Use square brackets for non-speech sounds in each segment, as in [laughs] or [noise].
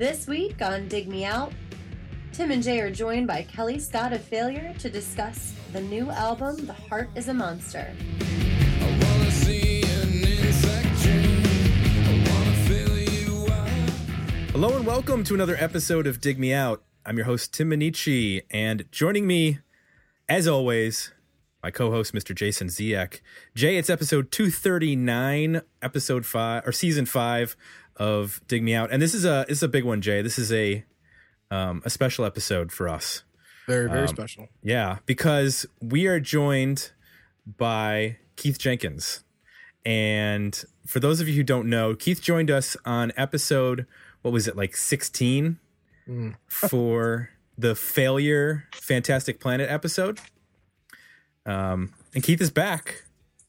This week on Dig Me Out, Tim and Jay are joined by Kelly Scott of Failure to discuss the new album, The Heart is a Monster. Hello and welcome to another episode of Dig Me Out. I'm your host, Tim Minichi, and joining me, as always, my co-host, Mr. Jason Ziek. Jay, it's episode 239, episode five or season five of Dig Me Out, and this is a this is a big one, Jay. This is a um, a special episode for us. Very, very Um, special. Yeah, because we are joined by Keith Jenkins. And for those of you who don't know, Keith joined us on episode, what was it, like 16 Mm. [laughs] for the Failure Fantastic Planet episode. Um, and Keith is back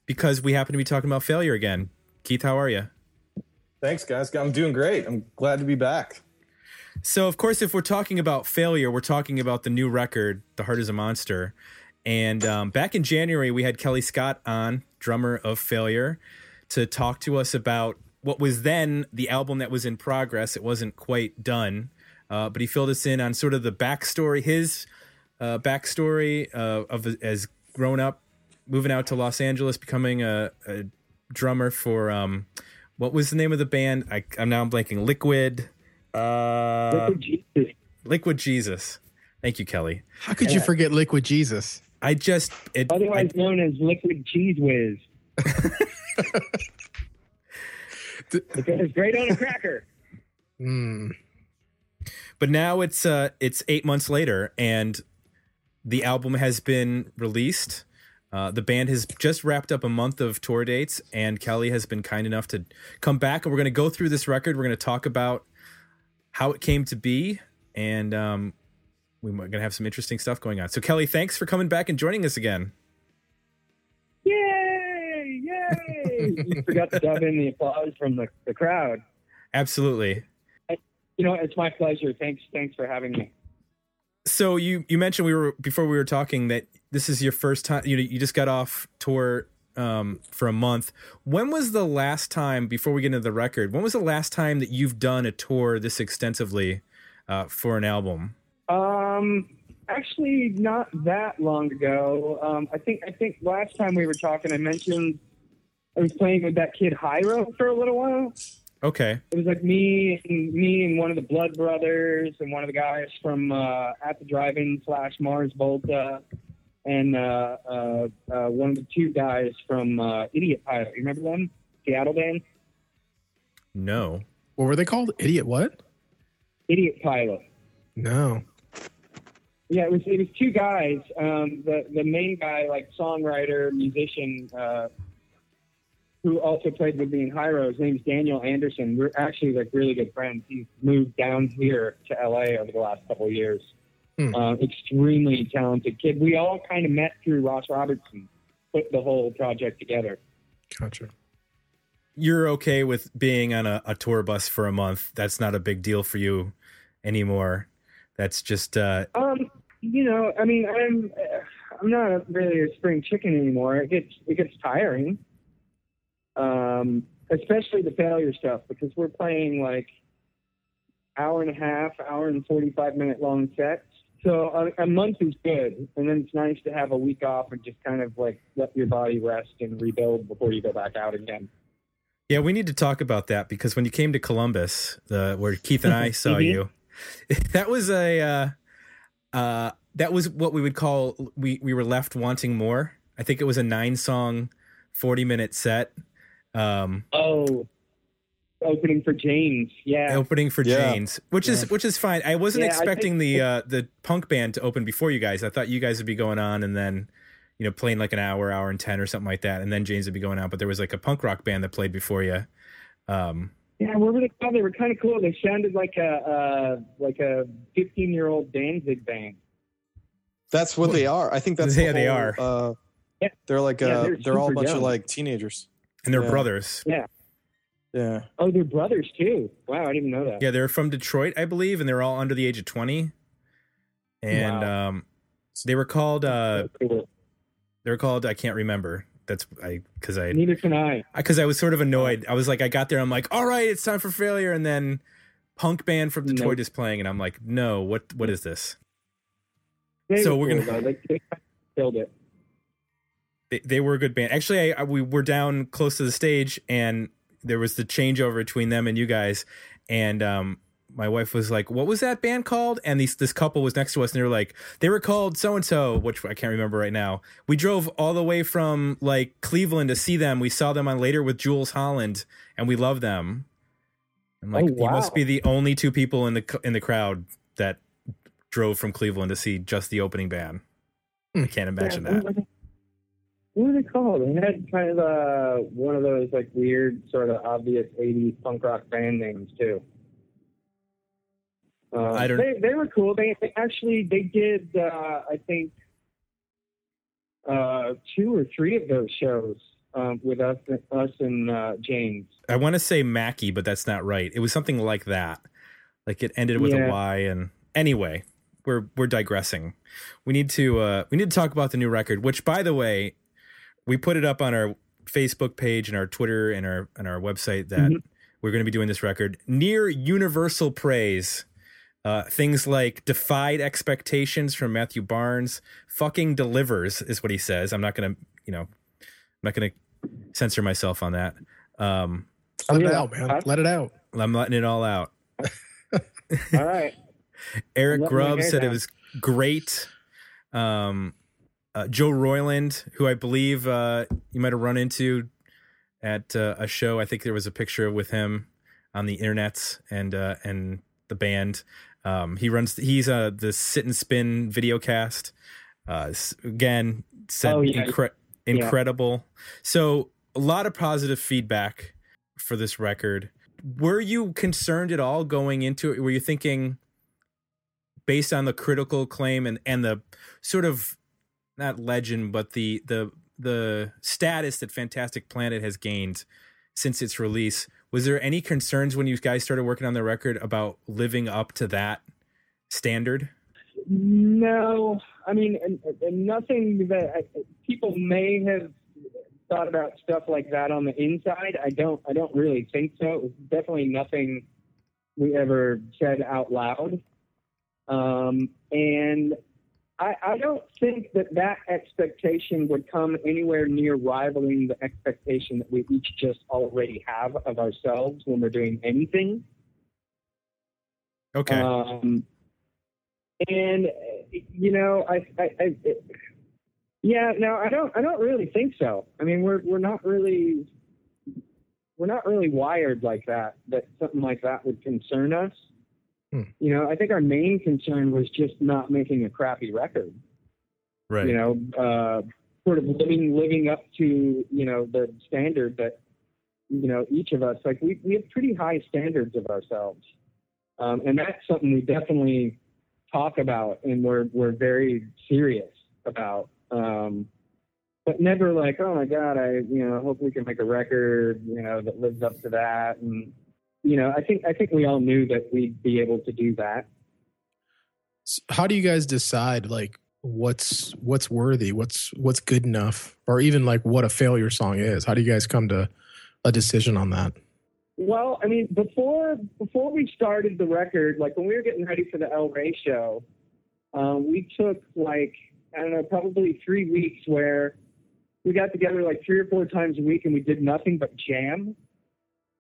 because we happen to be talking about failure again. Keith, how are you? Thanks, guys. I'm doing great. I'm glad to be back. So, of course, if we're talking about failure, we're talking about the new record, The Heart is a Monster. And um, back in January, we had Kelly Scott on, drummer of Failure, to talk to us about what was then the album that was in progress. It wasn't quite done, uh, but he filled us in on sort of the backstory, his uh, backstory uh, of as grown up, moving out to Los Angeles, becoming a, a drummer for um, what was the name of the band? I, I'm now blanking. Liquid. Uh, Liquid Jesus. Thank you, Kelly. How could you forget Liquid Jesus? I just it, otherwise I- known as liquid cheese whiz. [laughs] because it's great on a cracker. Mm. but now it's uh it's eight months later and the album has been released. Uh, the band has just wrapped up a month of tour dates, and Kelly has been kind enough to come back. And we're going to go through this record. We're going to talk about how it came to be, and um, we're going to have some interesting stuff going on. So, Kelly, thanks for coming back and joining us again. Yay! Yay! [laughs] you forgot to dub in the applause from the, the crowd. Absolutely. You know, it's my pleasure. Thanks, thanks for having me. So you you mentioned we were before we were talking that this is your first time. You you just got off tour um, for a month. When was the last time before we get into the record? When was the last time that you've done a tour this extensively uh, for an album? Um, actually, not that long ago. Um, I think I think last time we were talking, I mentioned I was playing with that kid Hyro for a little while. Okay, It was like me and me and one of the Blood Brothers and one of the guys from uh, at the drive-in slash Mars Volta and uh, uh, uh, one of the two guys from uh, Idiot Pilot. You remember them? Seattle band, no. What were they called? Idiot what? Idiot Pilot. No. Yeah, it was it was two guys. Um, the the main guy, like songwriter, musician, uh, who also played with me in Hyro. His name's Daniel Anderson. We're actually like really good friends. He's moved down here to LA over the last couple of years. Hmm. Uh, extremely talented kid. We all kind of met through Ross Robinson. Put the whole project together. Gotcha. You're okay with being on a, a tour bus for a month. That's not a big deal for you anymore. That's just uh, Um, you know, I mean, I'm uh, I'm not really a spring chicken anymore. It gets it gets tiring. Um, especially the failure stuff because we're playing like hour and a half, hour and forty five minute long sets. So a, a month is good, and then it's nice to have a week off and just kind of like let your body rest and rebuild before you go back out again. Yeah, we need to talk about that because when you came to Columbus, the where Keith and I [laughs] saw Mhm. you, [laughs] that was a uh, uh, that was what we would call we we were left wanting more. I think it was a nine song, forty minute set. Um, Oh, opening for Jane's, yeah. opening for Yeah. Jane's, which is which is fine. I wasn't Yeah, I expecting think- the uh, the punk band to open before you guys. I thought you guys would be going on and then you know playing like an hour, hour and ten or something like that, and then Jane's would be going out. But there was like a punk rock band that played before you. Um, Yeah, what were they called? They were kind of cool. They sounded like a uh, like a 15 year old Danzig band. That's what they are. I think that's [laughs] the Yeah, they are. Uh, Yeah. They're like Yeah, uh, they're they're, all a super bunch of like teenagers. and they're Yeah. brothers. Yeah. Oh, they're brothers too. Wow, I didn't even know that. Yeah, they're from Detroit, I believe, and they're all under the age of twenty. And Wow. um, they were called. Uh, Cool. they were called. I can't remember. That's I because I Neither can I. because I was sort of annoyed. I was like, I got there. I'm like, all right, it's time for failure, and then punk band from Detroit Nope. is playing, and I'm like, no, what what is this? They So were we're cool, gonna- though. They, they killed it. They, they were a good band. Actually, I, I, we were down close to the stage, and there was the changeover between them and you guys, and um. My wife was like, "What was that band called?" And these this couple was next to us, and they were like, "They were called so and so," which I can't remember right now. We drove all the way from like Cleveland to see them. We saw them on later with Jools Holland, and we love them. I'm like, Oh, you must be the only two people in the in the crowd that drove from Cleveland to see just the opening band. I can't imagine Yeah, that. What, were they called? They had kind of uh, one of those like weird, sort of obvious '80s punk rock band names too. Uh, I don't- They, they were cool. They, they actually they did uh, I think uh, two or three of those shows um, with us us and uh, Jane's. I want to say Mackie, but that's not right. It was something like that. Like it ended with Yeah. a Y. And anyway, we're we're digressing. We need to uh, we need to talk about the new record. Which, by the way, we put it up on our Facebook page and our Twitter and our and our website that Mhm. we're going to be doing this record. Near universal praise. Uh, things like defied expectations from Matthew Barnes, fucking delivers is what he says. I'm not gonna, you know, I'm not gonna censor myself on that. Um, Let it out, man. Let it out. I'm letting it all out. [laughs] All right. [laughs] Eric Grubb hair said it was great. Um, uh, Joe Royland, who I believe uh, you might have run into at uh, a show. I think there was a picture with him on the internet and uh, and the band. Um, he runs. He's uh, the Sit and Spin video cast. Uh, again, said Oh, yeah. incre- Yeah. incredible. So a lot of positive feedback for this record. Were you concerned at all going into it? Were you thinking, based on the critical acclaim and and the sort of not legend, but the the the status that Fantastic Planet has gained since its release, was there any concerns when you guys started working on the record about living up to that standard? No, I mean, and, and nothing that I, people may have thought about stuff like that on the inside. I don't. I don't really think so. It was definitely nothing we ever said out loud. Um, and I, I don't think that that expectation would come anywhere near rivaling the expectation that we each just already have of ourselves when we're doing anything. Okay. Um, and you know, I, I, I, yeah, no, I don't, I don't really think so. I mean, we're we're not really, we're not really wired like that. That something like that would concern us. Hmm. You know, I think our main concern was just not making a crappy record. right. You know, uh, sort of living living up to you know the standard that you know each of us like we we have pretty high standards of ourselves, um, and that's something we definitely talk about and we're we're very serious about. Um, but never like, oh my God, I you know hope we can make a record you know that lives up to that, and you know I think I think we all knew that we'd be able to do that. How do you guys decide like what's what's worthy, what's what's good enough, or even like what a failure song is? How do you guys come to a decision on that? Well, I mean, before before we started the record, like when we were getting ready for the El Rey show, um, we took like I don't know, probably three weeks where we got together like three or four times a week and we did nothing but jam.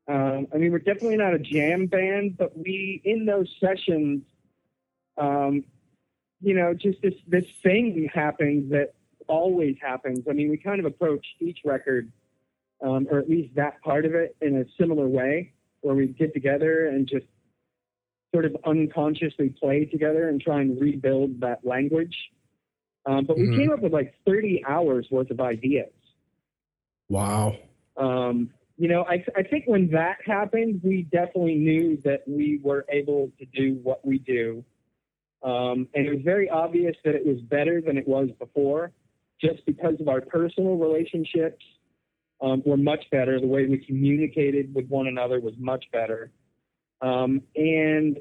Um, I mean, we're definitely not a jam band, but we in those sessions, um, you know, just this this thing happens that always happens. I mean, we kind of approach each record um, or at least that part of it in a similar way, where we get together and just sort of unconsciously play together and try and rebuild that language. Um, but we Mhm. came up with like 30 hours worth of ideas. Wow. Um, you know, I, I think when that happened, we definitely knew that we were able to do what we do. Um, and it was very obvious that it was better than it was before, just because of our personal relationships um, were much better. The way we communicated with one another was much better. Um, and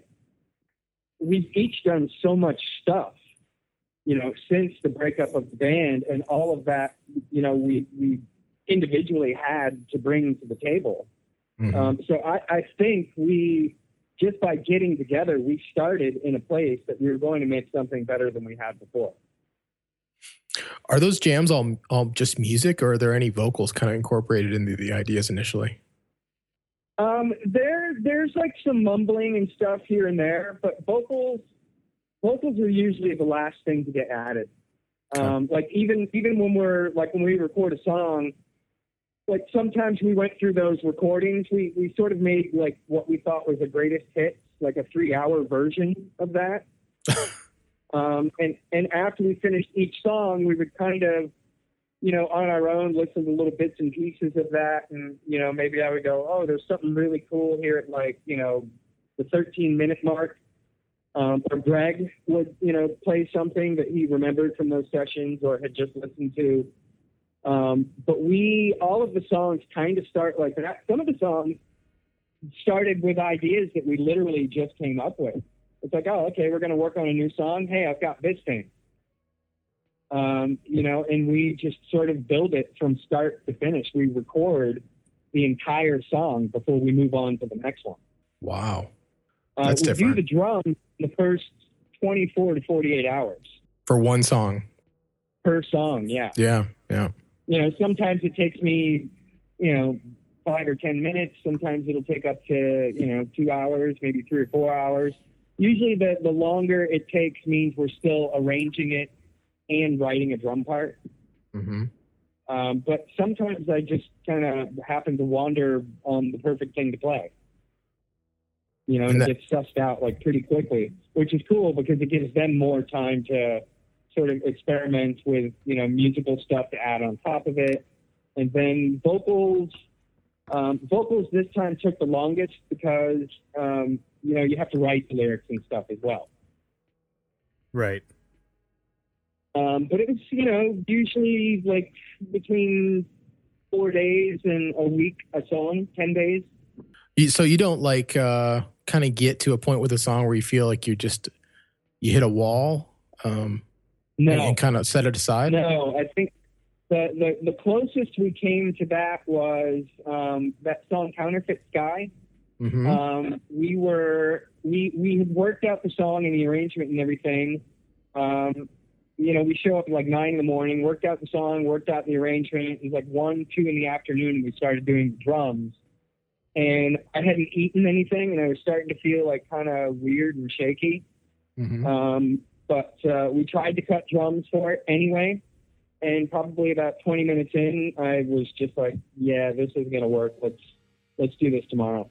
we've each done so much stuff, you know, since the breakup of the band and all of that, you know, we, we individually had to bring to the table. Mhm. Um, so I, I think we just by getting together, we started in a place that we were going to make something better than we had before. Are those jams all all just music, or are there any vocals kind of incorporated into the ideas initially? Um, there, there's like some mumbling and stuff here and there, but vocals, vocals are usually the last thing to get added. Um, like even even when we're like when we record a song, like sometimes we went through those recordings. We we sort of made like what we thought was the greatest hits, like a three hour version of that. [laughs] um, and and after we finished each song, we would kind of you know, on our own, listen to little bits and pieces of that. And, you know, maybe I would go, oh, there's something really cool here at like, you know, the 13 minute mark. Um, or Greg would, you know, play something that he remembered from those sessions or had just listened to. Um, but we, all of the songs kind of start like that. Some of the songs started with ideas that we literally just came up with. It's like, oh, okay, we're going to work on a new song. Hey, I've got this thing um, you know, and we just sort of build it from start to finish. We record the entire song before we move on to the next one. Wow, Uh, That's we different. do the drum in the first 24 to 48 hours for one song. per song. Yeah. Yeah, yeah. You know, sometimes it takes me, you know, five or 10 minutes. Sometimes it'll take up to, you know, two hours, maybe three or four hours. Usually the, the longer it takes means we're still arranging it and writing a drum part. hmm Um, but sometimes I just kind of happen to wander on the perfect thing to play. You know, And and that- get sussed out like pretty quickly, which is cool because it gives them more time to sort of experiment with, you know, musical stuff to add on top of it. And then vocals, um, vocals this time took the longest because, um, you know, you have to write the lyrics and stuff as well. Right. Um, but it was, you know, usually like between four days and a week a song, 10 days. So you don't like uh, kind of get to a point with a song where you feel like you just you hit a wall um, No, and, and kind of set it aside. no, I think the, the, the closest we came to that was um, that song Counterfeit Sky. hmm Um, we were, we, we had worked out the song and the arrangement and everything. Um, you know, we show up at like nine in the morning, worked out the song, worked out the arrangement. It was like one, two in the afternoon, and we started doing drums. And I hadn't eaten anything, and I was starting to feel like kind of weird and shaky. hmm Um, but uh, we tried to cut drums for it anyway. And probably about 20 minutes in, I was just like, "Yeah, this isn't gonna work. Let's let's do this tomorrow."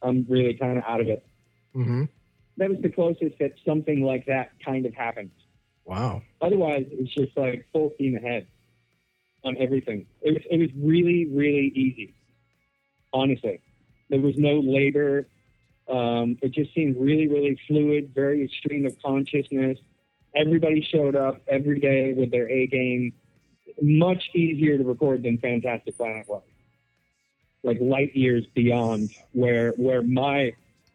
I'm really kind of out of it. hmm That was the closest that something like that kind of happened. Wow. Otherwise, it was just like full steam ahead on everything. It was it was really really easy. Honestly, there was no labor. Um, it just seemed really really fluid, very stream of consciousness. Everybody showed up every day with their A game. Much easier to record than Fantastic Planet was. Like light years beyond where where my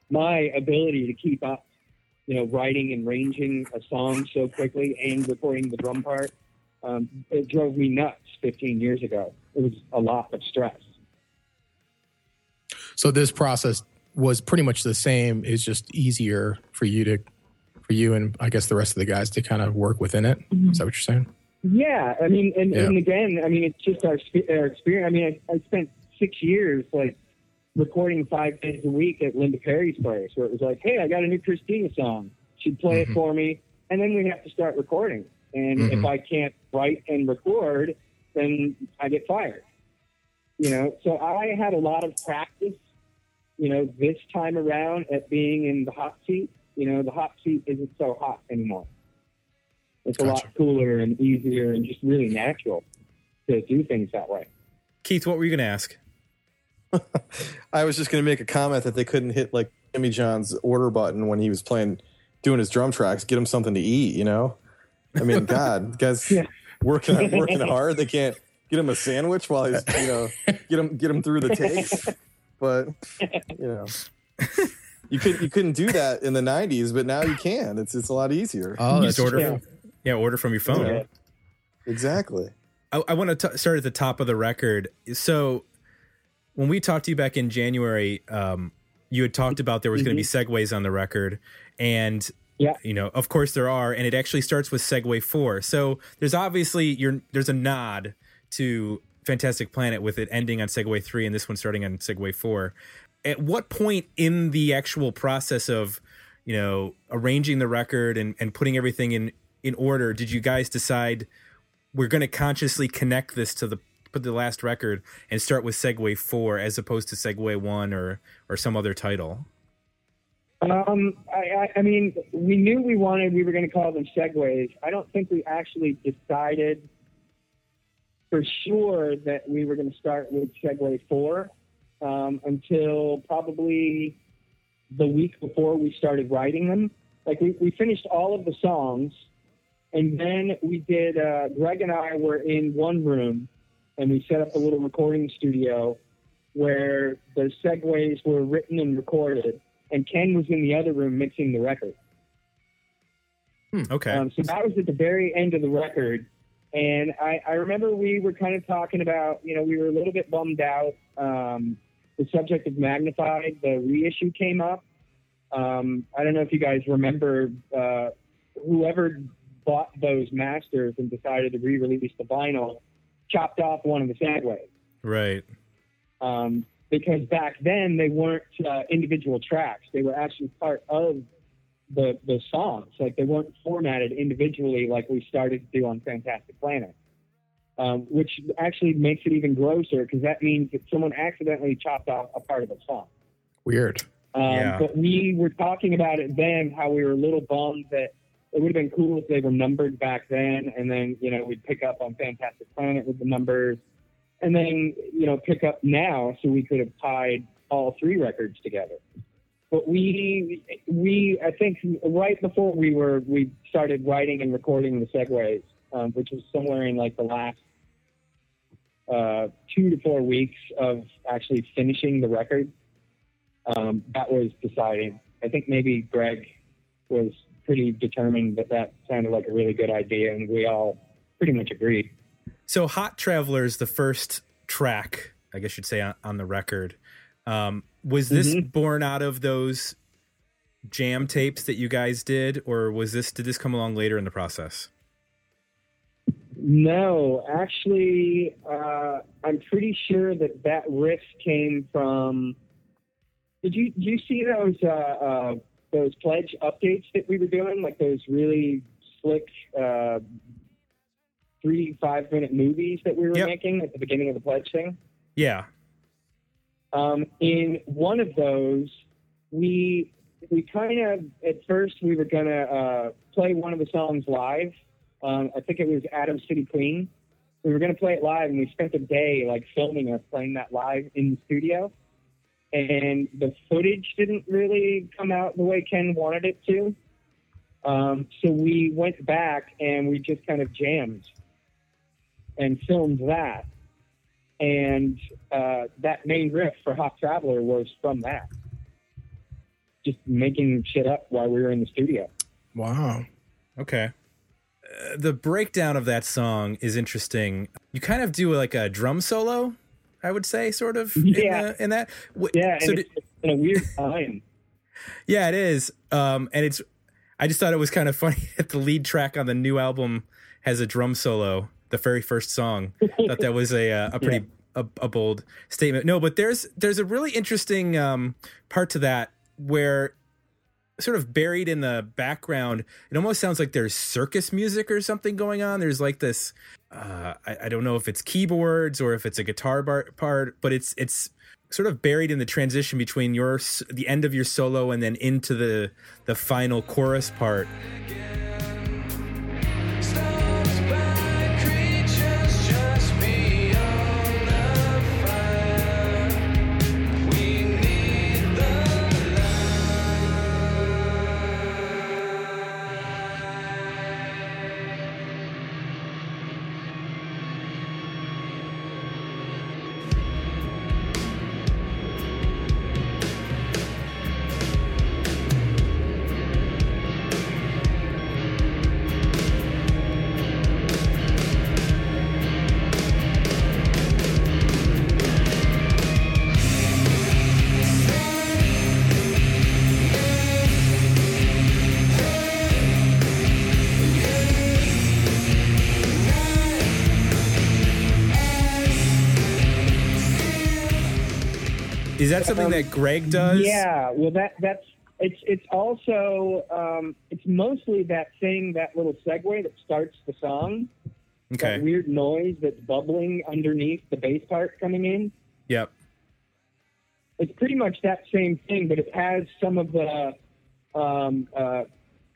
my ability to keep up you know, writing and ranging a song so quickly and recording the drum part, um, it drove me nuts 15 years ago. It was a lot of stress. So this process was pretty much the same. It's just easier for you to, for you and I guess the rest of the guys to kind of work within it. Is that what you're saying? Yeah, I mean, and, Yeah. and again, I mean, it's just our, our experience. I mean, I, I spent six years like recording five days a week at Linda Perry's place, where it was like, "Hey, I got a new Christina song. She'd play Mhm. it for me," and then we have to start recording. And if Mhm. I can't write and record, then I get fired. You know, so I had a lot of practice. You know, this time around at being in the hot seat. You know, the hot seat isn't so hot anymore. It's a lot cooler and easier and just really natural to do things that way. Keith, what were you going to ask? [laughs] I was just going to make a comment that they couldn't hit like Jimmy John's order button when he was playing, doing his drum tracks. Get him something to eat, you know. I mean, [laughs] God, guys Yeah. working working [laughs] hard. They can't get him a sandwich while he's you know get him get him through the takes. But you know, you could you couldn't do that in the '90s, but now you can. It's it's a lot easier. Oh, You that's just order from, yeah, order from your phone. Yeah. Exactly. I, I want to start at the top of the record. So, when we talked to you back in January, um, you had talked about there was going to be segues on the record, and Yeah. you know, of course there are, and it actually starts with Segue Four. So there's obviously you're there's a nod to Fantastic Planet with it ending on Segue Three and this one starting on Segue Four. At what point in the actual process of you know arranging the record and, and putting everything in in order did you guys decide we're going to consciously connect this to the put the last record and start with Segue Four as opposed to Segue One or or some other title? Um, I, I, I mean, we knew we wanted, we were going to call them segues. I don't think we actually decided for sure that we were going to start with Segue 4 um, until probably the week before we started writing them. Like, we, we finished all of the songs, and then we did, uh, Greg and I were in one room, and we set up a little recording studio where the segues were written and recorded and Ken was in the other room mixing the record. Okay. Um, so that was at the very end of the record. And I, I remember we were kind of talking about, you know, we were a little bit bummed out. Um, the subject of Magnified, the reissue came up. Um, I don't know if you guys remember uh, whoever bought those masters and decided to re-release the vinyl chopped off one of the segues right. um, because back then they weren't uh, individual tracks; they were actually part of the the songs. Like they weren't formatted individually like we started to do on Fantastic Planet, um, which actually makes it even grosser because that means that someone accidentally chopped off a part of the song. Weird. Um, Yeah. But we were talking about it then, how we were a little bummed that it would have been cool if they were numbered back then, and then you know we'd pick up on Fantastic Planet with the numbers, and then you know pick up now, so we could have tied all three records together. But we we I think right before we were we started writing and recording the segues, um, which was somewhere in like the last uh, two to four weeks of actually finishing the record um, that was deciding. I think maybe Greg was pretty determined that that sounded like a really good idea, and we all pretty much agreed. So Hot Travelers, the first track, I guess you'd say on, on the record, um, was this Mhm. born out of those jam tapes that you guys did, or was this did this come along later in the process? No, actually, uh, I'm pretty sure that that riff came from. Did you did you see those uh, uh, those pledge updates that we were doing, like those really slick uh, three five minute movies that we were Yep. making at the beginning of the pledge thing? Yeah. Um, in one of those, we we kind of at first we were gonna uh, play one of the songs live. Um, I think it was Atom City Queen. We were gonna play it live, and we spent a day like filming us playing that live in the studio. And the footage didn't really come out the way Ken wanted it to. Um, so we went back and we just kind of jammed and filmed that and uh, that main riff for Hot Traveler was from that. Just making shit up while we were in the studio. Wow. Okay. Uh, the breakdown of that song is interesting. You kind of do like a drum solo, I would say, sort of. Yeah. In, the, in that. Yeah, So it's in a weird time. [laughs] yeah, it is. Um, and it's. I just thought it was kind of funny [laughs] that the lead track on the new album has a drum solo. The very first song. [laughs] thought that was a uh, a pretty a, a bold statement. No, but there's there's a really interesting um, part to that where sort of buried in the background, it almost sounds like there's circus music or something going on. There's like this. Uh, I, I don't know if it's keyboards or if it's a guitar bar, part, but it's it's sort of buried in the transition between your the end of your solo and then into the the final chorus part. That something Um, that Greg does? Yeah, well, that that's it's it's also um, it's mostly that thing that little segue that starts the song. Okay. That weird noise that's bubbling underneath the bass part coming in. Yep. It's pretty much that same thing, but it has some of the um, uh,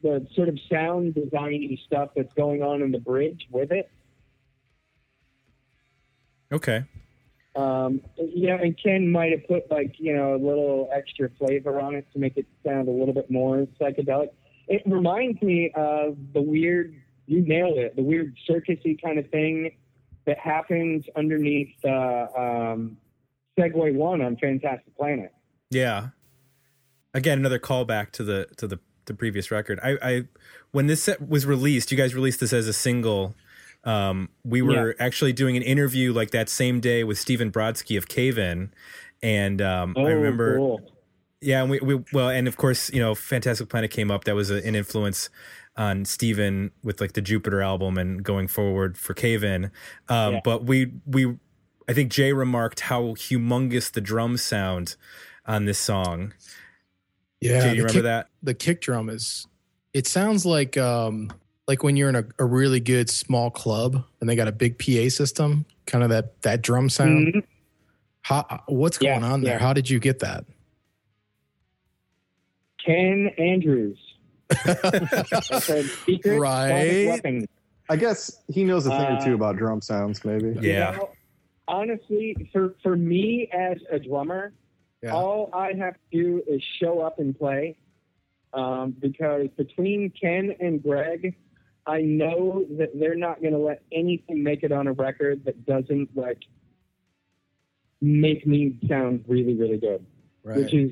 the sort of sound designy stuff that's going on in the bridge with it. Okay. Um, you know, and Ken might have put like you know a little extra flavor on it to make it sound a little bit more psychedelic. It reminds me of the weird, you nailed it, the weird circusy kind of thing that happens underneath uh, um, Segue One on Fantastic Planet. Yeah. Again, another callback to the to the the previous record. I, I when this set was released, you guys released this as a single. Um, we were actually doing an interview like that same day with Stephen Brodsky of Cave In, and um, I remember, Oh, cool. yeah, and we, we well, and of course, you know, Fantastic Planet came up. That was a, an influence on Stephen with like the Jupiter album and going forward for Cave In. Um, Yeah. But we we I think Jay remarked how humongous the drums sound on this song. Yeah, Jay, you remember kick, that? the kick drum is. It sounds like um like when you're in a, a really good small club and they got a big PA system, kind of that that drum sound. Mhm. How what's Yeah, going on there? yeah. How did you get that? Ken Andrews. [laughs] Secret Right. I guess he knows a thing or Uh, two about drum sounds, maybe. You Yeah. know, honestly, for for me as a drummer, Yeah. all I have to do is show up and play. Um, because between Ken and Greg, I know that they're not going to let anything make it on a record that doesn't like make me sound really, really good. Right. Which is,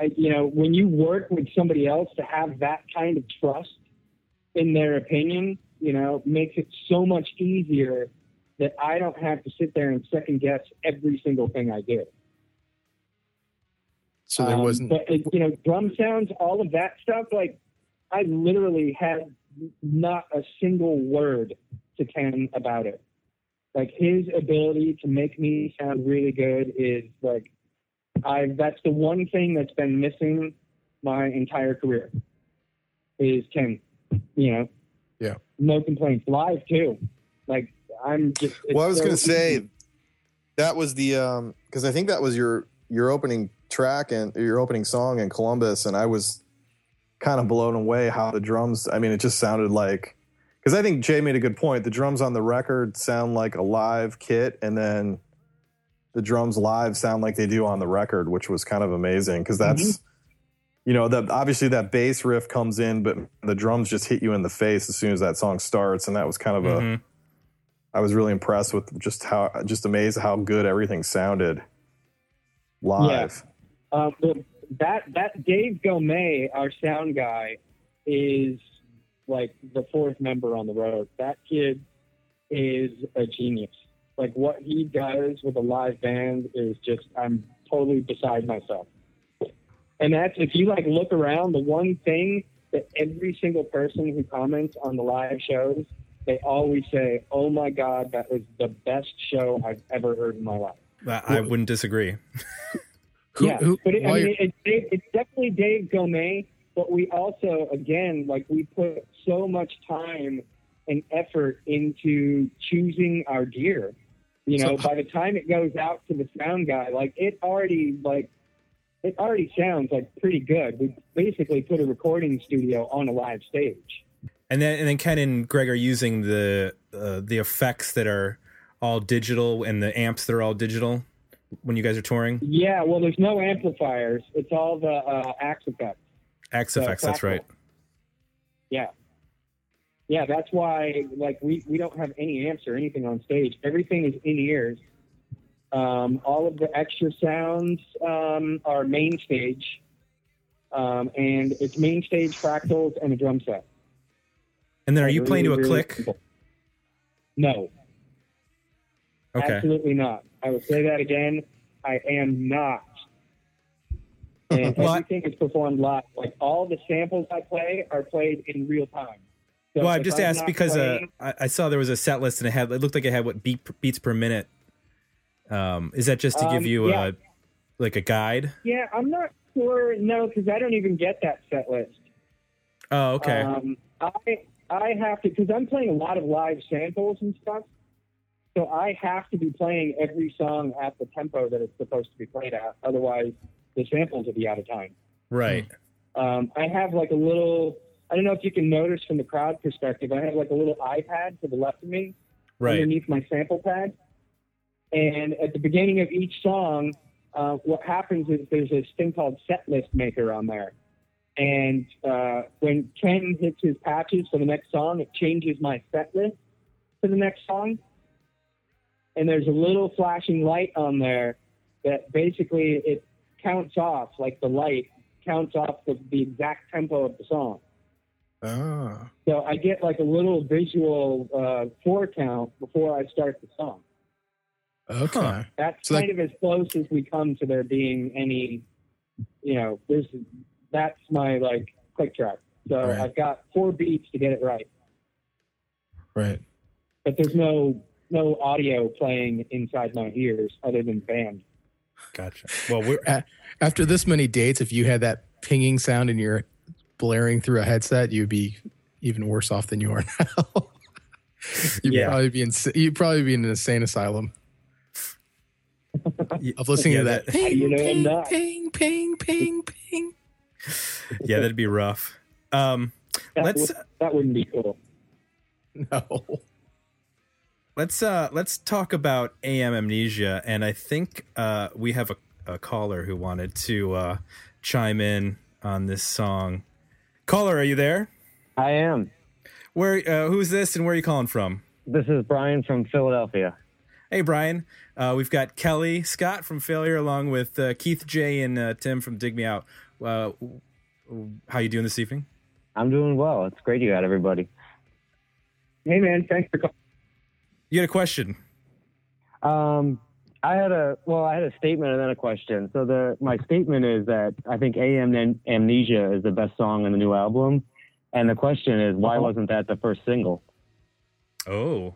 I you know, when you work with somebody else to have that kind of trust in their opinion, you know, makes it so much easier that I don't have to sit there and second guess every single thing I do. so there Um, wasn't. But it, you know, drum sounds, all of that stuff. Like, I literally had not a single word to Ken about it. Like his ability to make me sound really good is like, I. That's the one thing that's been missing my entire career. Is Ken. You know. Yeah. No complaints. Live too. Like I'm just. it's Well, I was so going to say that was the um because I think that was your your opening track and your opening song in Columbus, and I was kind of blown away how the drums. I mean, it just sounded like because I think Jay made a good point. The drums on the record sound like a live kit, and then the drums live sound like they do on the record, which was kind of amazing because that's. You know, that obviously that bass riff comes in, but the drums just hit you in the face as soon as that song starts, and that was kind of a. Mhm. I was really impressed with just how just amazed how good everything sounded live. Um, but that that Dave Gomez, our sound guy, is like the fourth member on the road. That kid is a genius. Like what he does with a live band is just I'm totally beside myself. And that's if you like look around, the one thing that every single person who comments on the live shows, they always say, "Oh my God, that was the best show I've ever heard in my life." I, I wouldn't disagree. [laughs] Who- yeah, who- but it, I mean, it, it, it's definitely Dave Gomez. But we also, again, like we put so much time and effort into choosing our gear. You know, So- by the time it goes out to the sound guy, like it already like it already sounds like pretty good. We basically put a recording studio on a live stage. And then and then Ken and Greg are using the uh, the effects that are all digital and the amps that are all digital when you guys are touring. Yeah, well, there's no amplifiers. It's all the uh, Axe-Fx. Axe So effects, that's right. Yeah. Yeah, that's why like we, we don't have any amps or anything on stage. Everything is in ears. Um, all of the extra sounds um, are main stage. Um, and it's main stage fractals and a drum set. And then are you Really, playing to a really click? simple. No, Okay. absolutely not. I will say that again. I am not. And [laughs] Well, I- everything is performed live. Like all the samples I play are played in real time. So Well, I just I'm asked because uh, I, I saw there was a set list and it had it looked like it had what beat, beats per minute. Um, is that just to give Um, you yeah. a like a guide? Yeah, I'm not sure. No, because I don't even get that set list. Oh, okay. Um, I I have to because I'm playing a lot of live samples and stuff. So I have to be playing every song at the tempo that it's supposed to be played at. Otherwise, the samples will be out of time. right. Um, I have like a little. I don't know if you can notice from the crowd perspective. I have like a little iPad to the left of me, Right. underneath my sample pad. And at the beginning of each song, uh, what happens is there's this thing called set list maker on there. And uh, when Ken hits his patches for the next song, it changes my set list to the next song. And there's a little flashing light on there that basically it counts off, like the light counts off the, the exact tempo of the song. Ah. So I get like a little visual uh, four count before I start the song. Okay. Huh. That's So that- kind of as close as we come to there being any, you know, this that's my like click track. So Right. I've got four beats to get it right, Right. but there's no no audio playing inside my ears other than band. Gotcha. Well, we're A- After this many dates, if you had that pinging sound and you're blaring through a headset, you'd be even worse off than you are [laughs] now. you'd Yeah. probably be in you'd probably be in an insane asylum [laughs] of listening yeah, to that. that- Ping, You know, ping, not. ping, ping, ping, ping. yeah, that'd be rough. Um, That, let's would, that wouldn't be cool. [laughs] No. Let's uh let's talk about AM amnesia, and I think uh we have a, a caller who wanted to uh chime in on this song. Caller, are you there? I am. Where uh, who's this, and where are you calling from? This is Brian from Philadelphia. Hey, Brian. Uh, we've got Kelly Scott from Failure, along with uh, Keith J and uh, Tim from Dig Me Out. Uh, how you doing this evening? I'm doing well. It's great you got everybody. Hey man, thanks for calling. You had a question. Um, I had a well, I had a statement and then a question. So the my statement is that I think AM Am- Amnesia is the best song in the new album, and the question is why wasn't that the first single? Oh,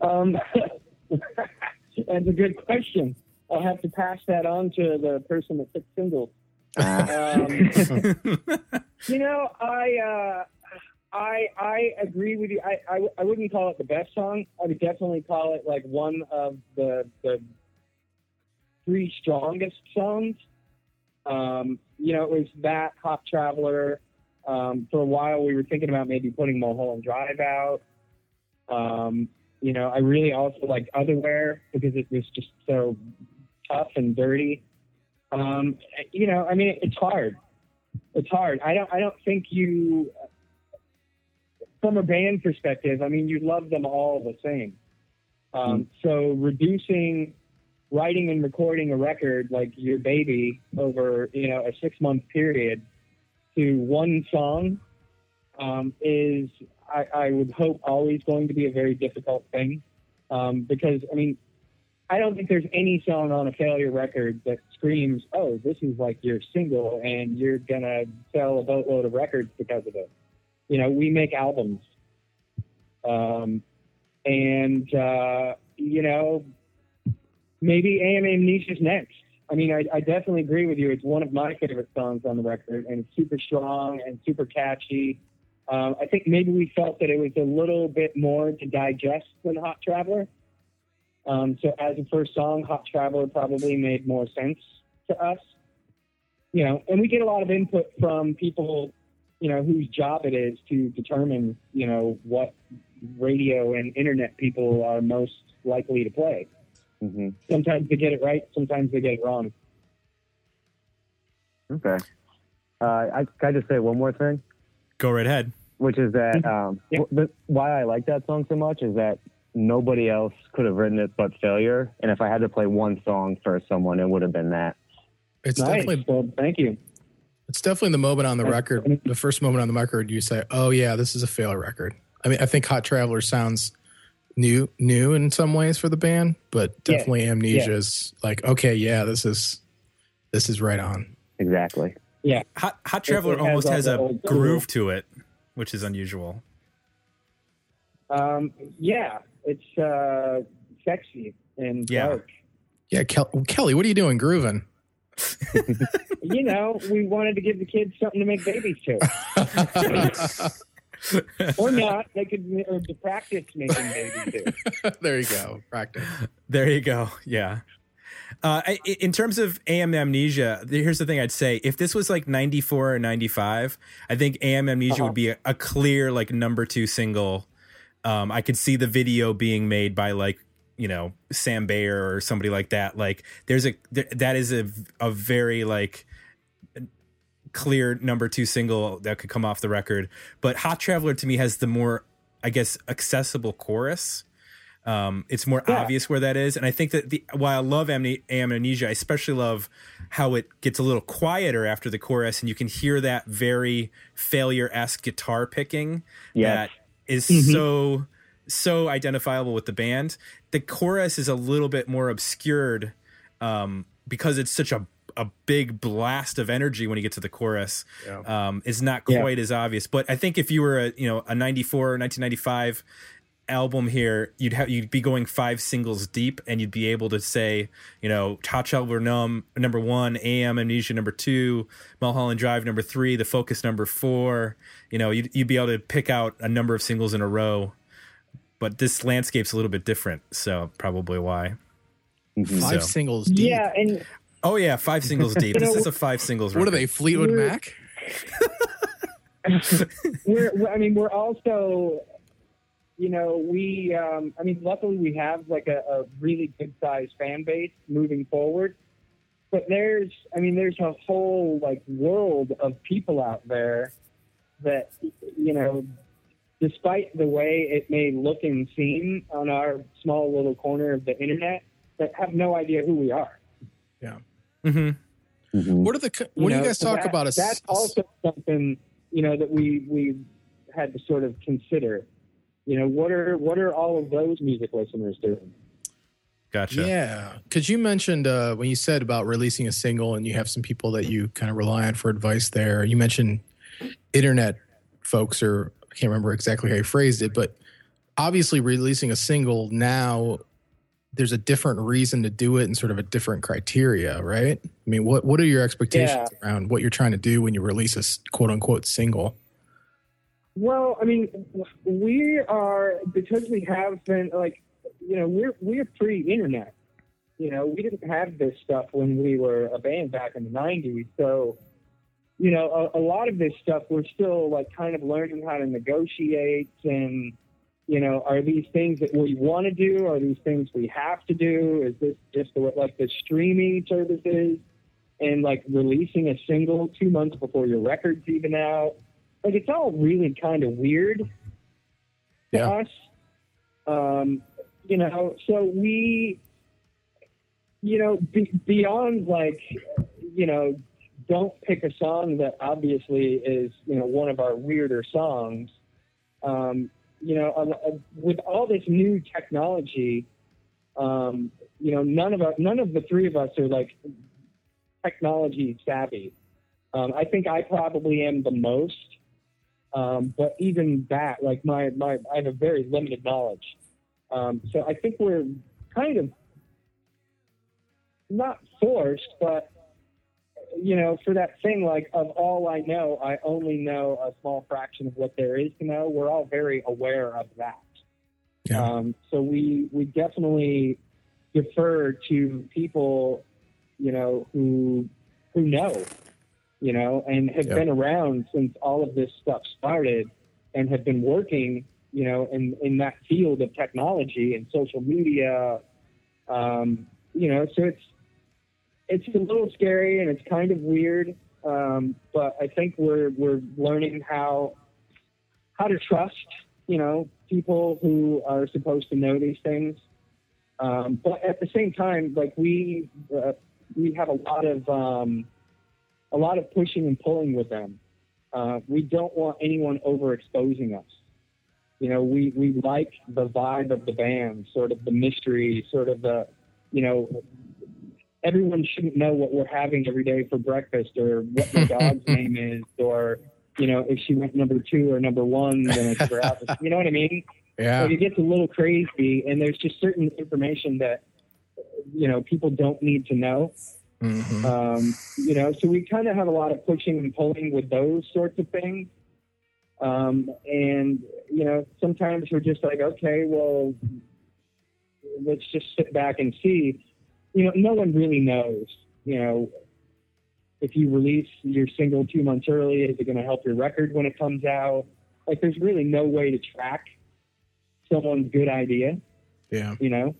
Um, [laughs] that's a good question. I'll have to pass that on to the person that took singles. Um, [laughs] You know, I uh, I I agree with you. I, I I wouldn't call it the best song. I would definitely call it like one of the the three strongest songs. Um, you know, it was that Hot Traveler. Um, for a while, we were thinking about maybe putting Mulholland Drive out. Um, you know, I really also liked Otherwhere because it was just so tough and dirty. Um, you know, I mean, it's hard it's hard. I don't I don't think you from a band perspective, I mean you love them all the same. Um, so reducing writing and recording a record like your baby over, you know, a six month period to one song um, is I, I would hope always going to be a very difficult thing. Um, because I mean I don't think there's any song on a failure record that screams, "Oh, this is like your single, and you're gonna sell a boatload of records because of it." You know, we make albums, um, and uh, you know, maybe AM Amnesia's next. I mean, I, I definitely agree with you. It's one of my favorite songs on the record, and it's super strong and super catchy. Um, I think maybe we felt that it was a little bit more to digest than Hot Traveler. Um, so as a first song, Hot Traveler probably made more sense to us. You know, and we get a lot of input from people, you know, whose job it is to determine, you know, what radio and internet people are most likely to play. hmm Sometimes they get it right, sometimes they get it wrong. Okay. Uh, I can I just say one more thing, go right ahead. which is that um, Yeah. wh- why I like that song so much is that nobody else could have written it but Failure, and if I had to play one song for someone, it would have been that. It's nice. definitely Well, thank you. It's definitely the moment on the record, the first moment on the record you say, "Oh yeah, this is a fail record." I mean, I think Hot Traveler sounds new new in some ways for the band, but Yeah. definitely Amnesia is like, "Okay, yeah, this is this is right on." Exactly. Yeah, Hot, Hot Traveler it has almost has a groove to it, which is unusual. Um, yeah, it's uh, sexy and Yeah. dark. Yeah, Kel- Kelly, what are you doing grooving? [laughs] You know, we wanted to give the kids something to make babies to, [laughs] or not. They could or to practice making babies too. [laughs] there you go. Practice. There you go. Yeah. Uh, I, I- in terms of AM Amnesia, here's the thing I'd say: if this was like '94 or '95, I think AM Amnesia Uh-huh. would be a, a clear like number two single. Um, I could see the video being made by like you know Sam Bayer or somebody like that. Like there's a th- that is a a very like clear number two single that could come off the record. But Hot Traveler to me has the more I guess accessible chorus. Um, it's more Yeah. obvious where that is, and I think that the while I love Amne- Amnesia, I especially love how it gets a little quieter after the chorus, and you can hear that very failure esque guitar picking Yes. that is Mhm. so so identifiable with the band. The chorus is a little bit more obscured um, because it's such a a big blast of energy when you get to the chorus. Yeah. Um, is not Yeah. quite as obvious. But I think if you were a you know a 94 or 1995 album here, you'd have you'd be going five singles deep, and you'd be able to say, you know, Hot Traveler Num number one, AM Amnesia number two, Mulholland Drive number three, The Focus number four. You know, you'd, you'd be able to pick out a number of singles in a row. But this landscape's a little bit different, so probably why. Mhm. Five So- singles deep. Yeah, and Oh yeah, five singles deep. [laughs] This is a five singles. What are they? Fleetwood We're- Mac? [laughs] we're, we're I mean we're also you know we um I mean luckily we have like a, a really good sized fan base moving forward but there's I mean there's a whole like world of people out there that you know despite the way it may look and seem on our small little corner of the internet that have no idea who we are Mhm. Mhm. What are the? co- What do you guys talk that- about? As, That's also something you know that we we had to sort of consider. You know, what are what are all of those music listeners doing? Gotcha. Yeah, because you mentioned uh, when you said about releasing a single, and you have some people that you kind of rely on for advice. There, you mentioned internet folks, or I can't remember exactly how he phrased it, but obviously releasing a single now, there's a different reason to do it and sort of a different criteria, right? I mean, what what are your expectations around what you're trying to do when you release a quote unquote single? Well, I mean, we are because we have been like, you know, we're we're pre-internet. You know, we didn't have this stuff when we were a band back in the '90s. So, you know, a, a lot of this stuff we're still like kind of learning how to negotiate and. You know, are these things that we want to do? Are these things we have to do? Is this just the, like the streaming services and like releasing a single two months before your record's even out? like it's all really kind of weird to Yeah. us. Um, you know, so we, you know, be, beyond like, you know, don't pick a song that obviously is, you know, one of our weirder songs. Um, you know, with all this new technology, um, you know, none of none of the three of us are like technology savvy. Um, I think I probably am the most. Um, but even that, like my, my, I have a very limited knowledge. Um, so I think we're kind of not forced, but you know, for that thing, like of all I know, I only know a small fraction of what there is to know. We're all very aware of that. Yeah. Um, so we we definitely defer to people, you know, who who know, you know, and have Yeah. been around since all of this stuff started, and have been working, you know, in in that field of technology and social media. Um, you know, so it's it's a little scary and it's kind of weird, um, but I think we're we're learning how how to trust, you know, people who are supposed to know these things. Um, but at the same time, like we uh, we have a lot of um, a lot of pushing and pulling with them. Uh, we don't want anyone overexposing us. You know, we we like the vibe of the band, sort of the mystery, sort of the, you know, everyone shouldn't know what we're having every day for breakfast or what my dog's [laughs] name is or you know if she went number two or number one then it's outfit. you know what i mean Yeah. like it gets a little crazy and there's just certain information that you know people don't need to know. Mhm. Um, you know, so we kind of have a lot of pushing and pulling with those sorts of things. Um, and you know, sometimes we're just like, okay, well, let's just sit back and see. You know, no one really knows. You know, if you release your single two months early, is it going to help your record when it comes out? Like, there's really no way to track someone's good idea. Yeah, You know,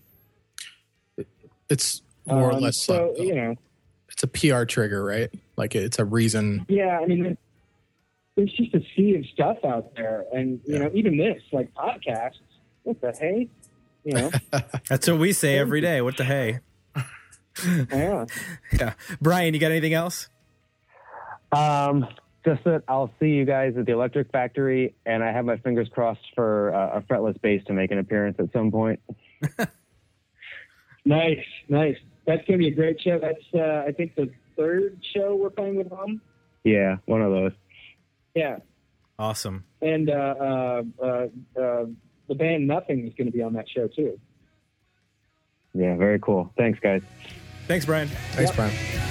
it's more or Um, less So uh, you know, it's a PR trigger, right? Like it's a reason. Yeah, I mean, there's just a sea of stuff out there, and you Yeah. know, even this, like podcasts. What the hey? You know, [laughs] That's what we say every day. What the hey? Yeah. [laughs] Yeah. Brian, you got anything else? Um, just that I'll see you guys at the Electric Factory, and I have my fingers crossed for uh, a fretless bass to make an appearance at some point. [laughs] Nice, nice. That's gonna be a great show. That's uh, I think the third show we're playing with Hum. Yeah, one of those. Yeah, Awesome. and uh, uh, uh, uh, the band Nothing is going to be on that show too. Yeah, very cool. Thanks, guys. Thanks, Brian. Thanks, Yep. Brian.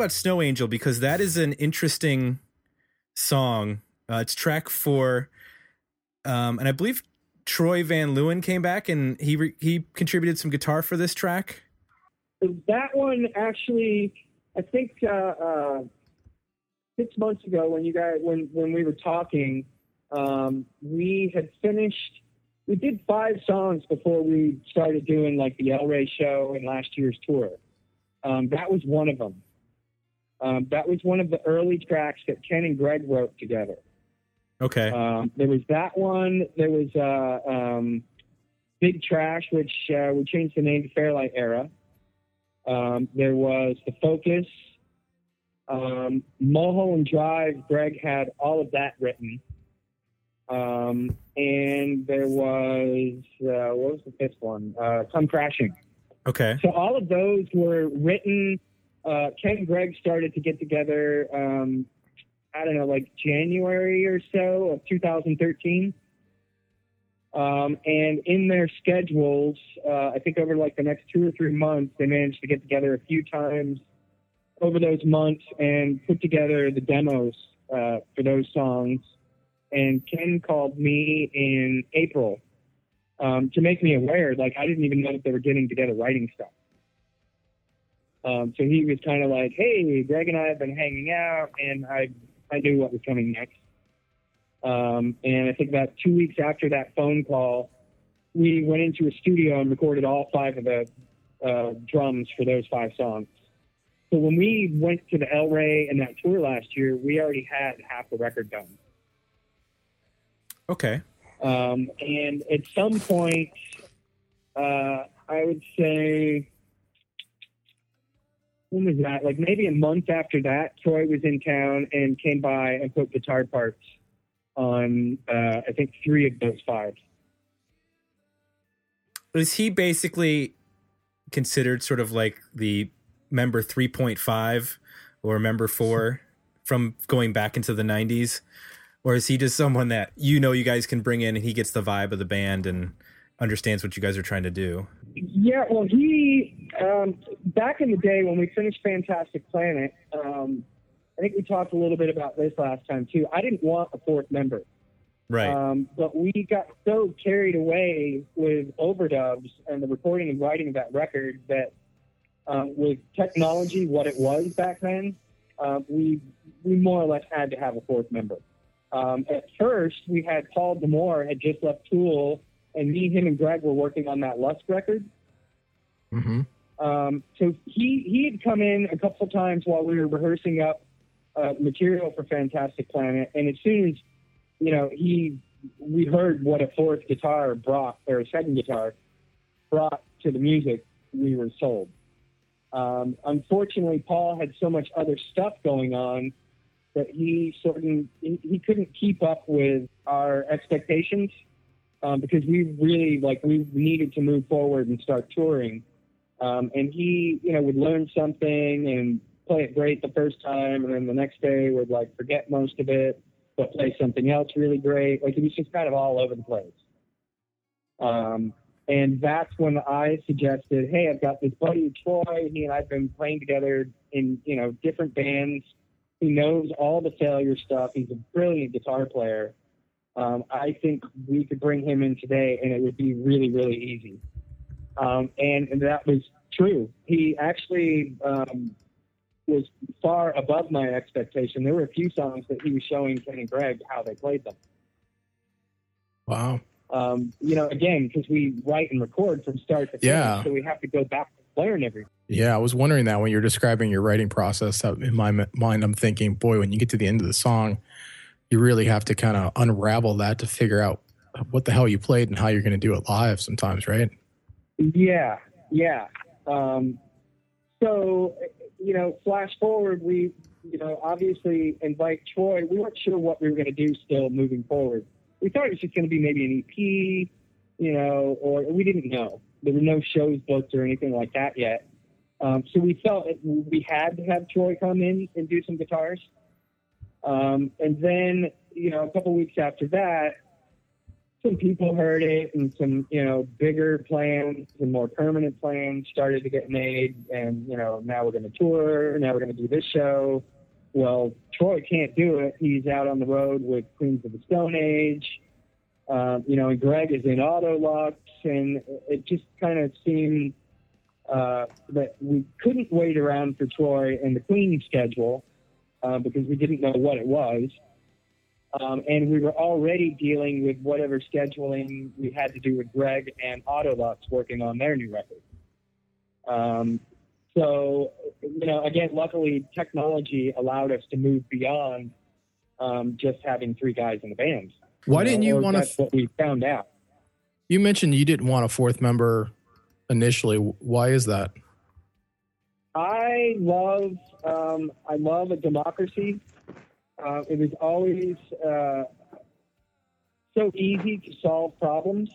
About Snow Angel because that is an interesting song. Uh, it's track four, um, and I believe Troy Van Leeuwen came back and he re- he contributed some guitar for this track. That one actually, I think uh, uh, six months ago when you guys when when we were talking, um, we had finished. We did five songs before we started doing like the El Rey show and last year's tour. Um, that was one of them. Um, that was one of the early tracks that Ken and Greg wrote together. Okay. Um, there was that one. There was uh, um, Big Trash, which uh, we changed the name to Fairlight Era. Um, there was The Focus. Um, Mulholland Drive, Greg had all of that written. Um, and there was, uh, what was the fifth one? Uh, Come Crashing. Okay. So all of those were written. Uh, Ken and Greg started to get together. Um, I don't know, like January or so of 2013. Um, and in their schedules, uh, I think over like the next two or three months, they managed to get together a few times over those months and put together the demos uh, for those songs. And Ken called me in April um, to make me aware. Like I didn't even know that they were getting together writing stuff. Um, so he was kind of like, "Hey, Greg and I have been hanging out, and I I knew what was coming next." Um, and I think about two weeks after that phone call, we went into a studio and recorded all five of the uh, drums for those five songs. So when we went to the El Rey and that tour last year, we already had half the record done. Okay. Um, and at some point, uh, I would say, when was that? Like maybe a month after that, Troy was in town and came by and put guitar parts on, uh, I think, three of those five. Is he basically considered sort of like the member 3.5 or member 4 from going back into the 90s? Or is he just someone that you know you guys can bring in and he gets the vibe of the band and understands what you guys are trying to do? Yeah, well, he um, back in the day when we finished Fantastic Planet, um, I think we talked a little bit about this last time too. I didn't want a fourth member, Right. um, but we got so carried away with overdubs and the recording and writing of that record that um, with technology, what it was back then, uh, we we more or less had to have a fourth member. Um, at first, we had Paul D'Amour had just left Tool, and me, him, and Greg were working on that Lusk record. Mm-hmm. Um, so he he had come in a couple times while we were rehearsing up uh, material for Fantastic Planet, and as soon as you know he we heard what a fourth guitar brought or a second guitar brought to the music, we were sold. Um, unfortunately, Paul had so much other stuff going on that he sort of he, he couldn't keep up with our expectations um, because we really like we needed to move forward and start touring. Um, and he, you know, would learn something and play it great the first time, and then the next day would like forget most of it, but play something else really great. Like he was just kind of all over the place. Um, and that's when I suggested, hey, I've got this buddy Troy. He and I've been playing together in you know different bands. He knows all the failure stuff. He's a brilliant guitar player. Um, I think we could bring him in today, and it would be really, really easy. Um, and, and that was true. He actually um, was far above my expectation. There were a few songs that he was showing Ken and Greg how they played them. Wow. Um, you know, again, because we write and record from start to finish, Yeah. so we have to go back to learn everything. Yeah, I was wondering that when you're describing your writing process. In my mind, I'm thinking, boy, when you get to the end of the song, you really have to kind of unravel that to figure out what the hell you played and how you're going to do it live sometimes, right? Yeah, yeah. Um, so, you know, flash forward, we, you know, obviously invite Troy. We weren't sure what we were going to do still moving forward. We thought it was just going to be maybe an EP, you know, or we didn't know. There were no shows booked or anything like that yet. Um, so we felt it, we had to have Troy come in and do some guitars. Um, and then, you know, a couple weeks after that, some people heard it and some, you know, bigger plans and more permanent plans started to get made. And, you know, now we're going to tour. Now we're going to do this show. Well, Troy can't do it. He's out on the road with Queens of the Stone Age. Um, you know, and Greg is in Autolux. And it just kind of seemed uh, that we couldn't wait around for Troy and the Queen schedule uh, because we didn't know what it was. Um, and we were already dealing with whatever scheduling we had to do with Greg and Autolux working on their new record. Um, so, you know, again, luckily technology allowed us to move beyond um, just having three guys in the band. Why didn't you or want That's to? what we found out. You mentioned you didn't want a fourth member initially. Why is that? I love um, I love a democracy. Uh, it was always uh, so easy to solve problems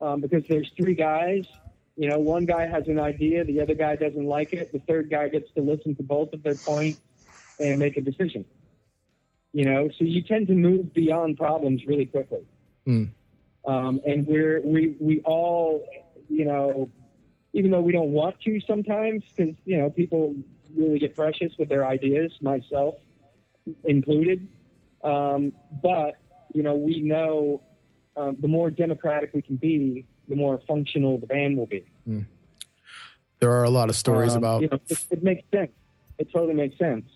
um, because there's three guys. You know, one guy has an idea, the other guy doesn't like it. The third guy gets to listen to both of their points and make a decision. You know, so you tend to move beyond problems really quickly. Hmm. Um, and we're we we all, you know, even though we don't want to sometimes, because you know people really get precious with their ideas, myself included. Um, but you know, we know um, the more democratic we can be, the more functional the band will be. There are a lot of stories Um, about You know, it, it makes sense. It totally makes sense.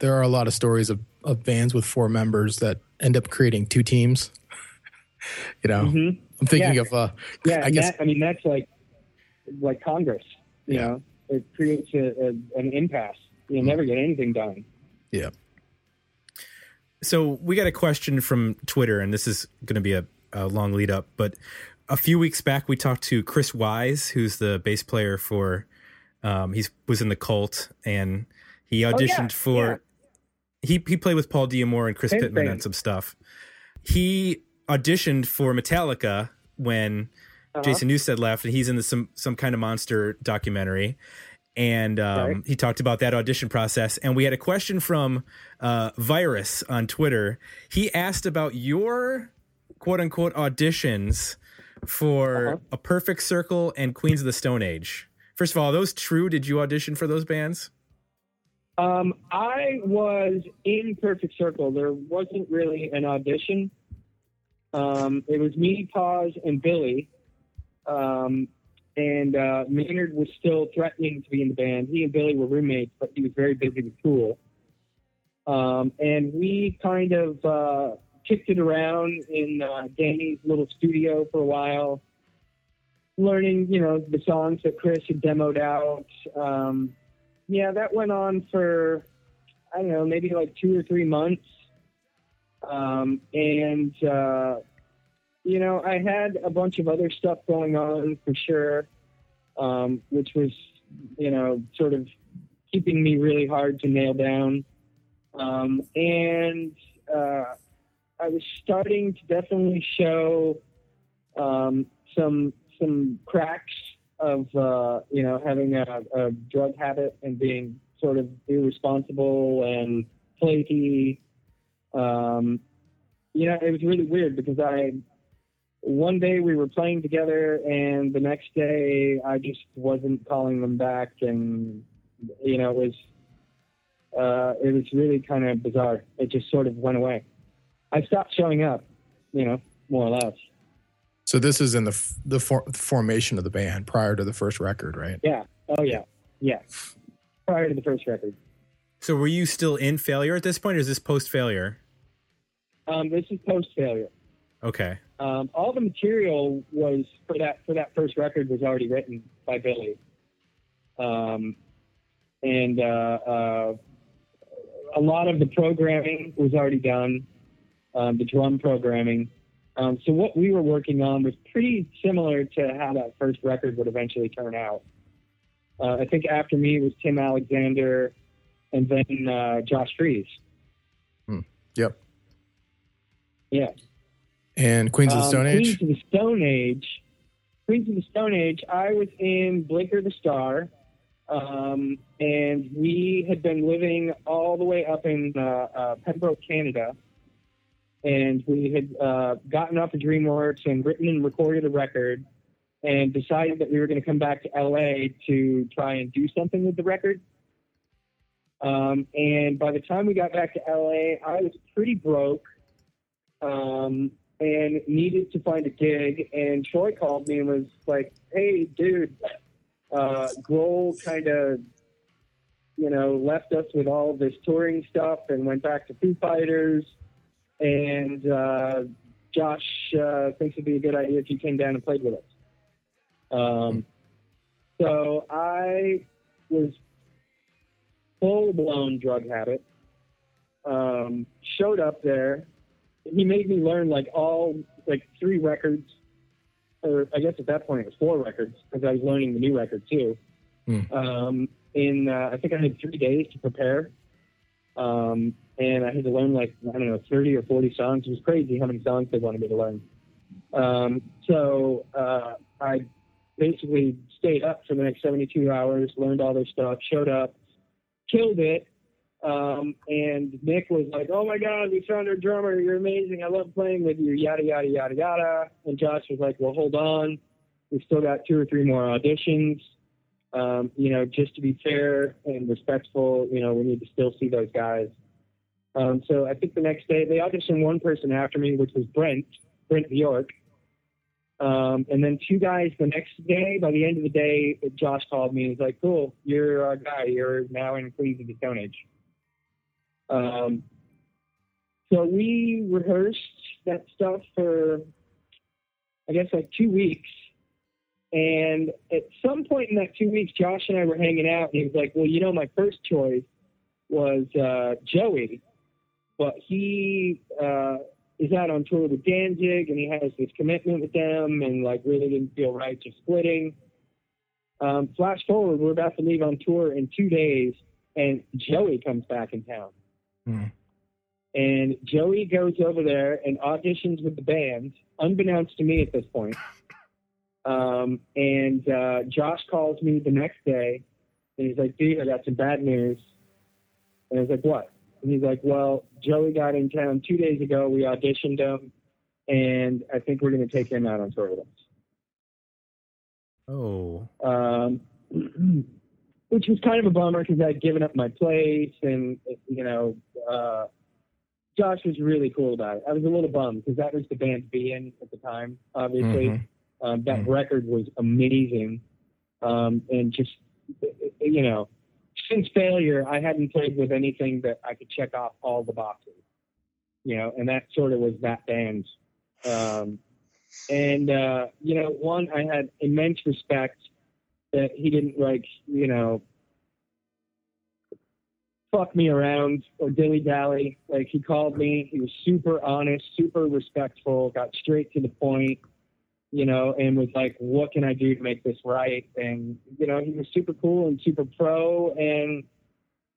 there are a lot of stories of, of bands with four members that end up creating two teams. [laughs] you know, Mhm. I'm thinking Yeah. of uh, Yeah, I guess that, I mean that's like like Congress. You Yeah. know, it creates a, a, an impasse. You'll never get anything done. yeah, So we got a question from Twitter, and this is going to be a, a long lead up. But a few weeks back, we talked to Chris Wyse, who's the bass player for. Um, he was in the Cult, and he auditioned yeah, for. He he played with Paul D'Amour and Chris Same Pitman thing. on some stuff. He auditioned for Metallica when Uh-huh. Jason Newsted left, and he's in the, some some kind of monster documentary. And um, Right. he talked about that audition process. And we had a question from uh, Virus on Twitter. He asked about your quote unquote auditions for Uh-huh. A Perfect Circle and Queens of the Stone Age. First of all, are those true? Did you audition for those bands? Um, I was in Perfect Circle. There wasn't really an audition. Um, it was me, Paz, and Billy. Um, and uh, Maynard was still threatening to be in the band. He and Billy were roommates, but he was very busy with Tool. Um, and we kind of uh, kicked it around in uh, Danny's little studio for a while. learning, you know, the songs that Chris had demoed out. Um, yeah, that went on for I don't know, maybe like two or three months. Um, and uh, you know, I had a bunch of other stuff going on for sure, um, which was, you know, sort of keeping me really hard to nail down. Um, and uh, I was starting to definitely show um, some some cracks of uh, you know having a, a drug habit and being sort of irresponsible and flaky. Um, you know, it was really weird because I one day we were playing together and the next day I just wasn't calling them back and you know it was uh, it was really kind of bizarre. It just sort of went away. I stopped showing up, you know, more or less. So this is in the f- the for- formation of the band prior to the first record, right? Yeah. Oh yeah. Yeah. Prior to the first record. So were you still in failure at this point, or is this post failure? Um, this is post failure. Okay. Um, all the material was for that for that first record was already written by Billy, um, and uh, uh, a lot of the programming was already done, um, the drum programming. Um, so what we were working on was pretty similar to how that first record would eventually turn out. Uh, I think after me was Tim Alexander, and then uh, Josh Freese. Yep. Yeah. And Queens of the Um, Stone Age. Queens of the Stone Age. Queens of the Stone Age. I was in Blinker the Star, um, and we had been living all the way up in uh, uh, Pembroke, Canada. And we had uh, gotten off of DreamWorks and written and recorded a record, and decided that we were going to come back to LA to try and do something with the record. Um, and by the time we got back to LA, I was pretty broke um, and needed to find a gig. And Troy called me and was like, "Hey, dude, uh, Grohl kind of, you know, left us with all this touring stuff and went back to Foo Fighters. And uh, Josh uh, thinks it'd be a good idea if you came down and played with us." Um, so I was full blown drug habit. Um, showed up there. He made me learn like all like three records, or I guess at that point it was four records because I was learning the new record too. Hmm. Um, in uh, I think I had three days to prepare, um, and I had to learn like I don't know thirty or forty songs. It was crazy how many songs they wanted me to learn. Um, so uh, I basically stayed up for the next 72 hours, learned all their stuff, showed up, killed it. Um, and Nick was like, "Oh my God, we found our drummer! You're amazing! I love playing with you!" Yada yada yada yada. And Josh was like, "Well, hold on, we've still got two or three more auditions. Um, you know, just to be fair and respectful, you know, we need to still see those guys." Um, so I think the next day they auditioned one person after me, which was Brant, Brant Bjork. Um, and then two guys the next day. By the end of the day, Josh called me and was like, "Cool, you're our guy. You're now in Queens of the Stone Age." Um, so we rehearsed that stuff for, I guess, like two weeks. And at some point in that two weeks, Josh and I were hanging out, and he was like, "Well, you know, my first choice was uh, Joey, but he uh, is out on tour with Danzig, and he has this commitment with them, and like really didn't feel right just splitting." Um, flash forward, we're about to leave on tour in two days, and Joey comes back in town. Hmm. And Joey goes over there and auditions with the band, unbeknownst to me at this point. [laughs] Um, and uh, Josh calls me the next day, and he's like, "Dude, I got some bad news." And I was like, "What?" And he's like, "Well, Joey got in town two days ago. We auditioned him, and I think we're going to take him out on tour with us." Oh. um, [clears throat] which was kind of a bummer because I'd given up my place, and you know, uh, Josh was really cool about it. I was a little bummed because that was the band to be in at the time. Obviously, Mhm. um, that Mhm. record was amazing, um, and just you know, since failure, I hadn't played with anything that I could check off all the boxes. You know, and that sort of was that band. Um, And uh, you know, one, I had immense respect that he didn't like, you know, fuck me around or dilly dally. Like he called me, he was super honest, super respectful, got straight to the point, you know, and was like, "What can I do to make this right?" And you know, he was super cool and super pro, and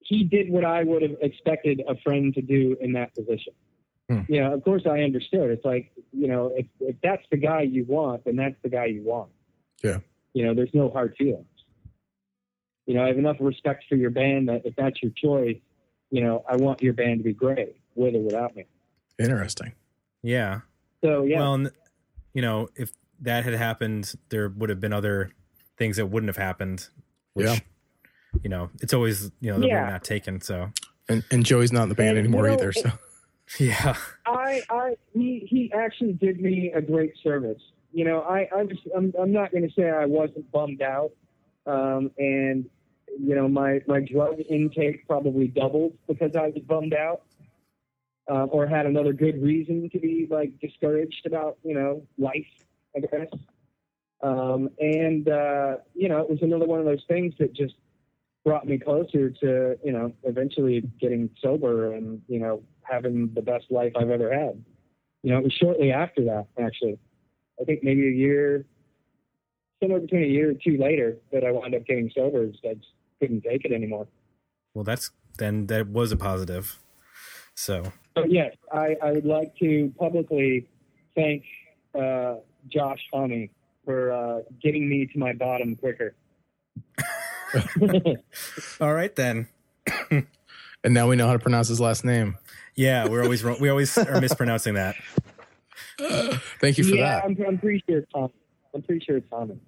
he did what I would have expected a friend to do in that position. Hmm. You know, of course, I understood. It's like, you know, if if that's the guy you want, then that's the guy you want. Yeah. You know, there's no hard feelings. You know, I have enough respect for your band that if that's your choice, you know, I want your band to be great, with or without me. Interesting. Yeah. So yeah, Well, and, you know, if that had happened, there would have been other things that wouldn't have happened. Which, Yeah. You know, it's always you know the Yeah. road not taken. So And and Joey's not in the band And, anymore you know, either. So [laughs] yeah. I, I, he, he actually did me a great service. You know, I, I'm just, I'm, I'm not going to say I wasn't bummed out. Um, and, you know, my, my drug intake probably doubled because I was bummed out. Uh, or had another good reason to be like discouraged about, you know, life, I guess. Um, and, uh, you know, it was another one of those things that just brought me closer to, you know, eventually getting sober and, you know, having the best life I've ever had. You know, it was shortly after that, actually. I think maybe a year, somewhere between a year or two later, that I wound up getting sober. because I just couldn't take it anymore. Well, that's then that was a positive. So But yes, I, I would like to publicly thank uh, Josh Homme for uh, getting me to my bottom quicker. [laughs] all right then. and now we know how to pronounce his last name. Yeah, we're always wrong- we always are mispronouncing that. Thank you for yeah, that. I'm, I'm pretty sure it's Tom. I'm pretty sure it's Tommy.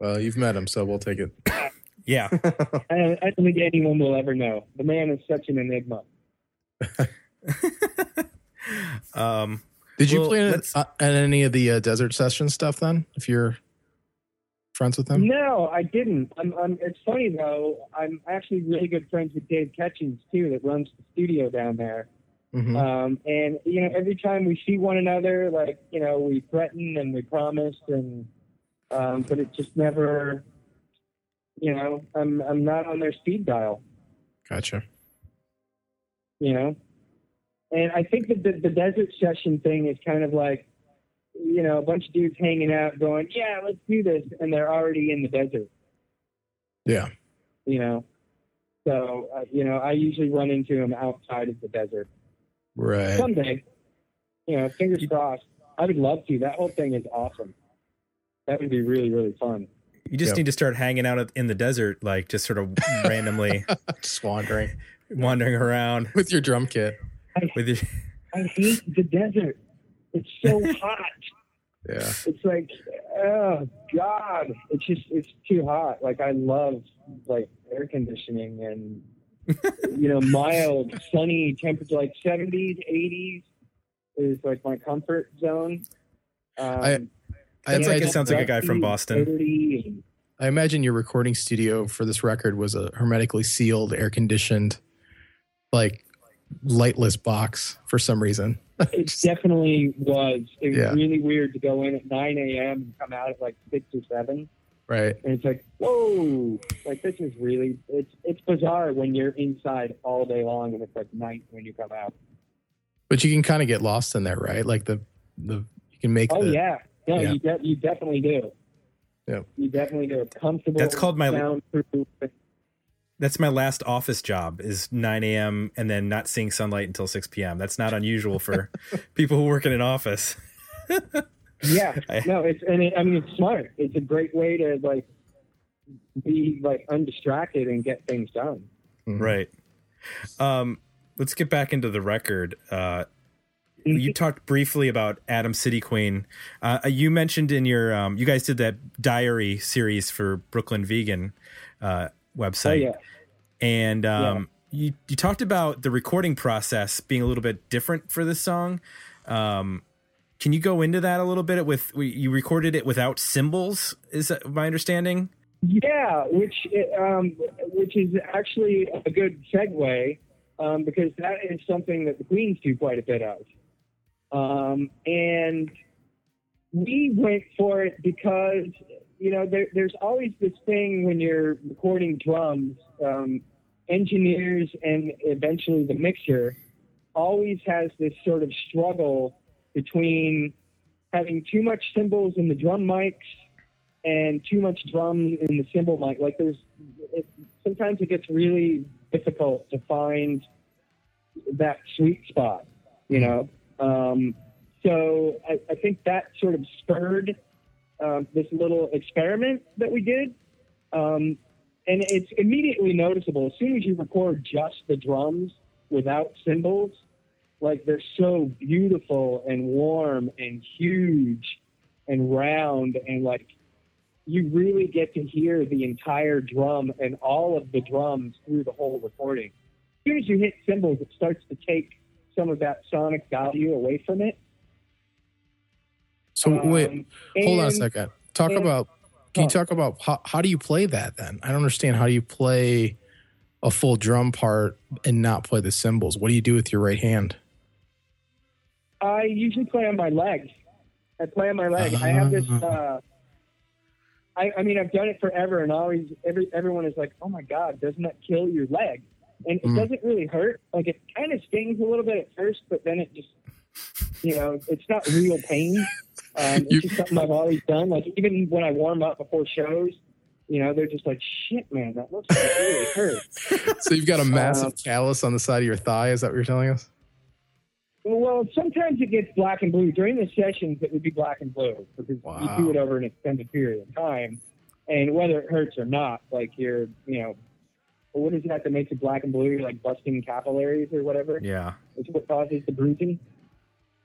Well, you've met him, so we'll take it. [laughs] Yeah. I, I don't think anyone will ever know. The man is such an enigma. [laughs] um. Did you Well, play at, uh, at any of the uh, desert session stuff then? If you're friends with him, No, I didn't. I'm, I'm, it's funny though. I'm actually really good friends with Dave Catching too, that runs the studio down there. Mhm. Um, and you know, every time we see one another, like you know, we threaten and we promise, and um, but it just never. You know, I'm I'm not on their speed dial. gotcha. You know, and I think that the, the desert session thing is kind of like, you know, a bunch of dudes hanging out, going, "Yeah, let's do this," and they're already in the desert. Yeah, you know. So, uh, you know, I usually run into them outside of the desert. Right. Someday, you know, fingers crossed. I would love to. That whole thing is awesome. That would be really, really fun. You just Yep. need to start hanging out in the desert, like just sort of randomly [laughs] Just wandering wandering around with your drum kit. [laughs] with your. I hate the desert. It's so [laughs] hot. Yeah, It's like, oh God, it's just it's too hot. Like I love like air conditioning and you know mild, sunny temperature, like seventies, eighties is like my comfort zone. Um, I- I That's like it imagine, sounds like a guy from Boston. I imagine your recording studio for this record was a hermetically sealed, air conditioned, like lightless box for some reason. It [laughs] definitely was. It was Yeah. really weird to go in at 9 a.m. and come out at like 6 or 7. Right. And it's like, whoa, like this is really, it's it's bizarre when you're inside all day long and it's like night when you come out. But you can kind of get lost in there, right? Like the the you can make Oh, the, yeah. No, Yeah. you, de- you definitely do. Yeah. You definitely do. It's comfortable. That's called my- soundproof. That's my last office job is 9 a.m. and then not seeing sunlight until 6 p.m. That's not unusual for [laughs] people who work in an office. [laughs] Yeah. [laughs] I- No, it's, and it, I mean, it's smart. It's a great way to like be like undistracted and get things done. Mhm. Right. Um, let's get back into the record. Uh, you talked briefly about Atom City Queen. Uh, you mentioned in your, um, you guys did that diary series for Brooklyn Vegan uh, Oh, website. yeah. And um, you, you talked about the recording process being a little bit different for this song. Um, can you go into that a little bit? With you recorded it without cymbals, is my understanding? Yeah, which um, which is actually a good segue um, because that is something that the Queens do quite a bit of. Um, and we went for it because you know there, there's always this thing when you're recording drums. Um, engineers and eventually the mixer always has this sort of struggle between having too much cymbals in the drum mics and too much drums in the cymbal mic. Like there's, it, sometimes it gets really difficult to find that sweet spot, you know. Um, so I, I think that sort of spurred um, this little experiment that we did. Um, and it's immediately noticeable as soon as you record just the drums without cymbals like they're so beautiful and warm and huge and round and like you really get to hear the entire drum and all of the drums through the whole recording as soon as you hit cymbals it starts to take some of that sonic value away from it So wait, Um, hold on a second. Talk and- about. Can you talk about how, how do you play that then? I don't understand. How do you play a full drum part and not play the cymbals? What do you do with your right hand? I usually play on my leg. I play on my leg. I have this. Ah. Uh, I, I mean, I've done it forever, and always every everyone is like, "Oh my god, doesn't that kill your leg?" And it Mm. doesn't really hurt. Like it kind of stings a little bit at first, but then it just, you know, it's not real pain. Um, it's You- just something I've always done. Like even when I warm up before shows, you know, they're just like, "Shit, man, that looks like it really hurts." [laughs] So you've got a massive Um, callus on the side of your thigh. Is that what you're telling us? Well, sometimes it gets black and blue. During the sessions, it would be black and blue because Wow. you do it over an extended period of time. And whether it hurts or not, like you're, you know, what is that that makes it black and blue? You're like busting capillaries or whatever. Yeah. It's what causes the bruising.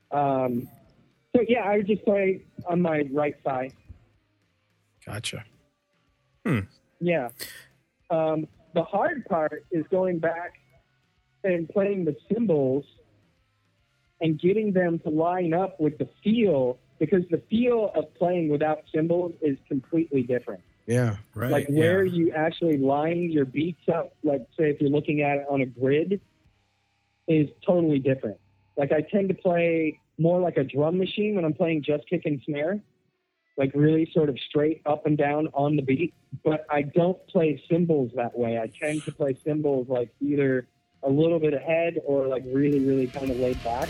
Um, so yeah, I would just play on my right side. Gotcha. Hmm. Yeah. Um, the hard part is going back and playing the cymbals and getting them to line up with the feel because the feel of playing without cymbals is completely different. Yeah. Right. like where yeah. you actually line your beats up, like say if you're looking at it on a grid, is totally different. Like I tend to play more like a drum machine when I'm playing just kick and snare, like really sort of straight up and down on the beat. But I don't play cymbals that way. I tend to play cymbals like either a little bit ahead or like really, really kind of laid back.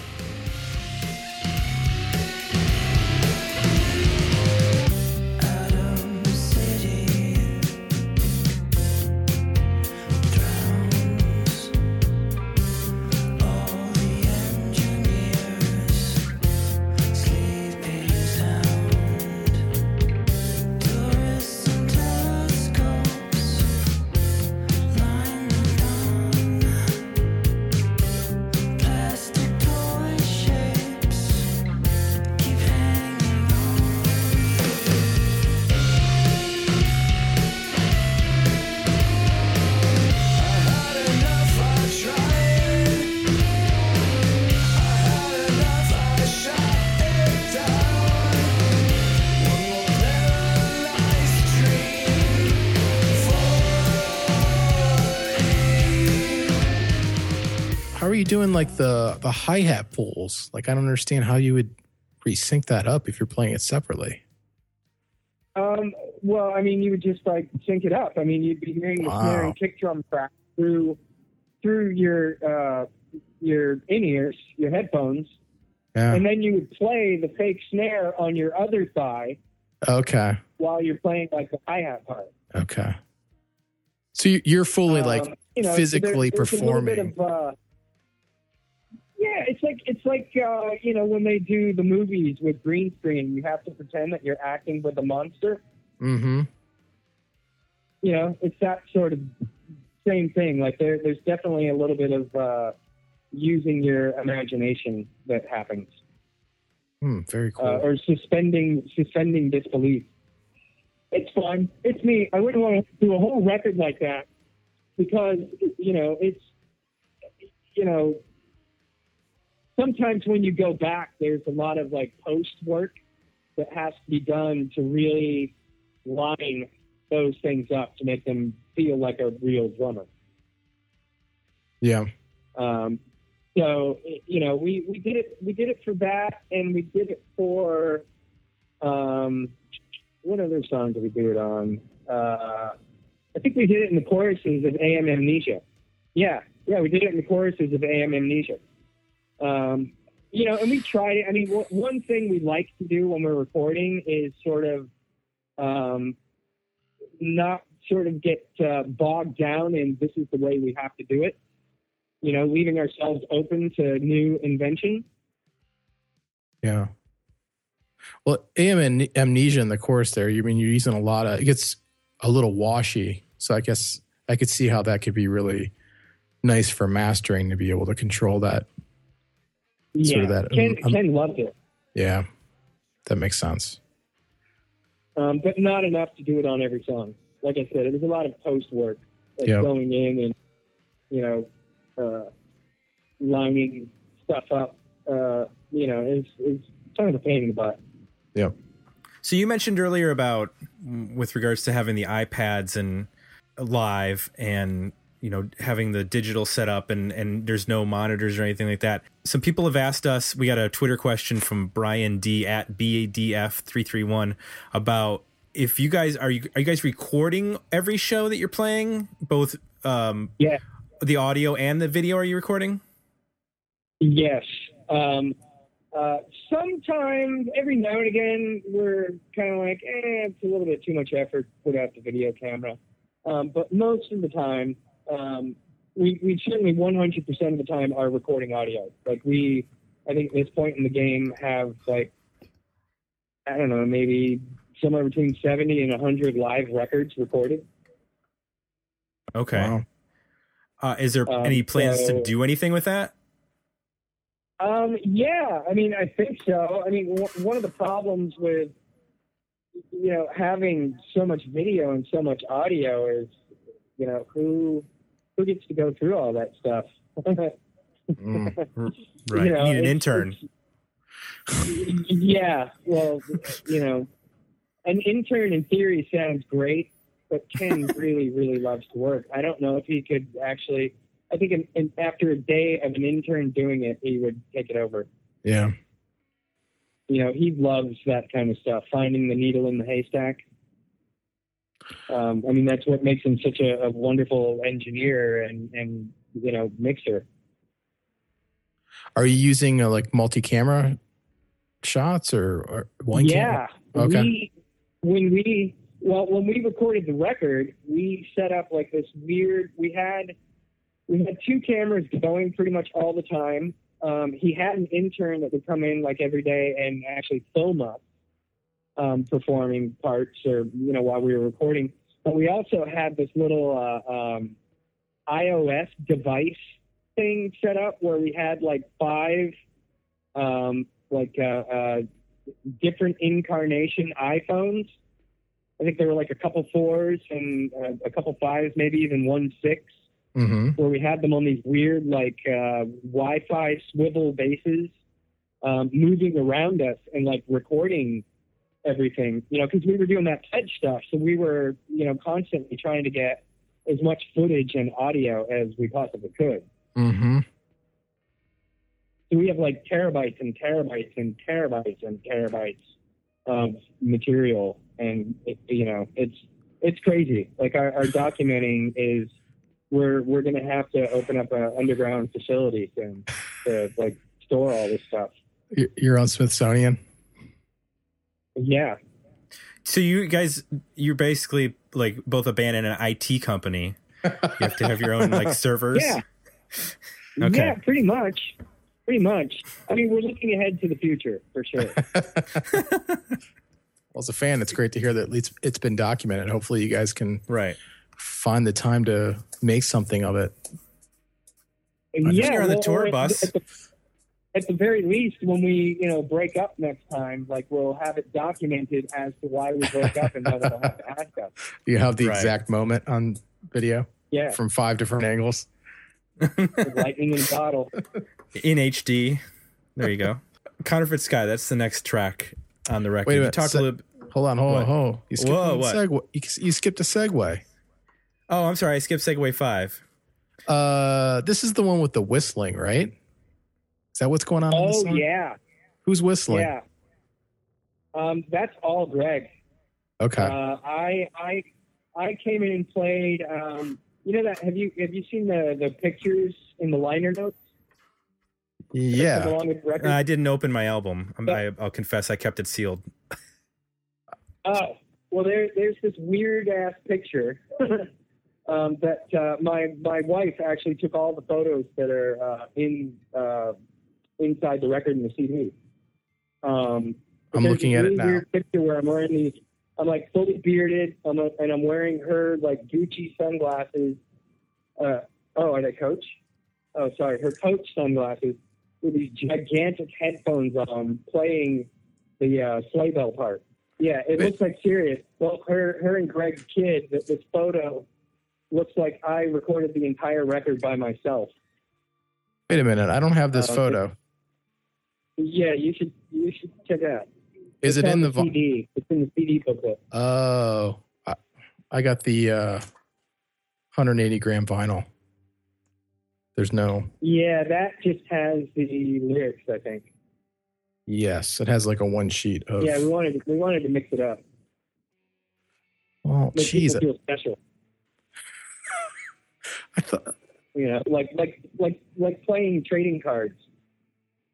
Doing like the the hi hat pulls? Like I don't understand how you would resync that up if you're playing it separately. Um, well, I mean, you would just like sync it up. I mean, you'd be hearing the Wow. snare and kick drum track through through your uh, your in ears, your headphones, Yeah. and then you would play the fake snare on your other thigh Okay. while you're playing like the hi hat part. Okay. So you- you're fully Um, like you know, physically there- there's a little bit performing. of, uh, yeah, it's like it's like uh, you know when they do the movies with green screen, you have to pretend that you're acting with a monster. mm-hmm. you know, it's that sort of same thing. Like there, there's definitely a little bit of uh, using your imagination that happens, Hmm, very cool. uh, or suspending suspending disbelief. It's fun. It's me. I wouldn't want to do a whole record like that because you know it's you know sometimes when you go back, there's a lot of like post work that has to be done to really line those things up to make them feel like a real drummer. yeah. Um, so you know, we, we did it we did it for that, and we did it for Um, what other song did we do it on? Uh, I think we did it in the choruses of AM Amnesia. Yeah, yeah, we did it in the choruses of AM Amnesia. Um, you know, and we tried it. I mean, w- one thing we like to do when we're recording is sort of um, not sort of get uh, bogged down in this is the way we have to do it. You know, leaving ourselves open to new invention. Yeah. Well, AM and amnesia in the chorus there. You mean you're using a lot of it gets a little washy. So I guess I could see how that could be really nice for mastering to be able to control that. Yeah, Sort of that, Ken, um, Ken loved it, Yeah, that makes sense. um, but not enough to do it on every song. Like I said, it was a lot of post work, like Yeah. going in and you know, uh, lining stuff up. Uh, you know, it's it's kind of a pain in the butt. So you mentioned earlier about mm, with regards to having the iPads and live and you know having the digital setup and and there's no monitors or anything like that. Some people have asked us. We got a Twitter question from Brian D at BADF three three one about if you guys are you are you guys recording every show that you're playing both um Yeah. the audio and the video are you recording? Yes. Um, uh, sometimes, every now and again, we're kind of like, eh, it's a little bit too much effort to put out the video camera. Um, but most of the time, um, we, we certainly 100% of the time are recording audio. Like we, I think at this point in the game have like, I don't know, maybe somewhere between 70 and 100 live records recorded. Okay. Wow. Uh, is there Um, any plans so- to do anything with that? Um, yeah, I mean, I think so. I mean, w- one of the problems with you know having so much video and so much audio is, you know, who who gets to go through all that stuff? Mm. [laughs] Right. You know, Need an intern. yeah, well, you know, an intern in theory sounds great, but Ken [laughs] really, really loves to work. I don't know if he could actually. I think in, in, after a day of an intern doing it, he would take it over. Yeah. you know, he loves that kind of stuff, finding the needle in the haystack. Um, I mean, that's what makes him such a, a wonderful engineer and, and, you know, mixer. Are you using uh, like multi-camera shots or, or one yeah. camera? Okay. We, when we, well, when we recorded the record, we set up like this weird, we had, we had two cameras going pretty much all the time. Um, he had an intern that would come in like every day and actually film us um, performing parts or you know while we were recording. But we also had this little uh, um, iOS device thing set up where we had like five um, like uh, uh, different incarnation iPhones. I think there were like a couple fours and uh, a couple fives, maybe even one six Mm-hmm. where we had them on these weird like uh, Wi-Fi swivel bases, um, moving around us and like recording everything. You know, because we were doing that pledge stuff, so we were you know constantly trying to get as much footage and audio as we possibly could. Mm-hmm. So we have like terabytes and terabytes and terabytes and terabytes of material, and it, you know it's it's crazy. Like our, our documenting is we're we're gonna have to open up an underground facility soon to like store all this stuff. You're on Smithsonian. Yeah, So you guys, you're basically like both a band and an IT company. You have to have your own like [laughs] servers. yeah, [laughs] Okay. yeah, pretty much, pretty much. I mean, we're looking ahead to the future for sure. [laughs] Well, as a fan, it's great to hear that it's it's been documented. Hopefully, you guys can Right. find the time to make something of it. yeah, you're on the well, tour at bus. At the, at the very least, when we you know break up next time, like we'll have it documented as to why we broke up, and no one will have to ask us. [laughs] You have the Right. exact moment on video Yeah, from five different angles. lightning in a bottle. [laughs] In HD. There you go. Counterfeit Sky. That's the next track on the record. Wait a You minute, talked se- a little. Hold on, hold What? on, hold on. You skipped Whoa, what? segue. You, you skipped a segue. Oh, I'm sorry. I skipped Segue Five. Uh, this is the one with the whistling, right? Is that what's going on? in this Oh song? yeah, Who's whistling? yeah. Um, that's all Greg. Okay. Uh, I I I came in and played. Um, you know that have you have you seen the the pictures in the liner notes? yeah. Along with the record. I didn't open my album. I'm, I, I'll confess, I kept it sealed. Oh, well, there, there's this weird ass picture [laughs] um, that uh, my my wife actually took all the photos that are uh, in uh, inside the record and the CD. Um, I'm looking at it now. Weird picture where I'm wearing these. I'm like fully bearded. I'm a, and I'm wearing her like Gucci sunglasses. Uh, oh, are they Coach? Oh, sorry, her Coach sunglasses with these gigantic headphones on, playing the uh, sleigh bell part. Yeah, it Wait. looks like serious. Well, her, her and Greg kid. this photo looks like I recorded the entire record by myself. Wait a minute. I don't have this Uh, photo. Yeah, you should you should check it out. Is It's it in the? vo- CD? It's in the CD booklet. Oh, I, I got the uh, 180 gram vinyl. There's no. Yeah, that just has the lyrics. I think. Yes, it has like a one sheet of. Yeah, we wanted we wanted to mix it up. Oh, jeez. feel special. [laughs] I thought. You know, like like like like playing trading cards.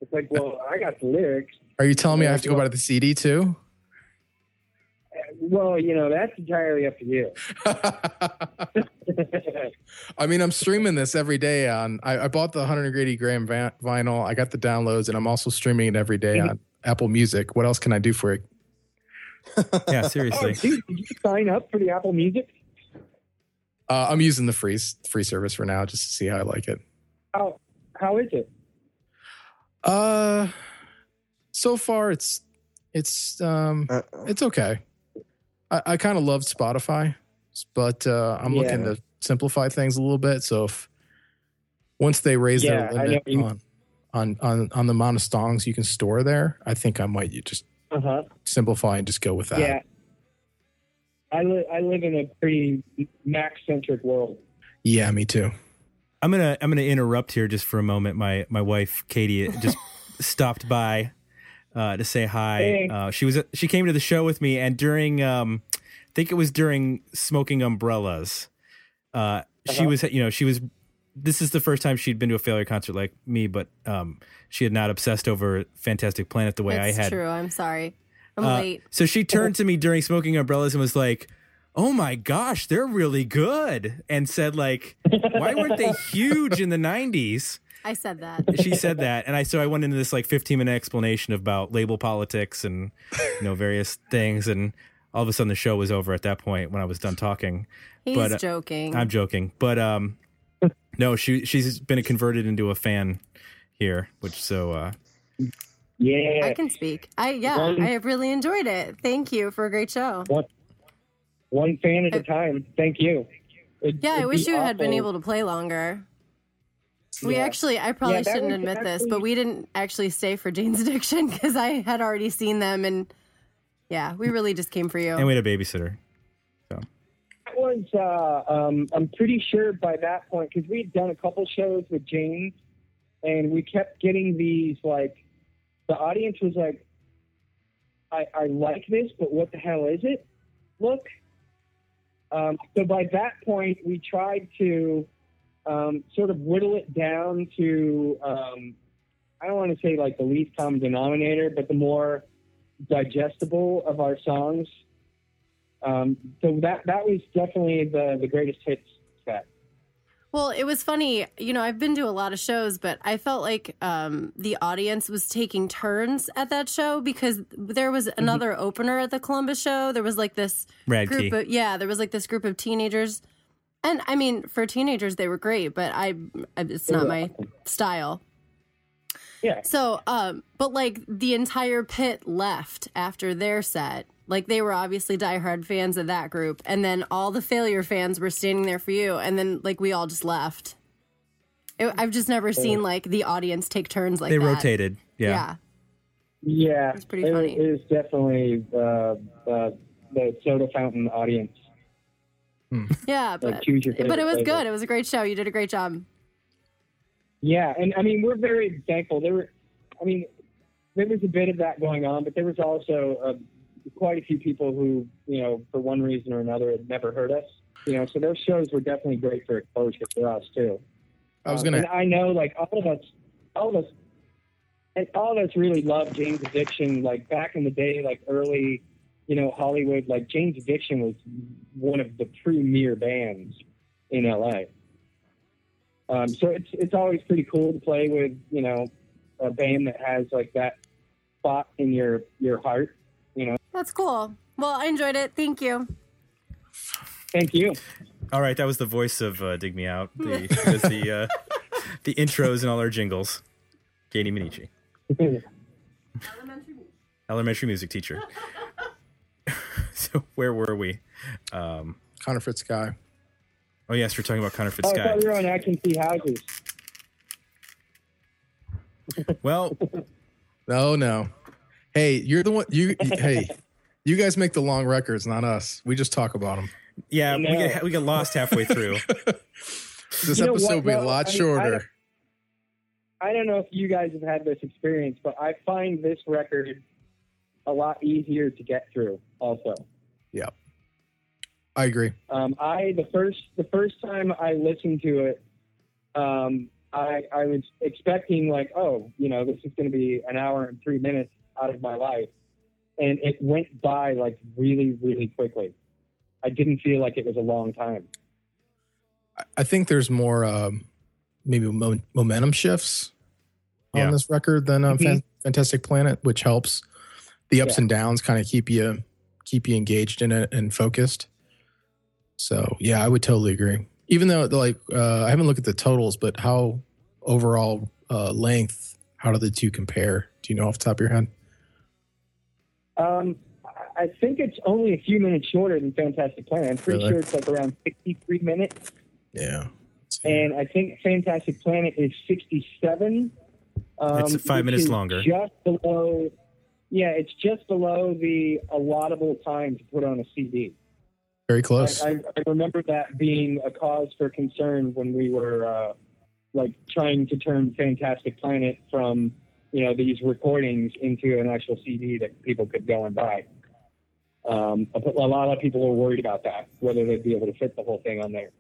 It's like, well, I got the lyrics. Are you telling me I have to go well- buy the CD too? Well, you know, that's entirely up to you. [laughs] I mean, I'm streaming this every day on. I, I bought the 180 gram va- vinyl. I got the downloads, and I'm also streaming it every day on Apple Music. What else can I do for it? [laughs] Yeah, [laughs] oh, seriously. dude, did you sign up for the Apple Music? Uh, I'm using the free free service for now, just to see how I like it. How how is it? Uh, so far it's it's um Uh, it's okay. I, I kind of loved Spotify, but uh, I'm looking to simplify things a little bit. So if once they raise Yeah, their limit you- on, on on on the amount of songs you can store there, I think I might just Uh huh. simplify and just go with that. Yeah. I live I live in a pretty Mac centric world. Yeah, me too. I'm gonna I'm gonna interrupt here just for a moment. My my wife Katie just [laughs] stopped by uh, to say hi. Uh, she was she came to the show with me, and during um, I think it was during smoking umbrellas. Uh, She Uh-huh. was you know she was. This is the first time she'd been to a failure concert like me, but um, she had not obsessed over Fantastic Planet the way it's I had. true. I'm sorry. I'm Uh, late. So she turned to me during smoking umbrellas and was like, "Oh my gosh, they're really good," and said like, "Why weren't they [laughs] huge in the '90s?" I said that. She said that, and I so I went into this like 15 minute explanation about label politics and you know various things, and all of a sudden the show was over at that point when I was done talking. He's But, uh, joking. I'm joking, but um, no, she she's been converted into a fan here, which so uh, Yeah. I can speak. I yeah, One- I have really enjoyed it. Thank you for a great show. One fan at a time. Thank you. It- Yeah, I it'd wish be you had been able to play longer. We Yeah. actually, I probably Yeah, shouldn't was admit this, but we didn't actually stay for Jane's [laughs] Addiction because I had already seen them, and yeah, we really just came for you. and we had a babysitter. So that was, uh, um, I'm pretty sure by that point, because we had done a couple shows with Jane's, and we kept getting these, like, the audience was like, I, I like this, but what the hell is it? Look. Um, so by that point, we tried to um, sort of whittle it down to, um, I don't want to say like the least common denominator, but the more digestible of our songs. Um, so that that was definitely the the greatest hits set. Well, it was funny. You know, I've been to a lot of shows, but I felt like um, the audience was taking turns at that show because there was Mm-hmm. another opener at the Columbus show. There was like this Rad group Key. of yeah, there was like this group of teenagers, and I mean, for teenagers, they were great, but I it's not my style. Yeah, So, um, but like the entire pit left after their set. Like they were obviously diehard fans of that group, and then all the failure fans were standing there for you, and then like we all just left. It, I've just never seen like the audience take turns like that. they that. rotated. Yeah. Yeah. yeah, It's pretty it, funny. It was definitely uh, uh, the soda fountain audience. [laughs] yeah, but choose your but it was favorite good. It was a great show. You did a great job. Yeah, and I mean we're very thankful. There were, I mean, there was a bit of that going on, but there was also quite a few people who, you know, for one reason or another, had never heard us. You know, so those shows were definitely great for exposure for us too. I was Um, gonna. and I know, like all of us, all of us, and all of us really loved Jane's Addiction. Like back in the day, like early, you know, Hollywood. Like Jane's Addiction was one of the premier bands in LA. Um, so it's it's always pretty cool to play with, you know, a band that has like that spot in your your heart. That's cool. Well, I enjoyed it. Thank you. Thank you. All right, that was the voice of uh, "Dig Me Out." The [laughs] the uh, the intros and all our jingles. Katie Minichi, elementary music teacher. [laughs] so where were we? Um, Counterfeit Sky. oh yes, we're talking about Counterfeit Oh, I thought we were on I Can See Houses. Well, [laughs] No, no. Hey, you're the one. You hey, you guys make the long records, not us. We just talk about them. yeah, we get we get lost halfway through. [laughs] This You know episode will be a lot I mean, I shorter. don't- I don't know if you guys have had this experience, but I find this record a lot easier to get through. Also, yeah, I agree. um, I the first the first time I listened to it, um, I I was expecting like, oh, you know, this is going to be an hour and three minutes out of my life, and it went by like really really quickly. I didn't feel like it was a long time. I- I think there's more um, maybe mo- momentum shifts on Yeah. this record than uh, Mhm. Fantastic Planet, which helps the ups Yeah. and downs kind of keep you keep you engaged in it and focused. So yeah, I would totally agree. Even though like uh, I haven't looked at the totals, but how overall uh, length? How do the two compare? Do you know off the top of your head? Um, I- I think it's only a few minutes shorter than Fantastic Planet. I'm pretty Really? sure it's like around 63 minutes, Yeah. and I think Fantastic Planet is 67. Um, It's five minutes longer. Just below. Yeah, it's just below the allotable time to put on a CD. Very I, close. I, I remember that being a cause for concern when we were uh, like trying to turn Fantastic Planet from you know these recordings into an actual CD that people could go and buy. Um, a lot of people were worried about that, whether they'd be able to fit the whole thing on there.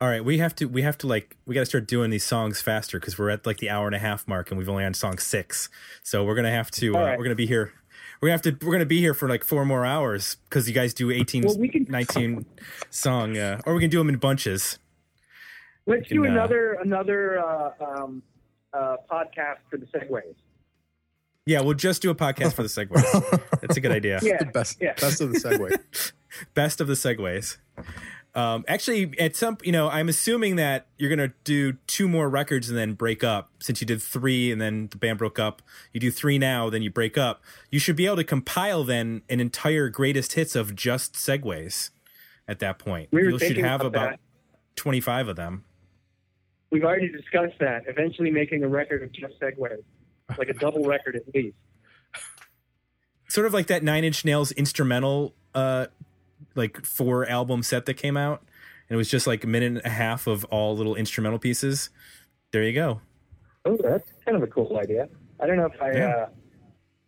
All right, we have to we have to like we got to start doing these songs faster because we're at like the hour and a half mark and we've only on song six. So we're gonna have to uh, right. we're gonna be here. We're gonna have to we're gonna be here for like four more hours because you guys do 18, Well, we can- 19 song, uh, or we can do them in bunches. Let's can, do uh, another another uh, um, uh, podcast for the segues. Yeah, we'll just do a podcast for the segues. [laughs] That's a good idea. Yeah, the best, yeah. best of the segue. [laughs] Best of the segues. Um, actually, at some, you know, I'm assuming that you're gonna do two more records and then break up. Since you did three and then the band broke up, you do three now, then you break up. You should be able to compile then an entire greatest hits of just segues. At that point, We you should have about about that. 25 of them. We've already discussed that. Eventually, making a record of just segues, like a double record at least. Sort of like that Nine Inch Nails instrumental, uh, like four album set that came out, and it was just like a minute and a half of all little instrumental pieces. There you go. Oh, that's kind of a cool idea. I don't know if I. Yeah. Uh,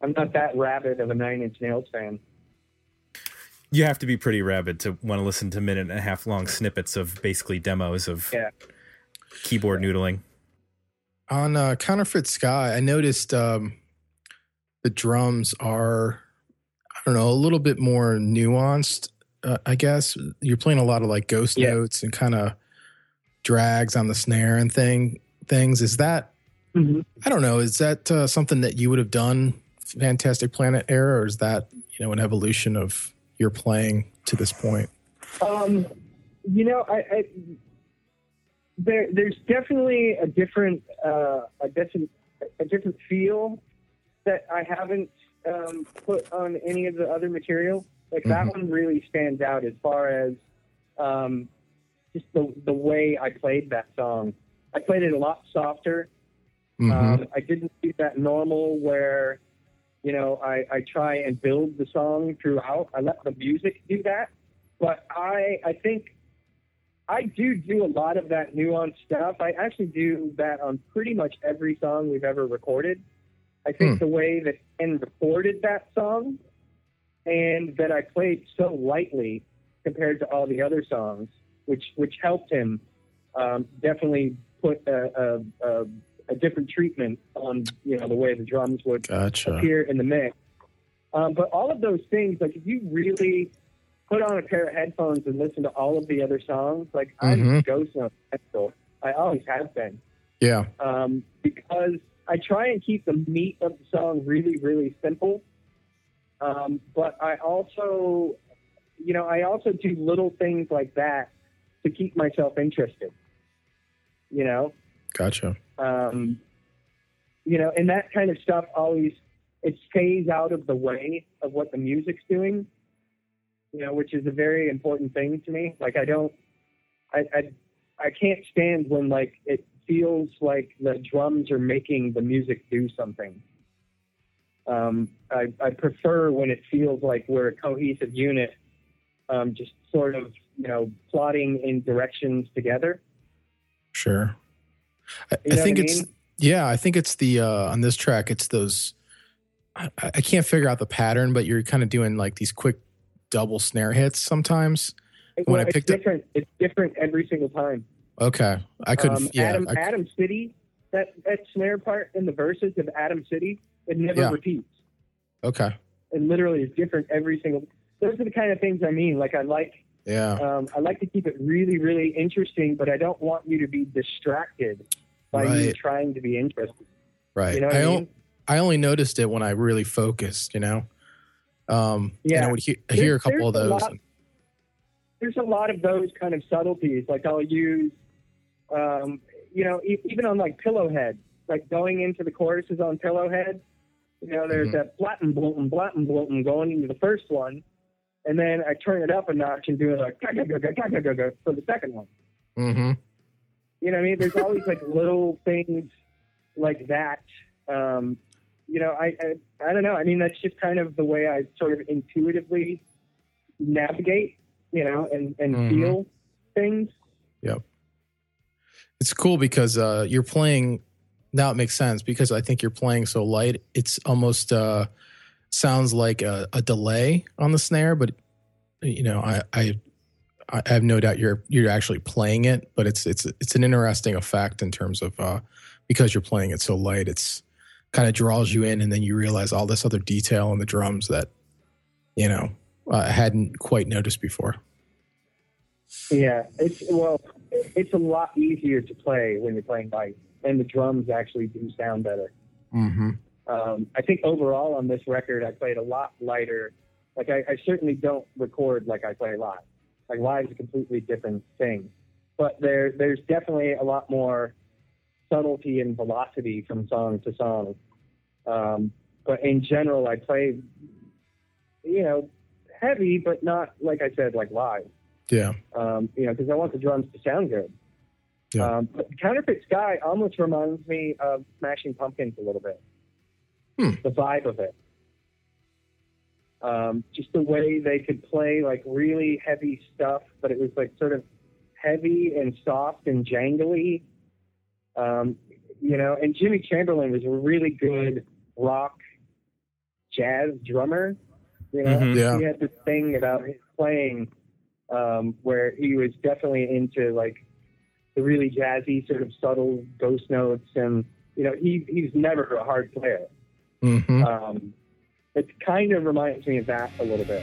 I'm not that rabid of a Nine Inch Nails fan. you have to be pretty rabid to want to listen to minute and a half long snippets of basically demos of Yeah. Keyboard noodling. On uh, Counterfeit Sky, I noticed um, the drums are, I don't know, a little bit more nuanced. Uh, I guess you're playing a lot of like ghost Yeah. notes and kind of drags on the snare and thing things. Is that I don't know? Is that uh, something that you would have done Fantastic Planet era, or is that you know an evolution of your playing to this point? Um, you know, I, I there there's definitely a different uh, a different a different feel that I haven't um, put on any of the other material. Like that Mhm. one really stands out as far as um, just the the way I played that song. I played it a lot softer. Mhm. Um, I didn't do that normal where, you know, I, I try and build the song throughout. I let the music do that. But I, I think I do do a lot of that nuanced stuff. I actually do that on pretty much every song we've ever recorded. I think Hmm. the way that Ken recorded that song and that I played so lightly compared to all the other songs, which which helped him um, definitely put a, a, a, a different treatment on you know the way the drums would Gotcha. appear in the mix. Um, but all of those things, like if you really put on a pair of headphones and listen to all of the other songs, like I'm Mhm. Ghost Note pencil. I always have been Yeah. um, because I try and keep the meat of the song really, really simple. Um, but I also, you know, I also do little things like that to keep myself interested. You know, Gotcha. um, you know, and that kind of stuff always it stays out of the way of what the music's doing. You know, which is a very important thing to me. Like I don't, I, I, I can't stand when like it feels like the drums are making the music do something. Um, I, I prefer when it feels like we're a cohesive unit, um, just sort of you know plotting in directions together. Sure. I, You I think it's mean? yeah. I think it's the uh on this track. It's those. I, I can't figure out the pattern, but you're kind of doing like these quick double snare hits sometimes. When Well, I it's picked up- different. It's different every single time. Okay, I couldn't. Um, yeah, Adam, I- Atom City, that, that snare part in the verses of Atom City, it never Yeah. repeats. okay. It literally is different every single. Those are the kind of things I mean. Like I like, Yeah. um, I like to keep it really, really interesting, but I don't want you to be distracted by me trying to be interested. Right. You know what I, I o- mean? I only noticed it when I really focused. You know. Um. Yeah. And I would he- hear a couple of there's a those. lot- There's a lot of those kind of subtleties. Like I'll use, um, you know, e- even on like Pillowhead, like going into the choruses on Pillowhead. You know, there's Mhm. that blatten bloatin, blatten bloatin going into the first one, and then I turn it up a notch and do it like "Ga-ga-ga-ga-ga-ga-ga" for the second one. mm-hmm. You know what I mean? There's always like little things like that. Um, you know, I, I I don't know. I mean, that's just kind of the way I sort of intuitively navigate, you know, and and Mhm. feel things. Yep. It's cool because uh, you're playing. Now it makes sense because I think you're playing so light. It's almost uh, sounds like a, a delay on the snare, but you know, I, I I have no doubt you're you're actually playing it. But it's it's it's an interesting effect in terms of uh, because you're playing it so light. It's kind of draws you in, and then you realize all this other detail in the drums that you know I hadn't quite noticed before. Yeah, it's well, it's a lot easier to play when you're playing light, and the drums actually do sound better. Mm-hmm. Um, I think overall on this record, I played a lot lighter. Like I, I certainly don't record like I play live. Like live is a completely different thing. But there, there's definitely a lot more subtlety and velocity from song to song. Um, but in general, I play, you know, heavy, but not like I said, like live. Yeah. Um, you know, because I want the drums to sound good. Yeah. Um, but Counterfeit Sky almost reminds me of Smashing Pumpkins a little bit. Hmm. The vibe of it. Um, just the way they could play like really heavy stuff, but it was like sort of heavy and soft and jangly. Um, you know, and Jimmy Chamberlin was a really good rock jazz drummer. You know, Mhm. Yeah. he had this thing about his playing um, where he was definitely into like the really jazzy, sort of subtle ghost notes, and you know, he he's never a hard player. Mm-hmm. Um, it kind of reminds me of that a little bit.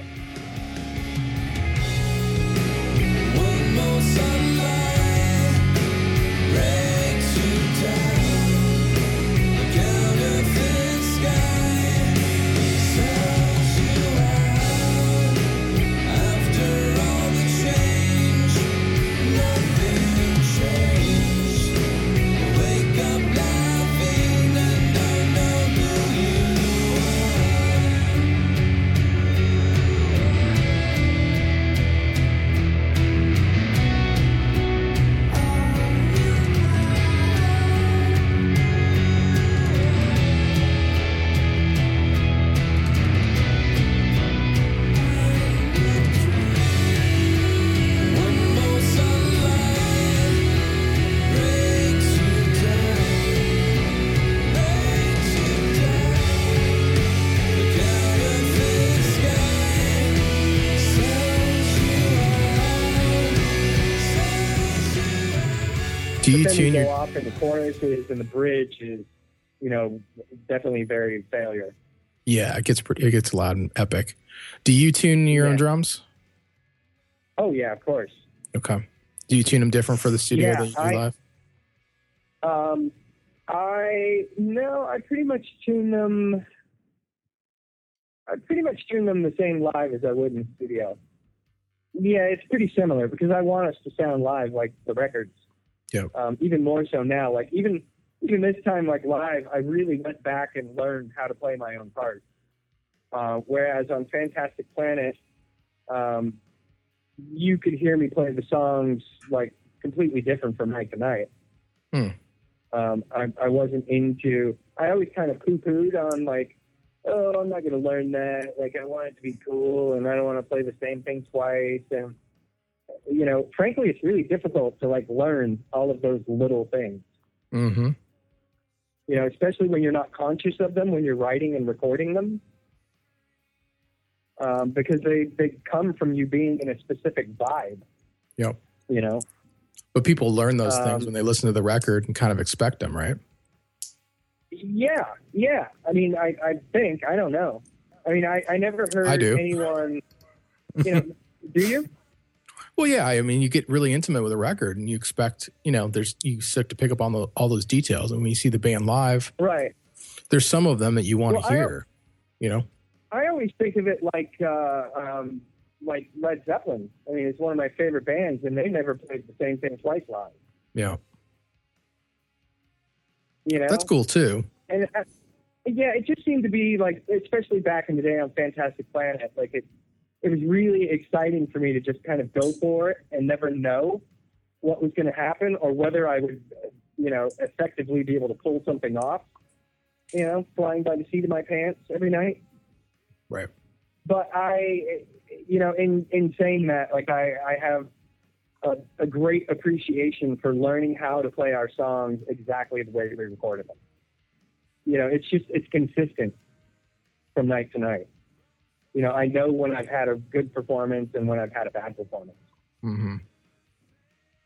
Do you but then tune we your go off in the choruses and the bridge is, you know, definitely very failure. Yeah, it gets pretty it gets loud and epic. Do you tune your own drums? Oh yeah, of course. Okay. Do you tune them different for the studio Yeah, than you do I- live? Um, I no, I pretty much tune them. I pretty much tune them the same live as I would in studio. Yeah, it's pretty similar because I want us to sound live like the records. Yep. Um, even more so now, like even even this time, like live, I really went back and learned how to play my own part. Uh, whereas on Fantastic Planet, um, you could hear me play the songs like completely different from night to night. Hmm. Um, I, I wasn't into. I always kind of poo-pooed on like, oh, I'm not going to learn that. Like, I want it to be cool, and I don't want to play the same thing twice. And you know, frankly, it's really difficult to like learn all of those little things. Mm-hmm. You know, especially when you're not conscious of them when you're writing and recording them. Um, because they, they come from you being in a specific vibe. Yep. You know, But people learn those things Um, when they listen to the record and kind of expect them, right? Yeah, yeah. I mean, I, I think I don't know. I mean, I, I never heard I do. anyone. You know, [laughs] do you? Well, yeah. I mean, you get really intimate with a record, and you expect, you know, there's you start to pick up on the, all those details. And when you see the band live, Right. there's some of them that you want Well, to hear. You know, I always think of it like uh, um, like Led Zeppelin. I mean, it's one of my favorite bands, and they never played the same thing twice live. yeah, You know, that's cool too. and uh, yeah, it just seemed to be like, especially back in the day on Fantastic Planet, like it, it was really exciting for me to just kind of go for it and never know what was going to happen or whether I would, you know, effectively be able to pull something off. You know, flying by the seat of my pants every night. Right. But I, you know, in in saying that, like I, I have a, a great appreciation for learning how to play our songs exactly the way we recorded them. You know, it's just it's consistent from night to night. You know, I know when I've had a good performance and when I've had a bad performance. Mm-hmm.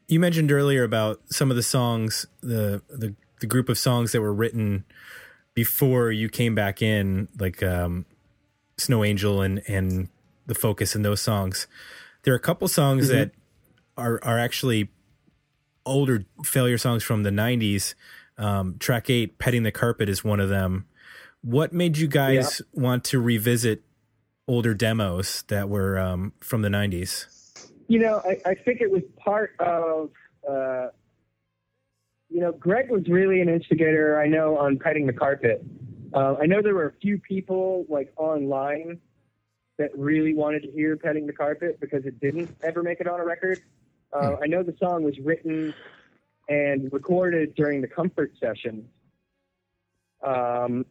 You mentioned earlier about some of the songs, the the, the group of songs that were written before you came back in, like um, Snow Angel and and the focus in those songs. There are a couple songs that are are actually older failure songs from the '90s. Um, track eight, "Petting the Carpet," is one of them. What made you guys want to revisit older demos that were um, from the '90s? You know, I, I think it was part of, uh, you know, Greg was really an instigator, I know, on petting the carpet. Uh, I know there were a few people, like, online that really wanted to hear petting the carpet because it didn't ever make it on a record. Uh, I know the song was written and recorded during the comfort sessions. Um,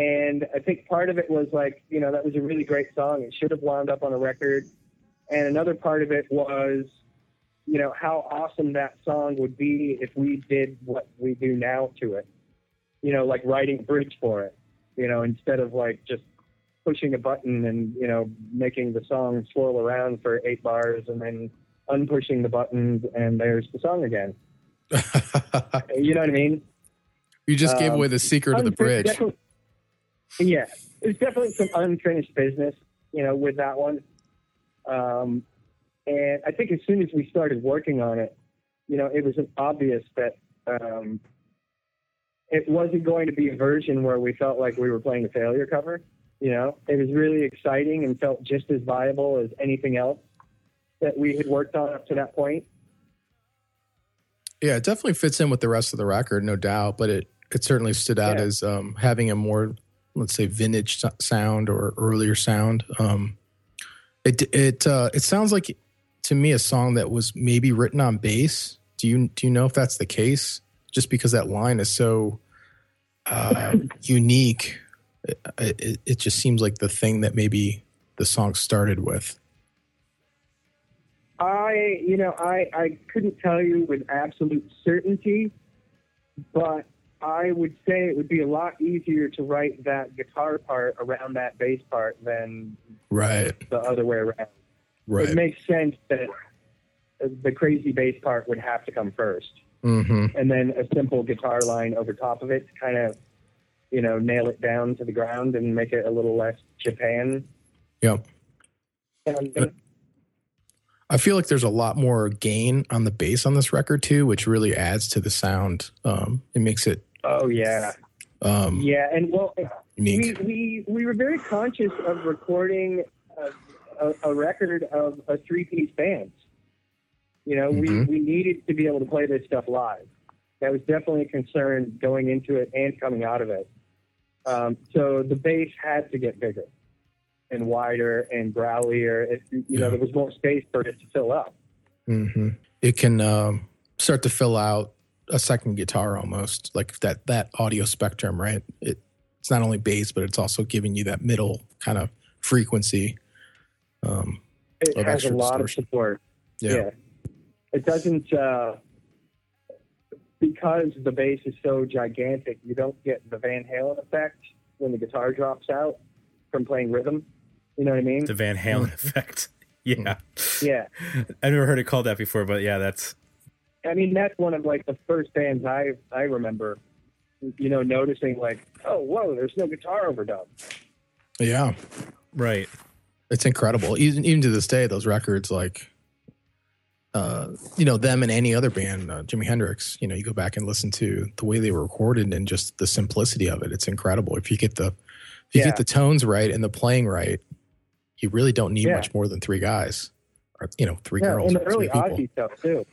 and I think part of it was like, you know, that was a really great song. It should have wound up on a record. And another part of it was, you know, how awesome that song would be if we did what we do now to it. You know, like writing a bridge for it, you know, instead of like just pushing a button and, you know, making the song swirl around for eight bars and then unpushing the buttons and there's the song again. [laughs] You know what I mean? you just gave Um, away the secret of the bridge. Yeah, there's definitely some unfinished business, you know, with that one. Um, and I think as soon as we started working on it, you know, it was obvious that um, it wasn't going to be a version where we felt like we were playing a failure cover. You know, it was really exciting and felt just as viable as anything else that we had worked on up to that point. Yeah, it definitely fits in with the rest of the record, no doubt. But it it certainly stood out Yeah. as um, having a more, let's say, vintage sound or earlier sound. Um, it it uh, it sounds like to me a song that was maybe written on bass. Do you do you know if that's the case? Just because that line is so uh, [laughs] unique, it, it, it just seems like the thing that maybe the song started with. I, you know, I, I couldn't tell you with absolute certainty, but I would say it would be a lot easier to write that guitar part around that bass part than Right. the other way around. Right. It makes sense that the crazy bass part would have to come first, hmm and then a simple guitar line over top of it to kind of, you know, nail it down to the ground and make it a little less Japan. Yep. sounding. I feel like there's a lot more gain on the bass on this record too, which really adds to the sound. Um, it makes it Oh yeah, um, yeah, and well, unique. we, we we were very conscious of recording a, a, a record of a three piece band. You know, Mhm. we, we needed to be able to play this stuff live. That was definitely a concern going into it and coming out of it. Um, so the bass had to get bigger and wider and growlier. It, you know, there was more space for it to fill up. hmm It can um, start to fill out a second guitar almost, like that that audio spectrum, right? It, it's not only bass, but it's also giving you that middle kind of frequency. Um, It has a lot distortion. of support. yeah. Yeah. It doesn't, uh, because the bass is so gigantic, you don't get the Van Halen effect when the guitar drops out from playing rhythm. You know what I mean? The Van Halen effect. [laughs] Yeah. Yeah. I've never heard it called that before, but yeah, that's I mean, that's one of like the first bands I, I remember, you know, noticing like, oh, whoa, there's no guitar overdub. Yeah. right. It's incredible. Even even to this day, those records, like, uh, you know, them and any other band, uh, Jimi Hendrix. You know, you go back and listen to the way they were recorded and just the simplicity of it. It's incredible. If you get the if you Yeah. get the tones right and the playing right, you really don't need Yeah. much more than three guys, or you know, three Yeah, girls, and the three early people. Ozzy stuff too.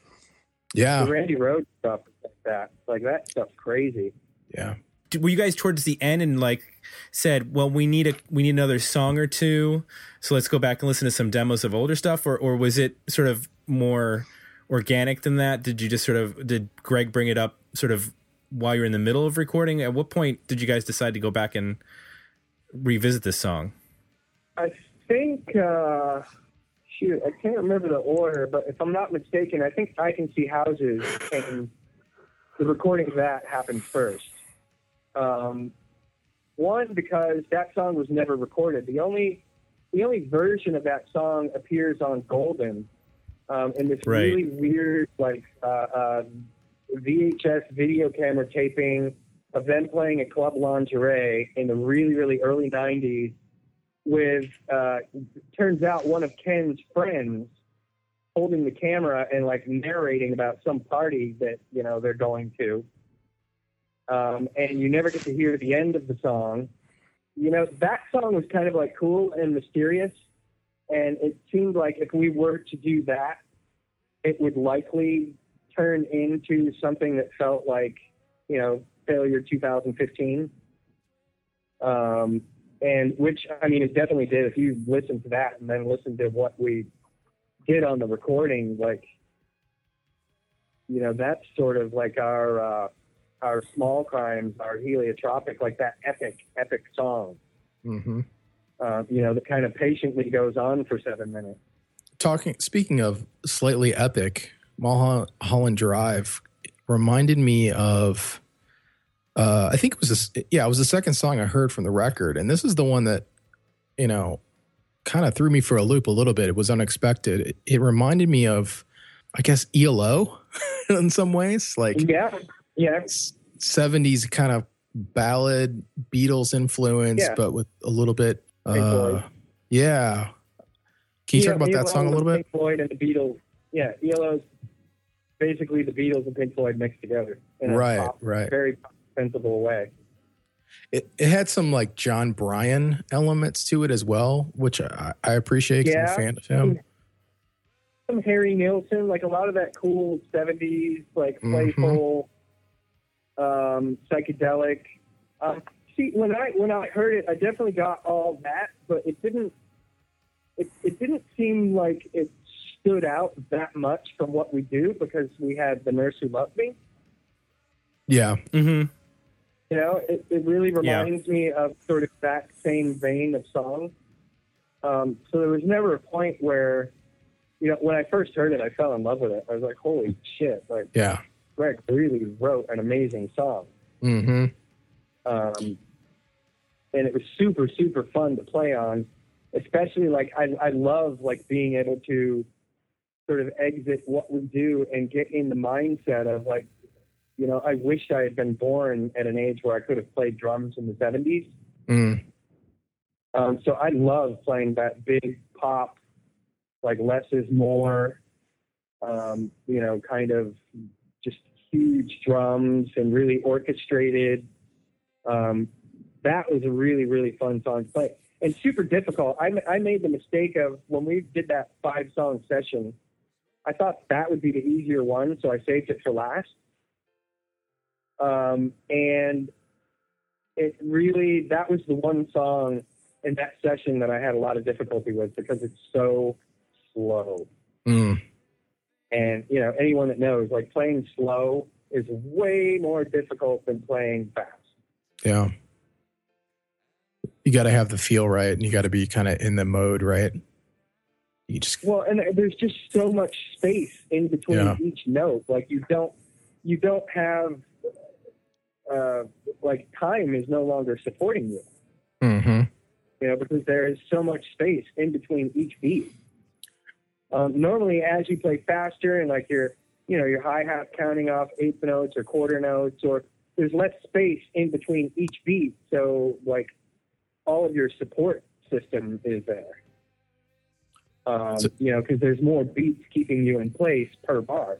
Yeah, The Randy Rhoads stuff like that. Like that stuff's crazy. yeah. D- Were you guys towards the end and like said, well, we need a we need another song or two, so let's go back and listen to some demos of older stuff, or or was it sort of more organic than that? Did you just sort of did Greg bring it up sort of while you're in the middle of recording? At what point did you guys decide to go back and revisit this song? I think, uh, shoot, I can't remember the order, but if I'm not mistaken, I think I Can See Houses came, the recording of that happened first. Um, one, because that song was never recorded. The only, the only version of that song appears on Golden um, in this Right. really weird, like, uh, uh, VHS video camera taping of them playing at Club Lingerie in the really, really early 90s with uh turns out one of Ken's friends holding the camera and like narrating about some party that you know they're going to. Um and you never get to hear the end of the song. You know that song was kind of like cool and mysterious and it seemed like if we were to do that it would likely turn into something that felt like you know failure 2015 um and which I mean it definitely did. If you listen to that and then listen to what we did on the recording, like you know, that's sort of like our uh, our small crimes, our heliotropic, like that epic epic song. hmm Uh, you know, that kind of patiently goes on for seven minutes. Talking. Speaking of slightly epic, Mulholland Drive reminded me of. Uh, I think it was this, yeah, it was the second song I heard from the record, and this is the one that, you know, kind of threw me for a loop a little bit. It was unexpected. It, it reminded me of, I guess, ELO [laughs] in some ways, like Yeah, yeah, seventies kind of ballad Beatles influence, Yeah. but with a little bit. Uh, yeah. Can you Yeah, talk about that song a little bit? Pink Floyd and the Beatles. Yeah, ELO's basically the Beatles and Pink Floyd mixed together. Right, pop- right. Very sensible way. It, it had some like Jon Brion elements to it as well, which I, I appreciate. 'cause I'm a fan of him. some Harry Nilsson, like a lot of that cool '70s, like Mhm. playful, um, psychedelic. Um, see, when I when I heard it, I definitely got all that, but it didn't. It it didn't seem like it stood out that much from what we do because we had the nurse who loved me. Yeah. Mm-hmm. You know, it, it really Yeah. reminds me of sort of that same vein of song. Um, so there was never a point where, you know, when I first heard it, I fell in love with it. I was like, holy shit, like Yeah. Greg really wrote an amazing song. Mm-hmm. Um, and it was super, super fun to play on, especially like I, I love like being able to sort of exit what we do and get in the mindset of like, you know, I wish I had been born at an age where I could have played drums in the 70s. Mm. Um, so I love playing that big pop, like less is more, um, you know, kind of just huge drums and really orchestrated. Um, that was a really, really fun song to play and super difficult. I, I made the mistake of when we did that five song session, I thought that would be the easier one, so I saved it for last. Um, and it really, that was the one song in that session that I had a lot of difficulty with because it's so slow. Mm. And, you know, anyone that knows, like playing slow is way more difficult than playing fast. Yeah. You got to have the feel right and you got to be kind of in the mode, right? You just, Well, and there's just so much space in between Yeah. each note. Like you don't, you don't have, uh, like time is no longer supporting you. hmm You know, because there is so much space in between each beat. Um, normally, as you play faster and like your, you know, your hi hat counting off eighth notes or quarter notes, or there's less space in between each beat. So like all of your support system is there. Um, So- you know, because there's more beats keeping you in place per bar.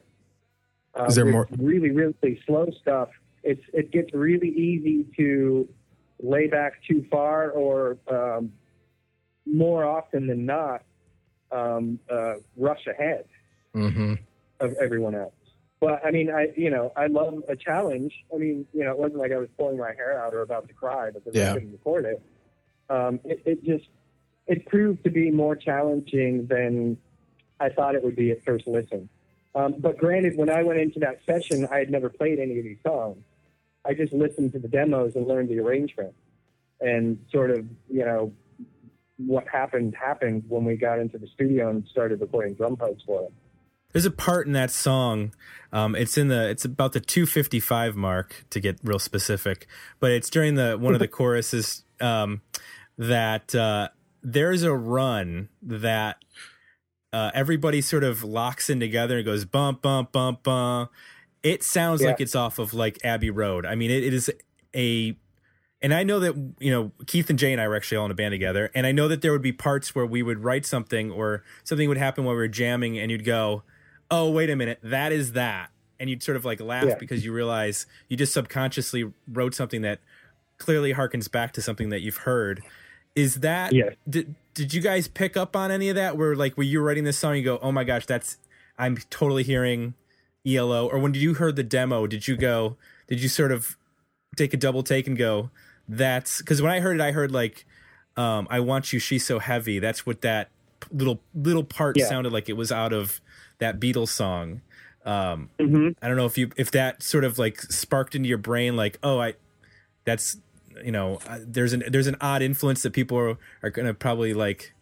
Uh, Is there more- really really slow stuff? It's it gets really easy to lay back too far, or um, more often than not, um, uh, rush ahead hmm of everyone else. But I mean, I you know I love a challenge. I mean, you know, it wasn't like I was pulling my hair out or about to cry because Yeah. I couldn't record it. Um, it. It just it proved to be more challenging than I thought it would be at first listen. Um, but granted, when I went into that session, I had never played any of these songs. I just listened to the demos and learned the arrangement, and sort of you know what happened happened when we got into the studio and started recording drum parts for it. There's a part in that song. Um, it's in the. It's about the 255 mark to get real specific, but it's during the one of the [laughs] choruses um, that uh, there's a run that uh, everybody sort of locks in together and goes bump bump bump bump. It sounds Yeah. like it's off of like Abbey Road. I mean, it, it is a. And I know that you know Keith and Jay and I were actually all in a band together, and I know that there would be parts where we would write something or something would happen while we were jamming, and you'd go, "Oh, wait a minute, that is that," and you'd sort of like laugh Yeah. because you realize you just subconsciously wrote something that clearly harkens back to something that you've heard. Is that Yes. did did you guys pick up on any of that? Where like were you writing this song, you go, "Oh my gosh, that's I'm totally hearing ELO," or when you heard the demo, did you go, did you sort of take a double take and go, "That's," because when I heard it, I heard like, um, "I want you, she's so heavy." That's what that little little part Yeah. sounded like. It was out of that Beatles song. Um, Mm-hmm. I don't know if you if that sort of like sparked into your brain like oh I that's you know there's an there's an odd influence that people are, are gonna probably like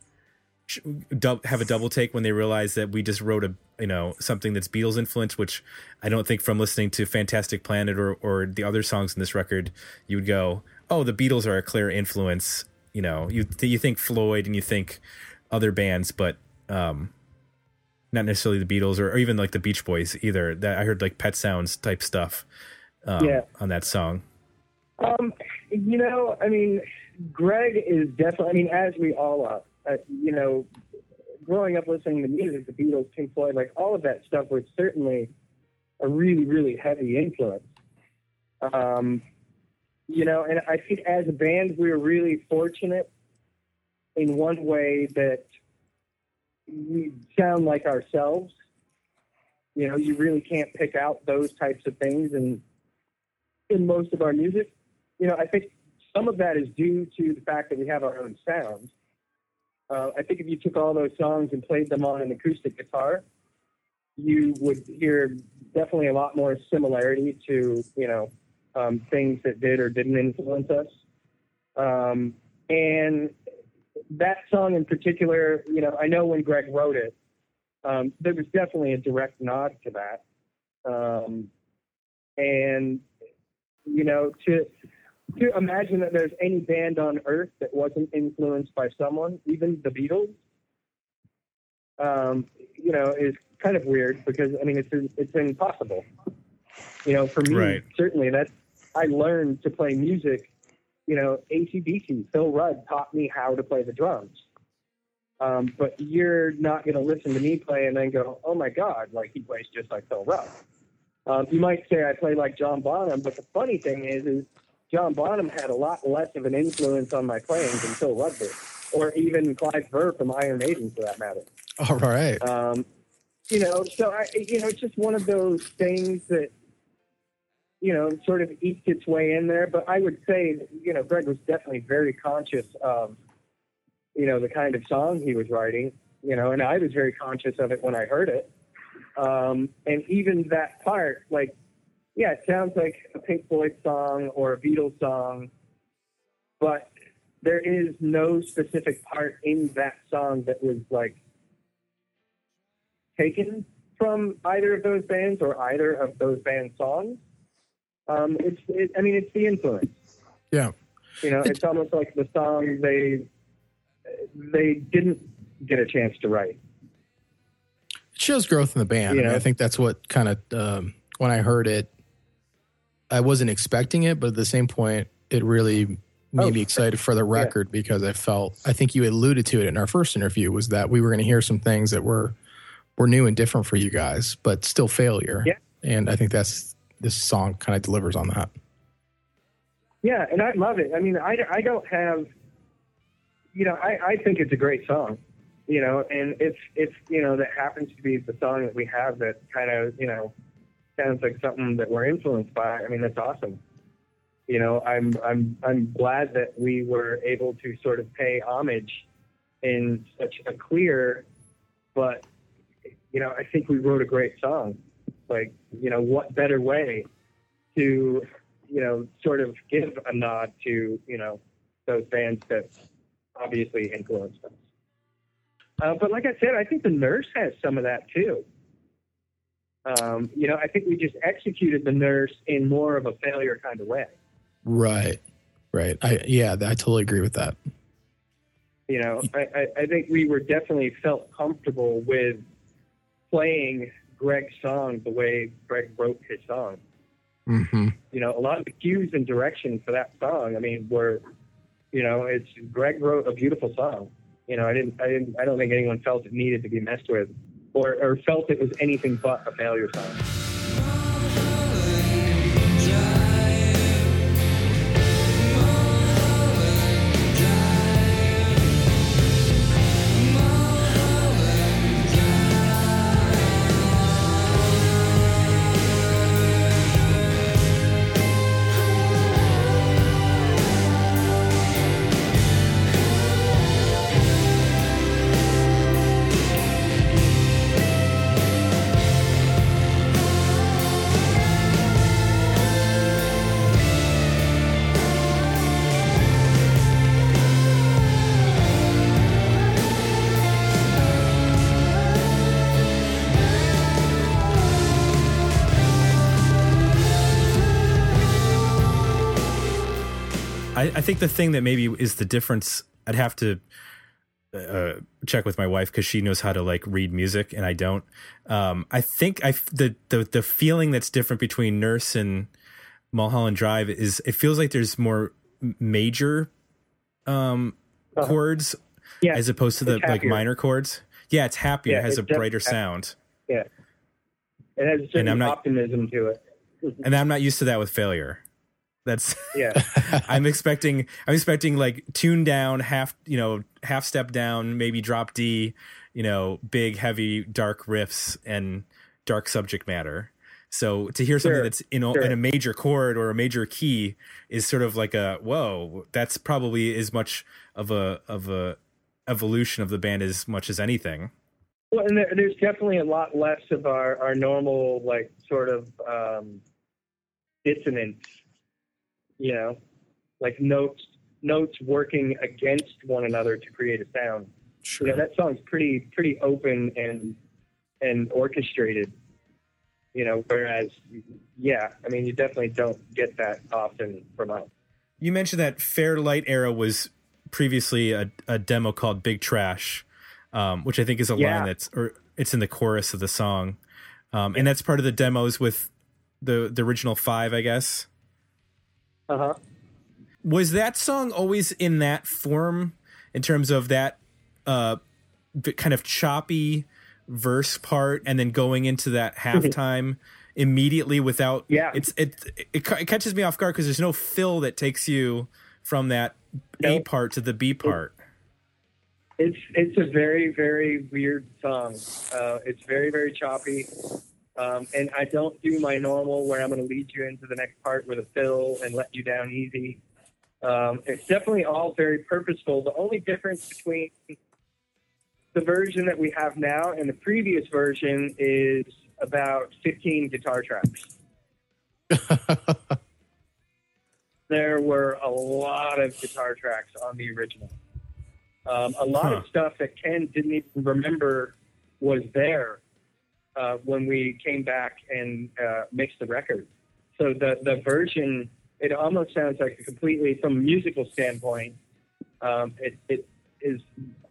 sh- dub, have a double take when they realize that we just wrote a you know something that's Beatles influence which I don't think from listening to Fantastic Planet or or the other songs in this record you would go oh the Beatles are a clear influence you know you you think Floyd and you think other bands but um not necessarily the Beatles or, or even like the Beach Boys either. That I heard like Pet Sounds type stuff um, Yeah. on that song. Um, you know, I mean, Greg is definitely. I mean, as we all are. Uh, you know, growing up listening to music, the Beatles, Pink Floyd, like all of that stuff was certainly a really, really heavy influence. Um, you know, and I think as a band, we were really fortunate in one way that we sound like ourselves. You know, you really can't pick out those types of things in in most of our music. You know, I think some of that is due to the fact that we have our own sound. Uh, I think if you took all those songs and played them on an acoustic guitar, you would hear definitely a lot more similarity to you know um, things that did or didn't influence us. Um, and that song in particular, you know, I know when Greg wrote it, um, there was definitely a direct nod to that. Um, and you know, to to imagine that there's any band on earth that wasn't influenced by someone, even the Beatles, um, you know, is kind of weird because I mean, it's it's impossible. You know, for me, Right. certainly that's I learned to play music. You know, ACDC, Phil Rudd taught me how to play the drums. Um, but you're not going to listen to me play and then go, oh my God, like he plays just like Phil Rudd. Um, you might say I play like John Bonham, but the funny thing is, is John Bonham had a lot less of an influence on my playing than Phil Rudd or even Clive Burr from Iron Maiden, for that matter. All right. Um, you know, so I, you know, it's just one of those things that, you know, sort of eats its way in there. But I would say, you know, Greg was definitely very conscious of, you know, the kind of song he was writing, you know, and I was very conscious of it when I heard it. Um, and even that part, like, yeah, it sounds like a Pink Floyd song or a Beatles song, but there is no specific part in that song that was like taken from either of those bands or either of those band songs. Um, it's, it, I mean, it's the influence. Yeah. You know, it's almost like the song they they didn't get a chance to write. It shows growth in the band. I, mean, I think that's what kind of um, when I heard it, I wasn't expecting it, but at the same point, it really made Oh, me excited for the record because I felt I think you alluded to it in our first interview was that we were going to hear some things that were were new and different for you guys, but still failure. Yeah. And I think that's this song kind of delivers on that. Yeah, and I love it. I mean, I, I don't have, you know, I, I think it's a great song, you know, and it's it's you know that happens to be the song that we have that kind of you know sounds like something that we're influenced by. I mean, that's awesome. You know, I'm I'm I'm glad that we were able to sort of pay homage in such a clear, but you know, I think we wrote a great song. Like, you know, what better way to you know, sort of give a nod to, you know, those bands that obviously influenced us. Uh, but like I said, I think the nurse has some of that too. Um, you know, I think we just executed the nurse in more of a failure kind of way. Right. Right. I yeah, I totally agree with that. You know, I, I, think we were definitely felt comfortable with playing Greg's song the way Greg wrote his song. hmm you know, a lot of the cues and direction for that song, I mean, were, you know, it's Greg wrote a beautiful song. You know, I didn't, I didn't, I don't think anyone felt it needed to be messed with, or, or felt it was anything but a failure song. I, I think the thing that maybe is the difference, I'd have to uh, check with my wife because she knows how to like read music and I don't. Um, I think I the, the the feeling that's different between Nurse and Mulholland Drive is it feels like there's more major um, Uh-huh. chords Yeah, as opposed to the it's like minor chords. Yeah, it's happier. Yeah, it has a brighter sound. Yeah, it has a certain I'm not- optimism to it. And I'm not used to that with failure. That's Yeah, [laughs] I'm expecting I'm expecting like tune down, half you know, half step down, maybe drop D, you know, big, heavy, dark riffs and dark subject matter. So to hear something Sure, that's in a, sure. in a major chord or a major key is sort of like a whoa. That's probably as much of a of a evolution of the band as much as anything. well, and there, there's definitely a lot less of our our normal like sort of um, dissonance. You know, like notes notes working against one another to create a sound. Sure. you know that song's pretty pretty open and and orchestrated you know whereas yeah i mean you definitely don't get that often from us You mentioned that Fairlight era was previously a, a demo called Big Trash. um, which I think is a Yeah. line that's or it's in the chorus of the song, um, and that's part of the demos with the the original five, I guess. Uh huh. Was that song always in that form in terms of that uh, kind of choppy verse part, and then going into that halftime immediately without? Yeah. it's it it, it catches me off guard because there's no fill that takes you from that A part to the B part. It's it's a very very weird song. Uh, it's very very choppy, um, and I don't do my normal where I'm going to lead you into the next part with a fill and let you down easy. Um, it's definitely all very purposeful. The only difference between the version that we have now and the previous version is about 15 guitar tracks. [laughs] there were a lot of guitar tracks on the original. Um, a lot Huh. of stuff that Ken didn't even remember was there uh, when we came back and uh, mixed the record. So the the version, it almost sounds like a completely, from a musical standpoint, um, it, it is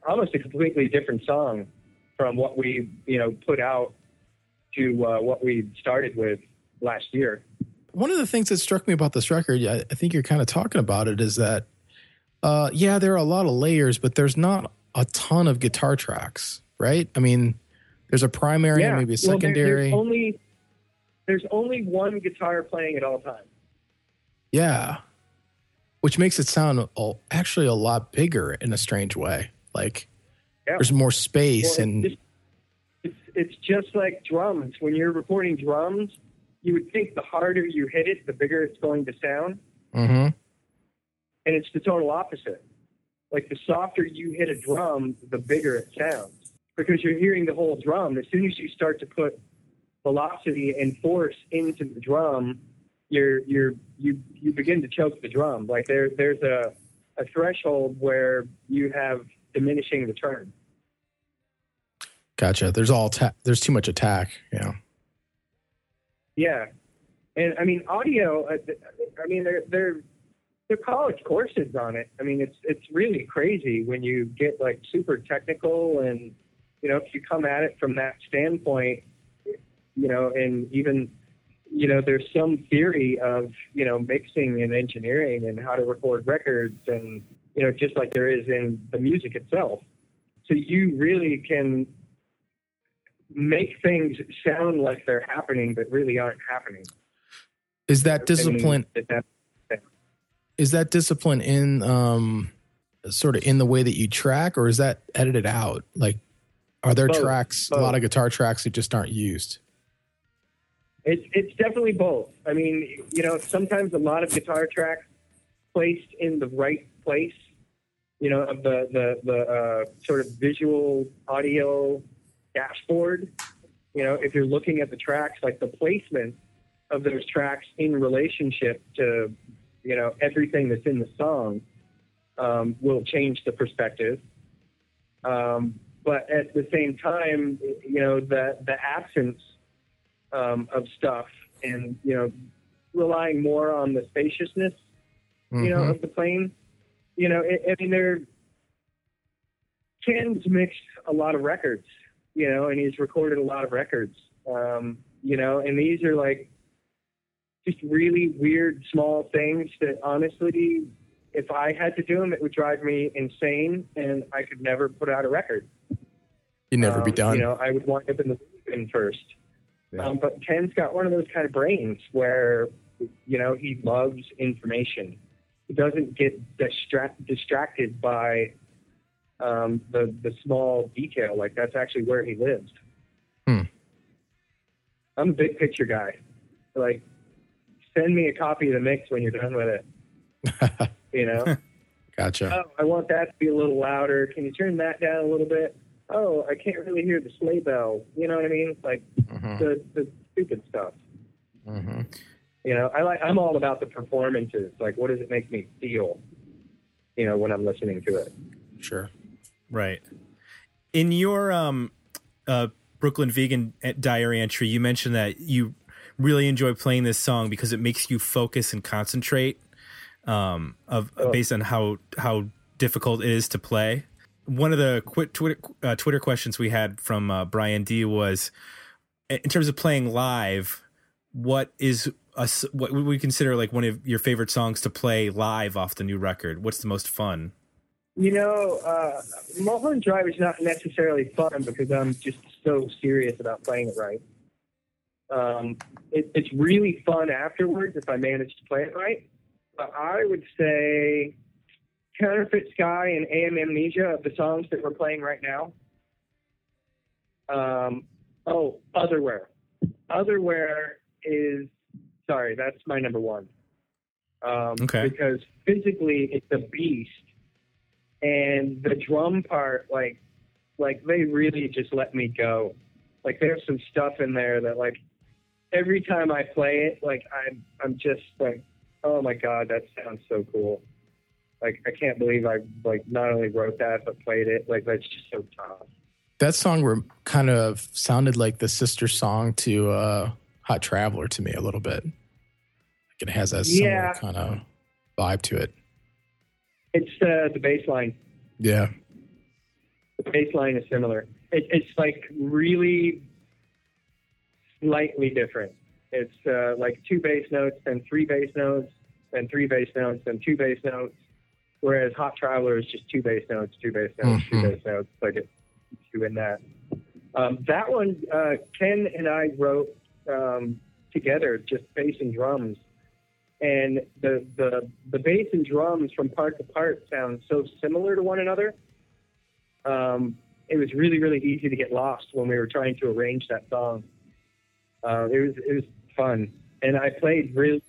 almost a completely different song from what we you know put out to uh, what we started with last year. One of the things that struck me about this record, I, think you're kind of talking about it, is that, uh, yeah, there are a lot of layers, but there's not a ton of guitar tracks, right? I mean, there's a primary and maybe a Well, there- secondary. there's only there's only one guitar playing at all times. yeah. Which makes it sound actually a lot bigger in a strange way. Like Yeah. there's more space Well, and it's, just, it's it's just like drums. When you're recording drums, you would think the harder you hit it, the bigger it's going to sound, Mhm. and it's the total opposite. Like the softer you hit a drum, the bigger it sounds because you're hearing the whole drum. As soon as you start to put velocity and force into the drum, you're you're you you begin to choke the drum. Like there there's a a threshold where you have diminishing return. gotcha. There's all ta- there's too much attack. Yeah. Yeah, and I mean audio. uh, I mean they're they're they're college courses on it. I mean it's it's really crazy when you get like super technical and you know if you come at it from that standpoint, you know, and even you know there's some theory of you know mixing and engineering and how to record records and you know just like there is in the music itself. So you really can make things sound like they're happening, but really aren't happening. Is that discipline is that discipline in um sort of in the way that you track or is that edited out? Like are there Both. tracks, a lot of guitar tracks that just aren't used? It's it's definitely both. I mean, you know, sometimes a lot of guitar tracks placed in the right place, you know, of the the the uh, sort of visual audio dashboard. You know, if you're looking at the tracks, like the placement of those tracks in relationship to, you know, everything that's in the song, um, will change the perspective. Um, but at the same time, you know, the the absence um, of stuff and you know relying more on the spaciousness you know Mhm. of the plane you know I, I mean they're Ken's mixed a lot of records you know and he's recorded a lot of records um, you know and these are like just really weird small things that honestly if I had to do them it would drive me insane and I could never put out a record You'd never be um, done. You know, I would wind up in the bin first. Um, but Ken's got one of those kind of brains where, you know, he loves information. He doesn't get distract, distracted by um, the the small detail. Like that's actually where he lives. Hmm. I'm a big picture guy. Like, send me a copy of the mix when you're done with it. [laughs] You know. [laughs] gotcha. oh, I want that to be a little louder. Can you turn that down a little bit? Oh, I can't really hear the sleigh bell. You know what I mean? Like Mhm. the the stupid stuff. Mhm. You know, I like I'm all about the performances. Like, what does it make me feel? You know, when I'm listening to it. Sure. Right. In your um, uh, Brooklyn Vegan Diary entry, you mentioned that you really enjoy playing this song because it makes you focus and concentrate. Um, of Oh. based on how how difficult it is to play. one of the qu- Twitter uh, Twitter questions we had from uh, Brian D was, in terms of playing live, what is a what would we consider like one of your favorite songs to play live off the new record? What's the most fun? You know, uh, Mulholland Drive is not necessarily fun because I'm just so serious about playing it right. Um, it, it's really fun afterwards if I manage to play it right. But I would say Counterfeit Sky and AM Amnesia of the songs that we're playing right now. Um, oh, Otherwhere. Otherwhere is, sorry, that's my number one. Um, Okay. Because physically it's a beast and the drum part like like they really just let me go like there's some stuff in there that like every time i play it like i'm i'm just like oh my god that sounds so cool like i can't believe i like not only wrote that but played it like that's just so tough That song were kind of sounded like the sister song to uh, Hot Traveler to me a little bit. Like it has that similar Yeah. kind of vibe to it. it's uh, the bass line Yeah. the bass line is similar it, it's like really slightly different it's uh, like two bass notes then three bass notes then three bass notes then two bass notes whereas hot traveler is just two bass notes two bass notes Mhm. two bass notes like it's two in that um, that one uh, ken and i wrote um, together just bass and drums and the, the the bass and drums from part to part sound so similar to one another um, it was really really easy to get lost when we were trying to arrange that song. Uh, it was it was fun, and I played really.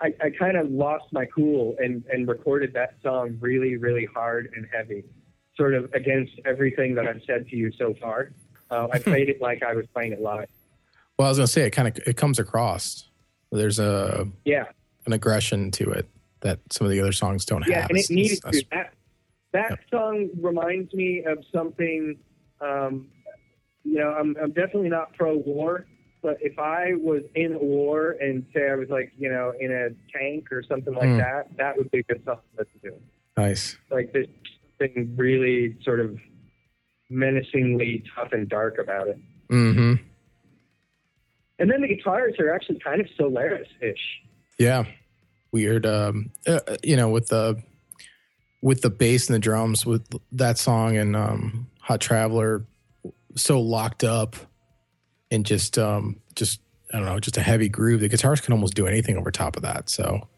I, I kind of lost my cool and and recorded that song really really hard and heavy, sort of against everything that I've said to you so far. Uh, I [laughs] played it like I was playing it live. Well, I was gonna say it kind of it comes across. There's a Yeah, an aggression to it that some of the other songs don't yeah, have. and it needed to. That that song reminds me of something. Um, you know, I'm I'm definitely not pro war, but if I was in a war and say I was like, you know, in a tank or something like Hmm. that, that would be a good song to to. nice. Like there's something really sort of menacingly tough and dark about it. Mm-hmm. And then the guitars are actually kind of Solaris-ish. Yeah, weird. Um, uh, you know, with the with the bass and the drums, with that song and um, Hot Traveler, so locked up and just um, just I don't know, just a heavy groove. The guitars can almost do anything over top of that. So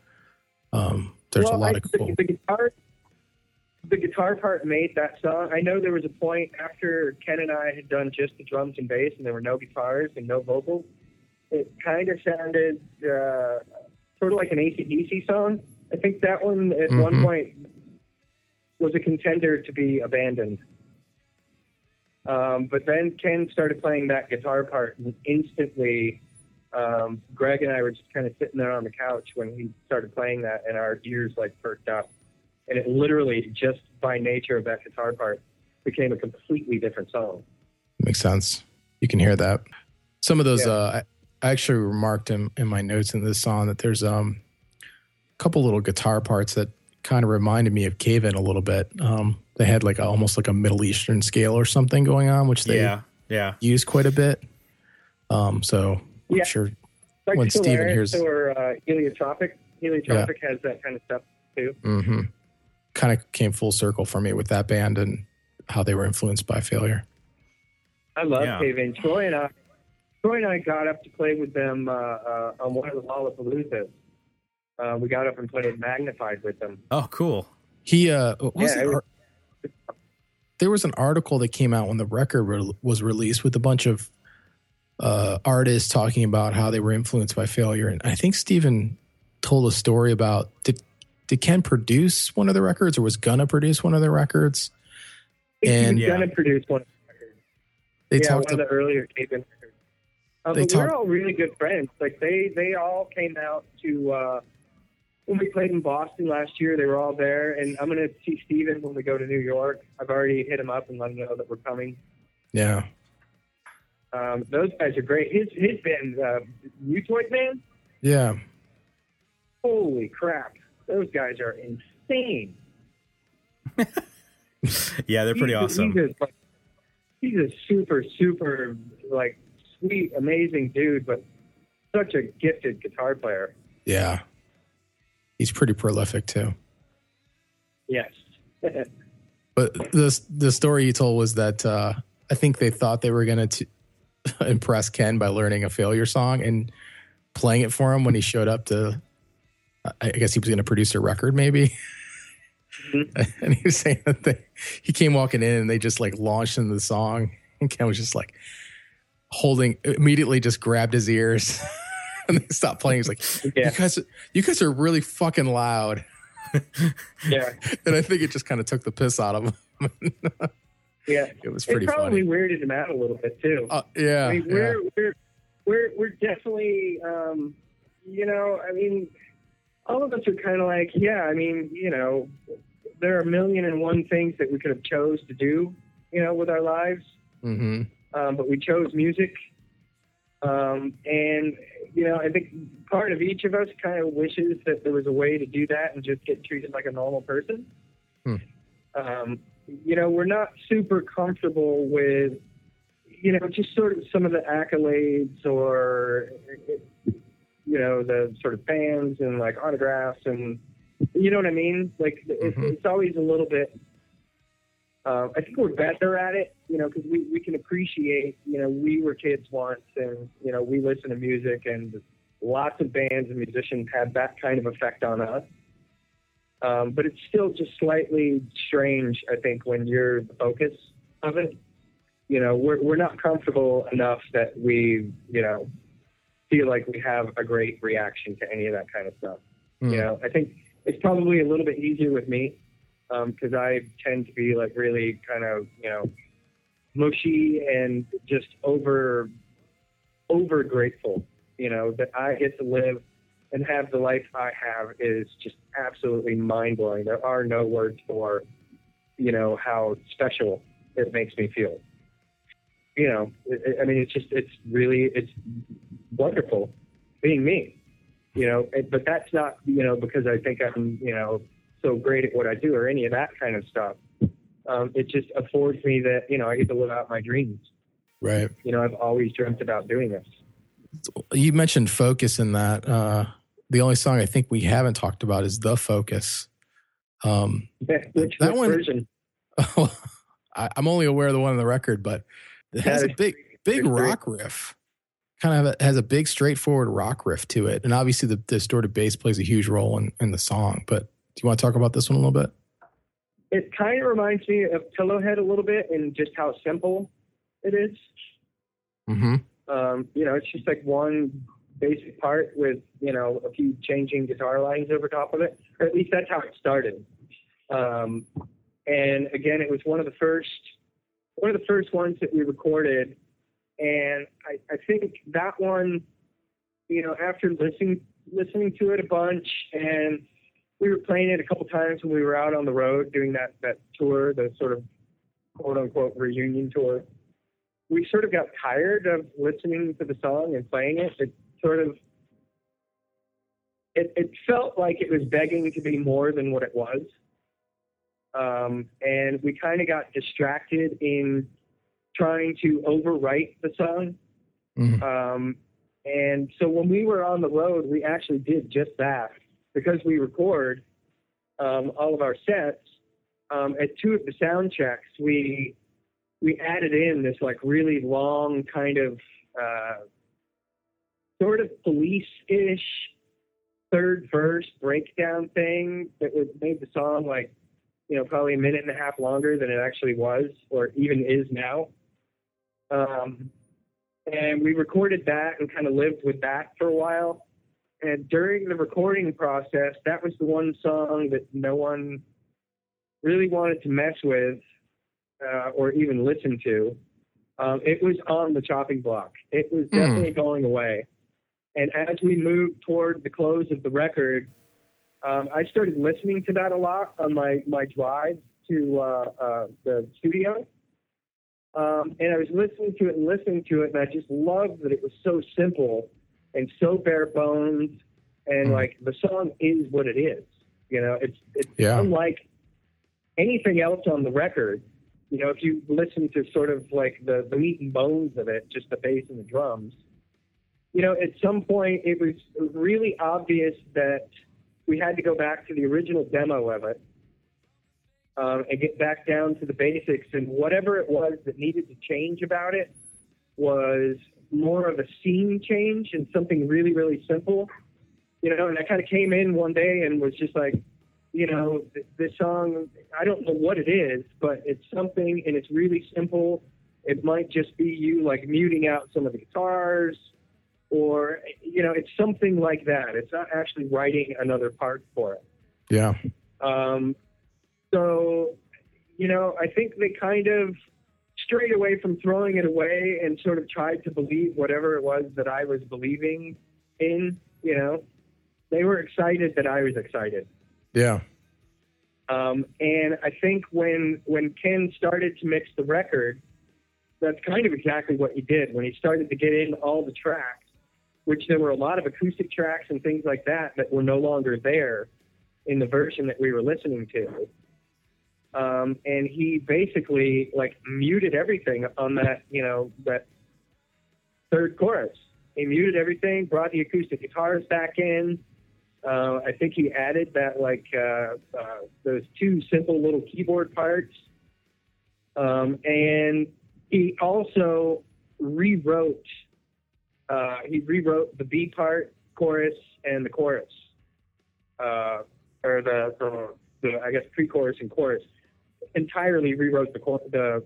um, there's a lot I- of cool. The, guitar, the guitar part made that song. I know there was a point after Ken and I had done just the drums and bass, and there were no guitars and no vocals. It kind of sounded uh, sort of like an ACDC song. I think that one at one Mhm. point was a contender to be abandoned. Um, but then Ken started playing that guitar part, and instantly, um, Greg and I were just kind of sitting there on the couch when he started playing that, and our ears like perked up. And it literally, just by nature of that guitar part, became a completely different song. Makes sense. You can hear that. Some of those, Yeah. uh, I, actually remarked in, in my notes in this song that there's um, a couple little guitar parts that kind of reminded me of Cave In a little bit. Um, they had like a, almost like a Middle Eastern scale or something going on, which they yeah, yeah. use quite a bit. Um, so Yeah. I'm sure. Like When Stephen Solaris hears- or uh, Heliotropic. Heliotropic has that kind of stuff too. Mm-hmm. kind of came full circle for me with that band and how they were influenced by failure. I love Yeah. Cave In. Troy and I, Troy and I got up to play with them uh, uh, on one of the Lollapaloozas. Uh, we got up and played Magnified with them. Oh, cool. He uh was Yeah, the it was- ar- there was an article that came out when the record re- was released with a bunch of uh artists talking about how they were influenced by failure and I think Stephen told a story about did did Ken produce one of the records or was gonna produce one of the records? And- he was Yeah. to produce one. of the records. They yeah, talked one of the earlier Cave records. Uh, They but talk- we're all really good friends. Like they, they all came out to uh, when we played in Boston last year. They were all there, and I'm going to see Stephen when we go to New York. I've already hit him up and let him know that we're coming. yeah. Um, those guys are great. His his band, uh, Mutoid Man. Yeah. Holy crap! Those guys are insane. [laughs] Yeah, they're pretty he's awesome. He's a, like, he's a super, super, like, sweet, amazing dude, but such a gifted guitar player. Yeah. He's pretty prolific too. Yes. [laughs] But the the story you told was that uh, I think they thought they were going to [laughs] impress Ken by learning a failure song and playing it for him when he showed up to. I guess he was going to produce a record, maybe. [laughs] and he was saying that they, he came walking in and they just like launched into the song, and Ken was just like holding immediately, just grabbed his ears, [laughs] and they stopped playing. He's like, Yeah. "You guys, you guys are really fucking loud." [laughs] yeah. And I think it just kind of took the piss out of him. [laughs] Yeah. it was pretty. It probably funny. weirded him out a little bit, too. Uh, yeah, I mean, we're, we're, we're, we're definitely, um, you know, I mean, all of us are kind of like, yeah, I mean, you know, there are a million and one things that we could have chose to do, you know, with our lives. hmm um, but we chose music. Um, and, you know, I think part of each of us kind of wishes that there was a way to do that and just get treated like a normal person. Hmm. Um, you know, we're not super comfortable with, you know, just sort of some of the accolades or, you know, the sort of fans and like autographs and, you know what I mean? Like, it, Mhm. it's always a little bit uh, I think we're better at it, you know, because we, we can appreciate, you know, we were kids once and, you know, we listen to music and lots of bands and musicians had that kind of effect on us. Um, but it's still just slightly strange, I think, when you're the focus of it. You know, we're, we're not comfortable enough that we, you know, feel like we have a great reaction to any of that kind of stuff. Hmm. You know, I think it's probably a little bit easier with me because I tend to be like really kind of you know mushy and just over over grateful. You know that I get to live and have the life I have is just absolutely mind blowing. There are no words for you know how special it makes me feel. You know, it, I mean, it's just it's really it's wonderful being me. You know, it, but that's not you know because I think I'm you know so great at what I do or any of that kind of stuff. Um, it just affords me that, you know, I get to live out my dreams. Right. You know, I've always dreamt about doing this. You mentioned focus in that. Uh, the only song I think we haven't talked about is "The Focus." Um, [laughs] Which, That which one- version? [laughs] I, I'm only aware of the one on the record, but it has a big, big it's great. rock riff. Kind of a, has a big, straightforward rock riff to it, and obviously the distorted bass plays a huge role in, in the song. But do you want to talk about this one a little bit? It kind of reminds me of Pillowhead a little bit and just how simple it is. Mm-hmm. Um, you know, it's just like one basic part with, you know, a few changing guitar lines over top of it. Or at least that's how it started. Um, and again, it was one of the first one of the first ones that we recorded. And I, I think that one, you know, after listening listening to it a bunch and we were playing it a couple times when we were out on the road doing that that tour, the sort of quote unquote reunion tour we sort of got tired of listening to the song and playing it. It sort of it, it felt like it was begging to be more than what it was. Um, and we kind of got distracted in trying to overwrite the song. Mhm. Um, and so when we were on the road, we actually did just that because we record um, all of our sets. Um, at two of the sound checks, we we added in this like really long kind of uh, sort of police-ish third verse breakdown thing that made the song like you know probably a minute and a half longer than it actually was or even is now. Um, and we recorded that and kind of lived with that for a while. And during the recording process, that was the one song that no one really wanted to mess with uh, or even listen to. Um, it was on the chopping block. It was Hmm. definitely going away. And as we moved toward the close of the record, um, I started listening to that a lot on my, my drive to uh, uh, the studio. Um, and I was listening to it and listening to it, and I just loved that it was so simple and so bare bones, and Hmm. like the song is what it is. You know, it's it's Yeah. unlike anything else on the record, you know, if you listen to sort of like the, the meat and bones of it, just the bass and the drums, you know, at some point it was really obvious that we had to go back to the original demo of it um, and get back down to the basics. And whatever it was that needed to change about it was more of a scene change and something really, really simple. You know, and I kind of came in one day and was just like, you know, th- this song, I don't know what it is, but it's something and it's really simple. It might just be you like muting out some of the guitars or, you know, it's something like that. It's not actually writing another part for it. Yeah. Um, so, you know, I think they kind of strayed away from throwing it away and sort of tried to believe whatever it was that I was believing in. You know, they were excited that I was excited. Yeah. Um, and I think when when Ken started to mix the record, that's kind of exactly what he did. When he started to get in all the tracks, which there were a lot of acoustic tracks and things like that that were no longer there in the version that we were listening to. Um, and he basically like muted everything on that, you know, that third chorus. He muted everything, brought the acoustic guitars back in. Uh, I think he added that like uh, uh, those two simple little keyboard parts, um, and he also rewrote. Uh, he rewrote the B part, chorus, and the chorus, uh, or the, the, the I guess pre-chorus and chorus. Entirely rewrote the the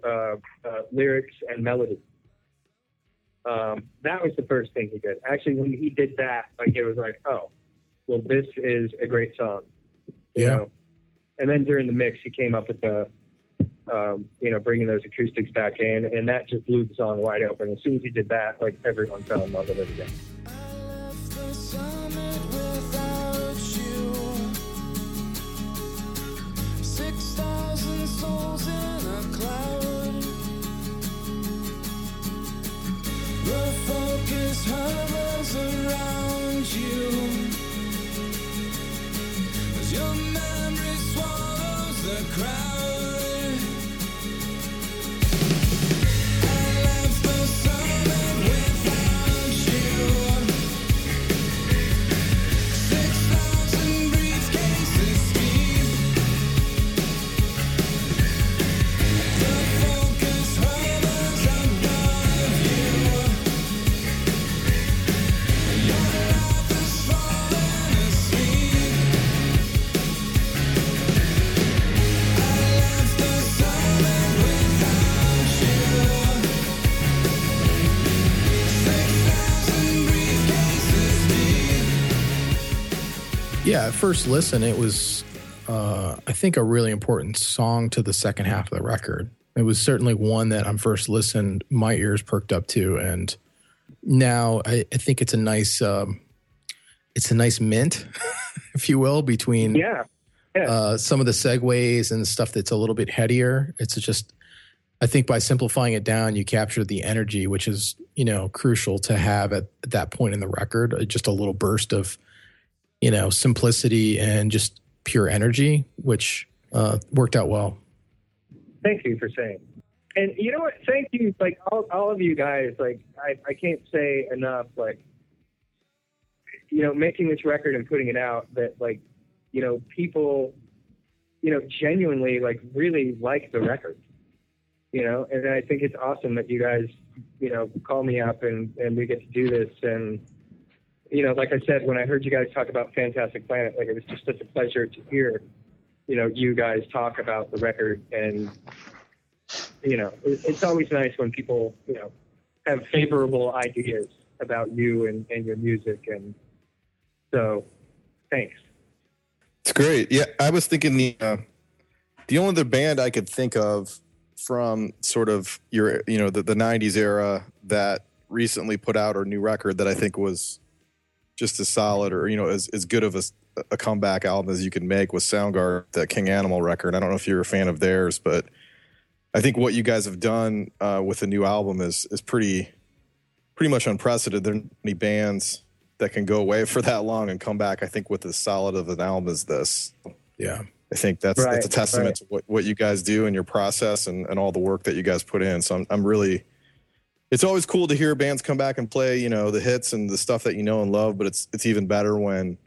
uh, uh, lyrics and melody. Um, that was the first thing he did. Actually, when he did that, like it was like, oh, well, this is a great song. you Yeah. know? And then during the mix, he came up with the, um, you know, bringing those acoustics back in, and that just blew the song wide open. As soon as he did that, like everyone fell in love with it again. Souls in a cloud. The focus hovers around you. As your memory swallows the crowd. Yeah, at first listen, it was, uh, I think, a really important song to the second half of the record. It was certainly one that on first listen, my ears perked up to, and now I, I think it's a nice, um, it's a nice mint, [laughs] if you will, between Yeah, uh, some of the segues and stuff that's a little bit headier. It's just, I think by simplifying it down, you capture the energy, which is, you know, crucial to have at, at that point in the record. Uh, Just a little burst of, you know, simplicity and just pure energy, which uh, worked out well. thank you for saying. And you know what? Thank you, like all, all of you guys. Like I, I can't say enough. Like you know, making this record and putting it out. That like you know, people, you know, genuinely like really like the record. You know, and I think it's awesome that you guys, you know, call me up and and we get to do this. And you know, like I said, when I heard you guys talk about Fantastic Planet, like it was just such a pleasure to hear, you know, you guys talk about the record and you know, it, it's always nice when people, you know, have favorable ideas about you and, and your music. And so, thanks. It's great. Yeah, I was thinking the uh, the only other band I could think of from sort of your you know the, the 90s era that recently put out a new record that I think was just as solid or you know as, as good of a, a comeback album as you can make with Soundgarden, that King Animal record. I don't know if you're a fan of theirs, but I think what you guys have done uh, with the new album is is pretty pretty much unprecedented. There aren't many bands that can go away for that long and come back. I think with as solid of an album as this. Yeah. I think that's that's a testament right. to what, what you guys do and your process and, and all the work that you guys put in. So I'm I'm really it's always cool to hear bands come back and play, you know, the hits and the stuff that you know and love, but it's it's even better when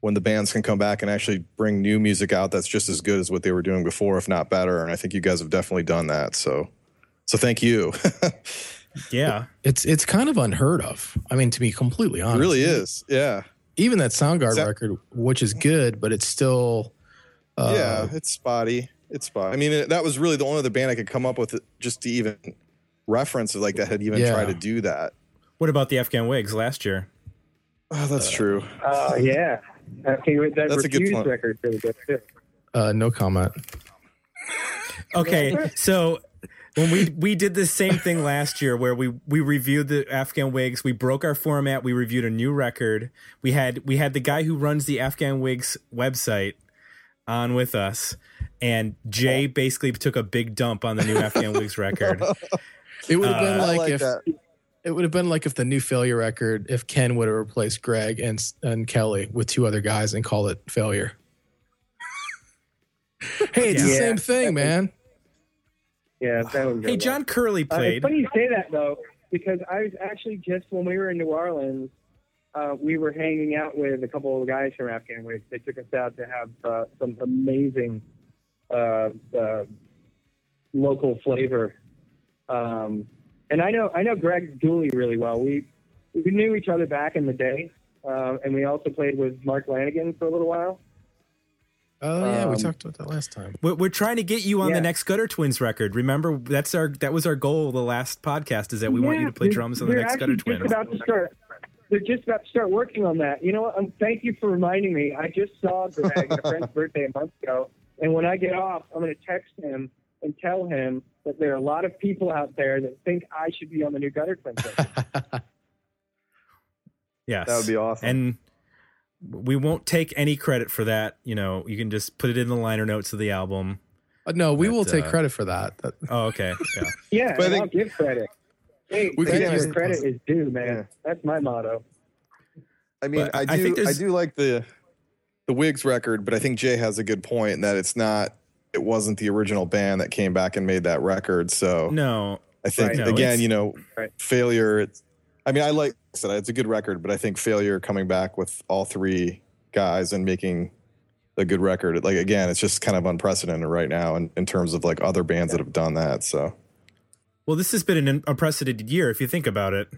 when the bands can come back and actually bring new music out that's just as good as what they were doing before, if not better. And I think you guys have definitely done that. So so thank you. [laughs] Yeah. It's it's kind of unheard of. I mean, to be completely it honest, really is. Yeah. Even that Soundgarden That- record, which is good, but it's still. Uh, yeah, it's spotty. It's spotty. I mean, it, that was really the only other band I could come up with just to even reference it like that had even Yeah. tried to do that. What about the Afghan Whigs last year? Oh, that's true. Oh yeah. Okay, that That's a good point. record really good too. Uh, no comment. Okay, so when we we did the same thing last year where we we reviewed the Afghan Whigs, we broke our format, we reviewed a new record. We had we had the guy who runs the Afghan Whigs website on with us and Jay basically took a big dump on the new Afghan Whigs record. [laughs] It would have been Uh, like, like if that. it would have been like if the new failure record, if Ken would have replaced Greg and and Kelly with two other guys and called it failure. [laughs] hey, it's the same thing, man. Yeah, that was. Hey, John Curley Uh, it's played. funny you say that though, because I was actually just when we were in New Orleans, uh, we were hanging out with a couple of guys from Afghan Whigs. They took us out to have uh, some amazing uh, uh, local flavor. Um, and I know I know Greg Dulli really well. We we knew each other back in the day, uh, and we also played with Mark Lanegan for a little while. Oh yeah, we Um, talked about that last time. We're, we're trying to get you on Yeah. the next Gutter Twins record. Remember, that's our that was our goal the last podcast is that we want you to play drums on the next Gutter Twins. About to start. They're just about to start working on that. You know what? Um, thank you for reminding me. I just saw Greg at a friend's [laughs] birthday a month ago, and when I get off, I'm going to text him and tell him that there are a lot of people out there that think I should be on the new Gutter Twins. [laughs] record. Yes, That would be awesome. And we won't take any credit for that. You know, you can just put it in the liner notes of the album. Uh, no, we will take uh, credit for that. That- [laughs] Oh, okay. Yeah. yeah, But I and I'll give credit. Hey, We credit could use- credit is due, man. Yeah. That's my motto. I mean, But I I do. think I, do like the the Whigs record, but I think Jay has a good point in that it's not. It wasn't the original band that came back and made that record. So No, I think Right. Again, it's- you know, Right. failure. It's. I mean, I like I said it's a good record, but I think failure coming back with all three guys and making a good record. Like again, it's just kind of unprecedented right now in, in terms of like other bands that have done that. So Well, this has been an unprecedented year if you think about it.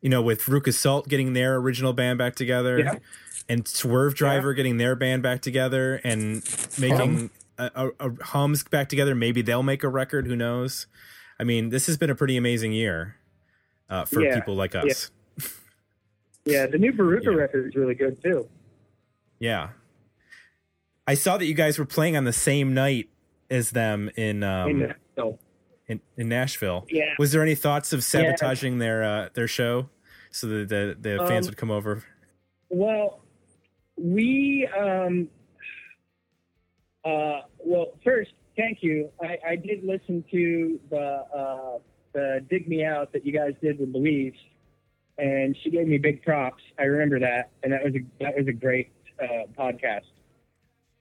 You know, with Veruca Salt getting their original band back together, Yeah. and Swervedriver getting their band back together, and um, making a, a, a hums back together. Maybe they'll make a record. Who knows? I mean, this has been a pretty amazing year uh, for Yeah. people like us. [laughs] Yeah, the new Veruca Yeah. record is really good too. Yeah. I saw that you guys were playing on the same night as them in um, In- so, in, in Nashville. Yeah. Was there any thoughts of sabotaging their uh, their show so that the the fans Um, would come over? Well, we, um, uh, well, first, thank you. I, I did listen to the, uh, the Dig Me Out that you guys did with Louise, and she gave me big props. I remember that, and that was a, that was a great uh, podcast.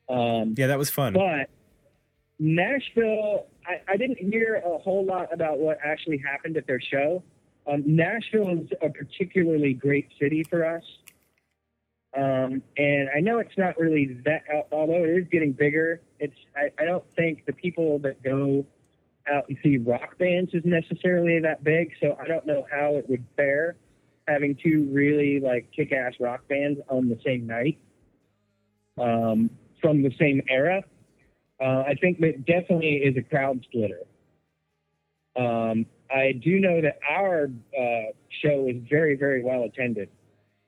Um, Yeah, that was fun. but Nashville, I, I didn't hear a whole lot about what actually happened at their show. Um, Nashville is a particularly great city for us. Um, and I know it's not really that, although it is getting bigger, it's, I, I don't think the people that go out and see rock bands is necessarily that big. So I don't know how it would fare having two really like kick ass rock bands on the same night um, from the same era. Uh, I think that definitely is a crowd splitter. Um, I do know that our uh, show is very, very well attended.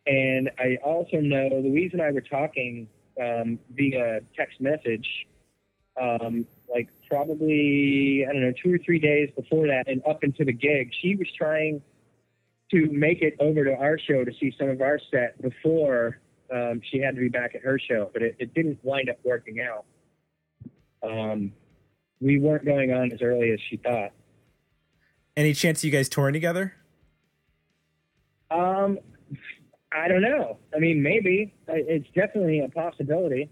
And I also know Louise and I were talking um, via text message, um, like probably, I don't know, two or three days before that and up into the gig. She was trying to make it over to our show to see some of our set before um, she had to be back at her show, but it, it didn't wind up working out. Um, we weren't going on as early as she thought. Any chance you guys touring together? Um, I don't know. I mean, maybe it's definitely a possibility.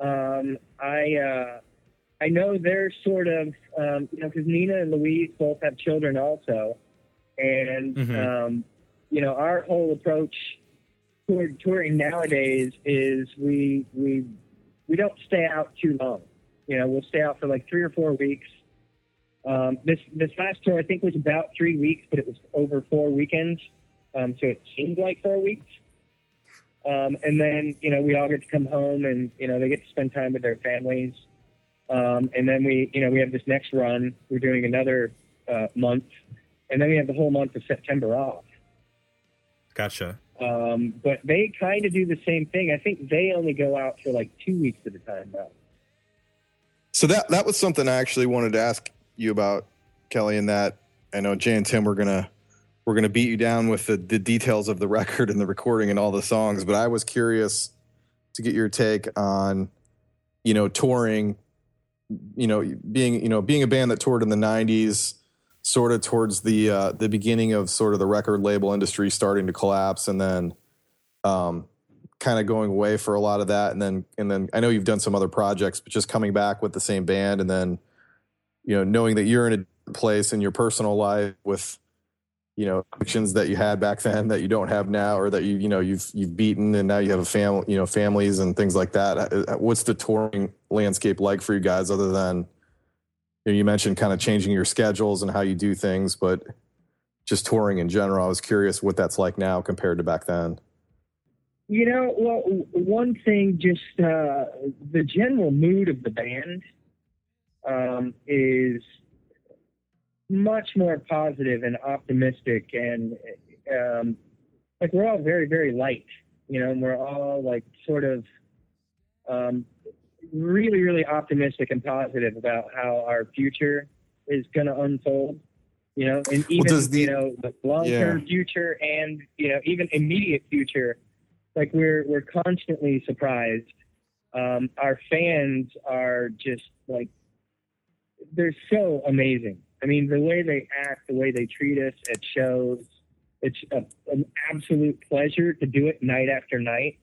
Um, I uh, I know they're sort of um, you know because Nina and Louise both have children also, and Mhm. um, you know our whole approach toward touring nowadays is we we we don't stay out too long. You know, we'll stay out for like three or four weeks. Um, this this last tour I think was about three weeks, but it was over four weekends, um, so it seemed like four weeks. Um, and then you know we all get to come home, and you know they get to spend time with their families. Um, and then we you know we have this next run. We're doing another uh, month, and then we have the whole month of September off. Gotcha. Um, but they kind of do the same thing. I think they only go out for like two weeks at a time now. So that that was something I actually wanted to ask you about, Kelly. And that I know Jay and Tim were gonna we're gonna beat you down with the, the details of the [laughs] record and the recording and all the songs, but I was curious to get your take on you know touring, you know being you know being a band that toured in the '90s, sort of towards the uh, the beginning of sort of the record label industry starting to collapse, and then um, kind of going away for a lot of that. And then and then I know you've done some other projects but just coming back with the same band and then you know knowing that you're in a place in your personal life with you know actions that you had back then that you don't have now or that you you know you've you've beaten and now you have a family you know families and things like that. Uh, what's the touring landscape like for you guys other than you, know, you mentioned kind of changing your schedules and how you do things but just touring in general I was curious what that's like now compared to back then. You know, well, one thing, just uh, the general mood of the band um, is much more positive and optimistic, and um, like we're all very, very light. You know, and we're all like sort of um, really, really optimistic and positive about how our future is going to unfold. You know, and even does the- you know the long-term future and you know even immediate future like we're we're constantly surprised. Um, our fans are just like they're so amazing. I mean, the way they act, the way they treat us at shows, it's a, an absolute pleasure to do it night after night.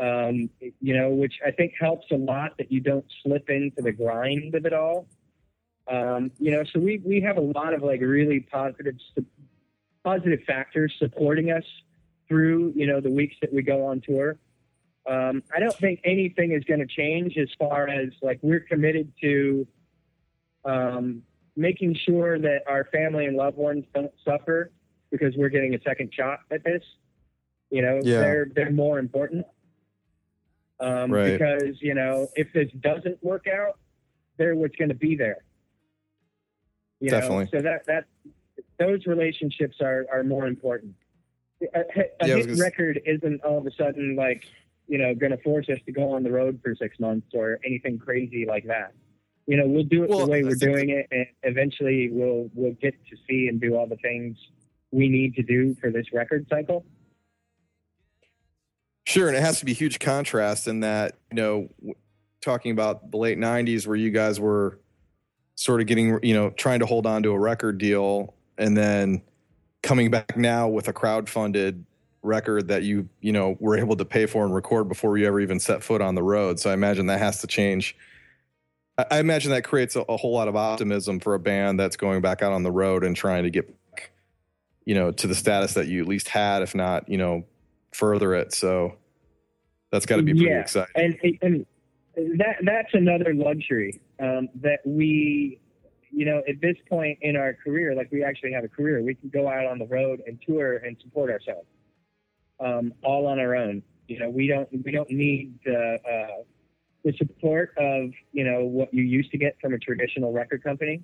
Um, you know, which I think helps a lot that you don't slip into the grind of it all. Um, you know, so we we have a lot of like really positive factors supporting us through you know the weeks that we go on tour. Um, I don't think anything is going to change as far as like we're committed to um, making sure that our family and loved ones don't suffer because we're getting a second shot at this. You know, Yeah. they're they're more important. Um, Right. Because you know, if this doesn't work out, they're what's going to be there. You Definitely. Know? So that that those relationships are are more important. A, a Yeah, hit gonna record isn't all of a sudden like you know going to force us to go on the road for six months or anything crazy like that. You know, we'll do it Well, the way I we're think doing it, and eventually we'll we'll get to see and do all the things we need to do for this record cycle. Sure, and it has to be huge contrast in that you know, talking about the late '90s where you guys were sort of getting you know trying to hold on to a record deal, and then coming back now with a crowd-funded record that you you know were able to pay for and record before you ever even set foot on the road. So I imagine that has to change. I, imagine that creates a, a whole lot of optimism for a band that's going back out on the road and trying to get you know, to the status that you at least had, if not, you know, further it. So that's got to be pretty Yeah, exciting. and and that that's another luxury um, that we you know at this point in our career like we actually have a career we can go out on the road and tour and support ourselves um, all on our own you know we don't we don't need the uh, the support of you know what you used to get from a traditional record company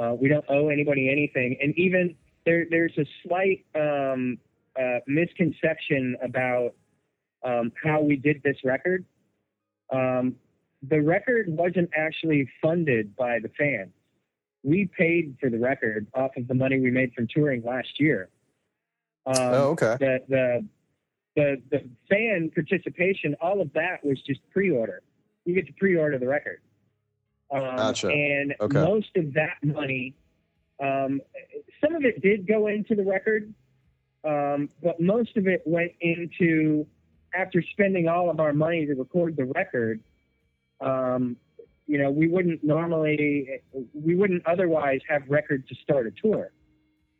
uh, we don't owe anybody anything and even there there's a slight um, uh, misconception about um, how we did this record. Um, the record wasn't actually funded by the fans. We paid for the record off of the money we made from touring last year. Um, oh, okay. the, the the the fan participation, all of that was just pre-order. You get to pre-order the record. Um, Gotcha. And Okay. most of that money, um, some of it did go into the record, um, but most of it went into after spending all of our money to record the record. um, you know, we wouldn't normally, we wouldn't otherwise have records to start a tour.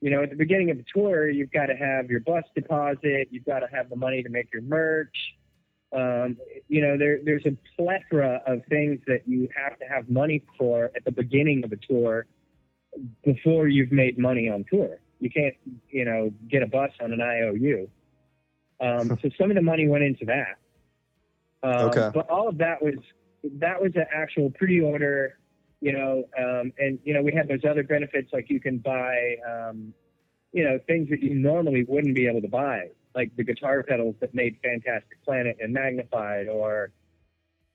You know, at the beginning of the tour, you've got to have your bus deposit, you've got to have the money to make your merch. Um, you know, there, there's a plethora of things that you have to have money for at the beginning of a tour before you've made money on tour. You can't, you know, get a bus on an IOU. Um, [laughs] so some of the money went into that. Um, Okay. But all of that was that was an actual pre-order, you know, um, and you know we had those other benefits like you can buy, um, you know, things that you normally wouldn't be able to buy, like the guitar pedals that made Fantastic Planet and Magnified, or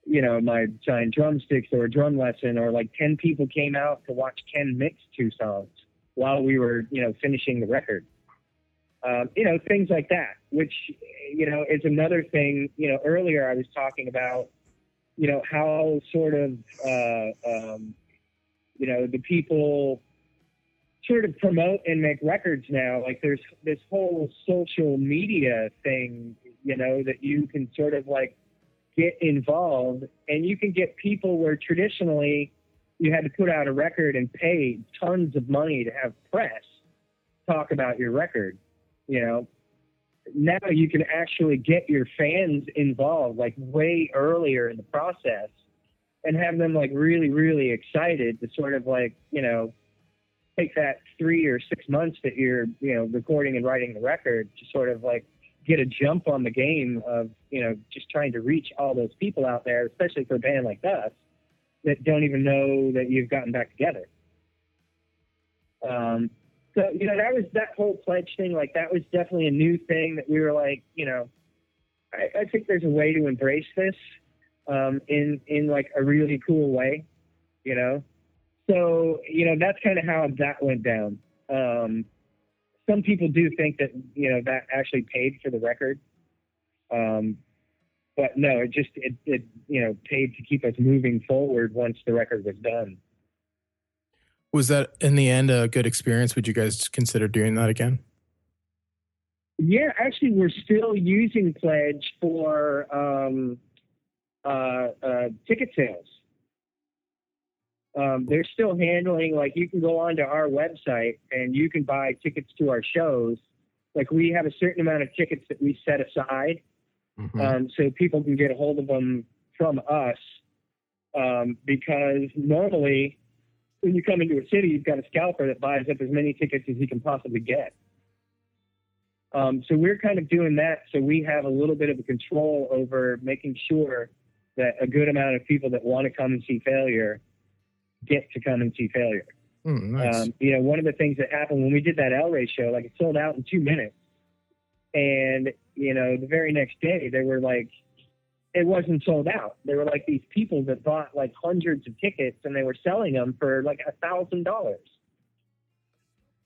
you know my giant drumsticks or a drum lesson, or like ten people came out to watch Ken mix two songs while we were, you know, finishing the record. Um, you know, things like that, which, you know, is another thing. You know, earlier I was talking about, you know, how sort of, uh, um, you know, the people sort of promote and make records now. Like there's this whole social media thing, you know, that you can sort of like get involved and you can get people where traditionally you had to put out a record and pay tons of money to have press talk about your record you know now you can actually get your fans involved like way earlier in the process and have them like really really excited to sort of like you know take that three or six months that you're you know recording and writing the record to sort of like get a jump on the game of you know just trying to reach all those people out there especially for a band like us that don't even know that you've gotten back together um, so you know that was that whole pledge thing. Like that was definitely a new thing that we were like, you know, I, I think there's a way to embrace this um, in in like a really cool way, you know. So you know that's kind of how that went down. Um, some people do think that you know that actually paid for the record, um, but no, it just it, it you know paid to keep us moving forward once the record was done. Was that in the end a good experience? Would you guys consider doing that again? Yeah, actually, we're still using Pledge for um, uh, uh, ticket sales. Um, they're still handling like you can go onto our website and you can buy tickets to our shows. Like we have a certain amount of tickets that we set aside, Mhm. um, so people can get a hold of them from us. Um, because normally, when you come into a city, you've got a scalper that buys up as many tickets as he can possibly get. Um, so we're kind of doing that so we have a little bit of a control over making sure that a good amount of people that want to come and see failure get to come and see failure. Mm, nice. Um, you know, one of the things that happened when we did that El Rey show, like it sold out in two minutes. And, you know, the very next day they were like, it wasn't sold out. They were like these people that bought like hundreds of tickets and they were selling them for like a thousand dollars.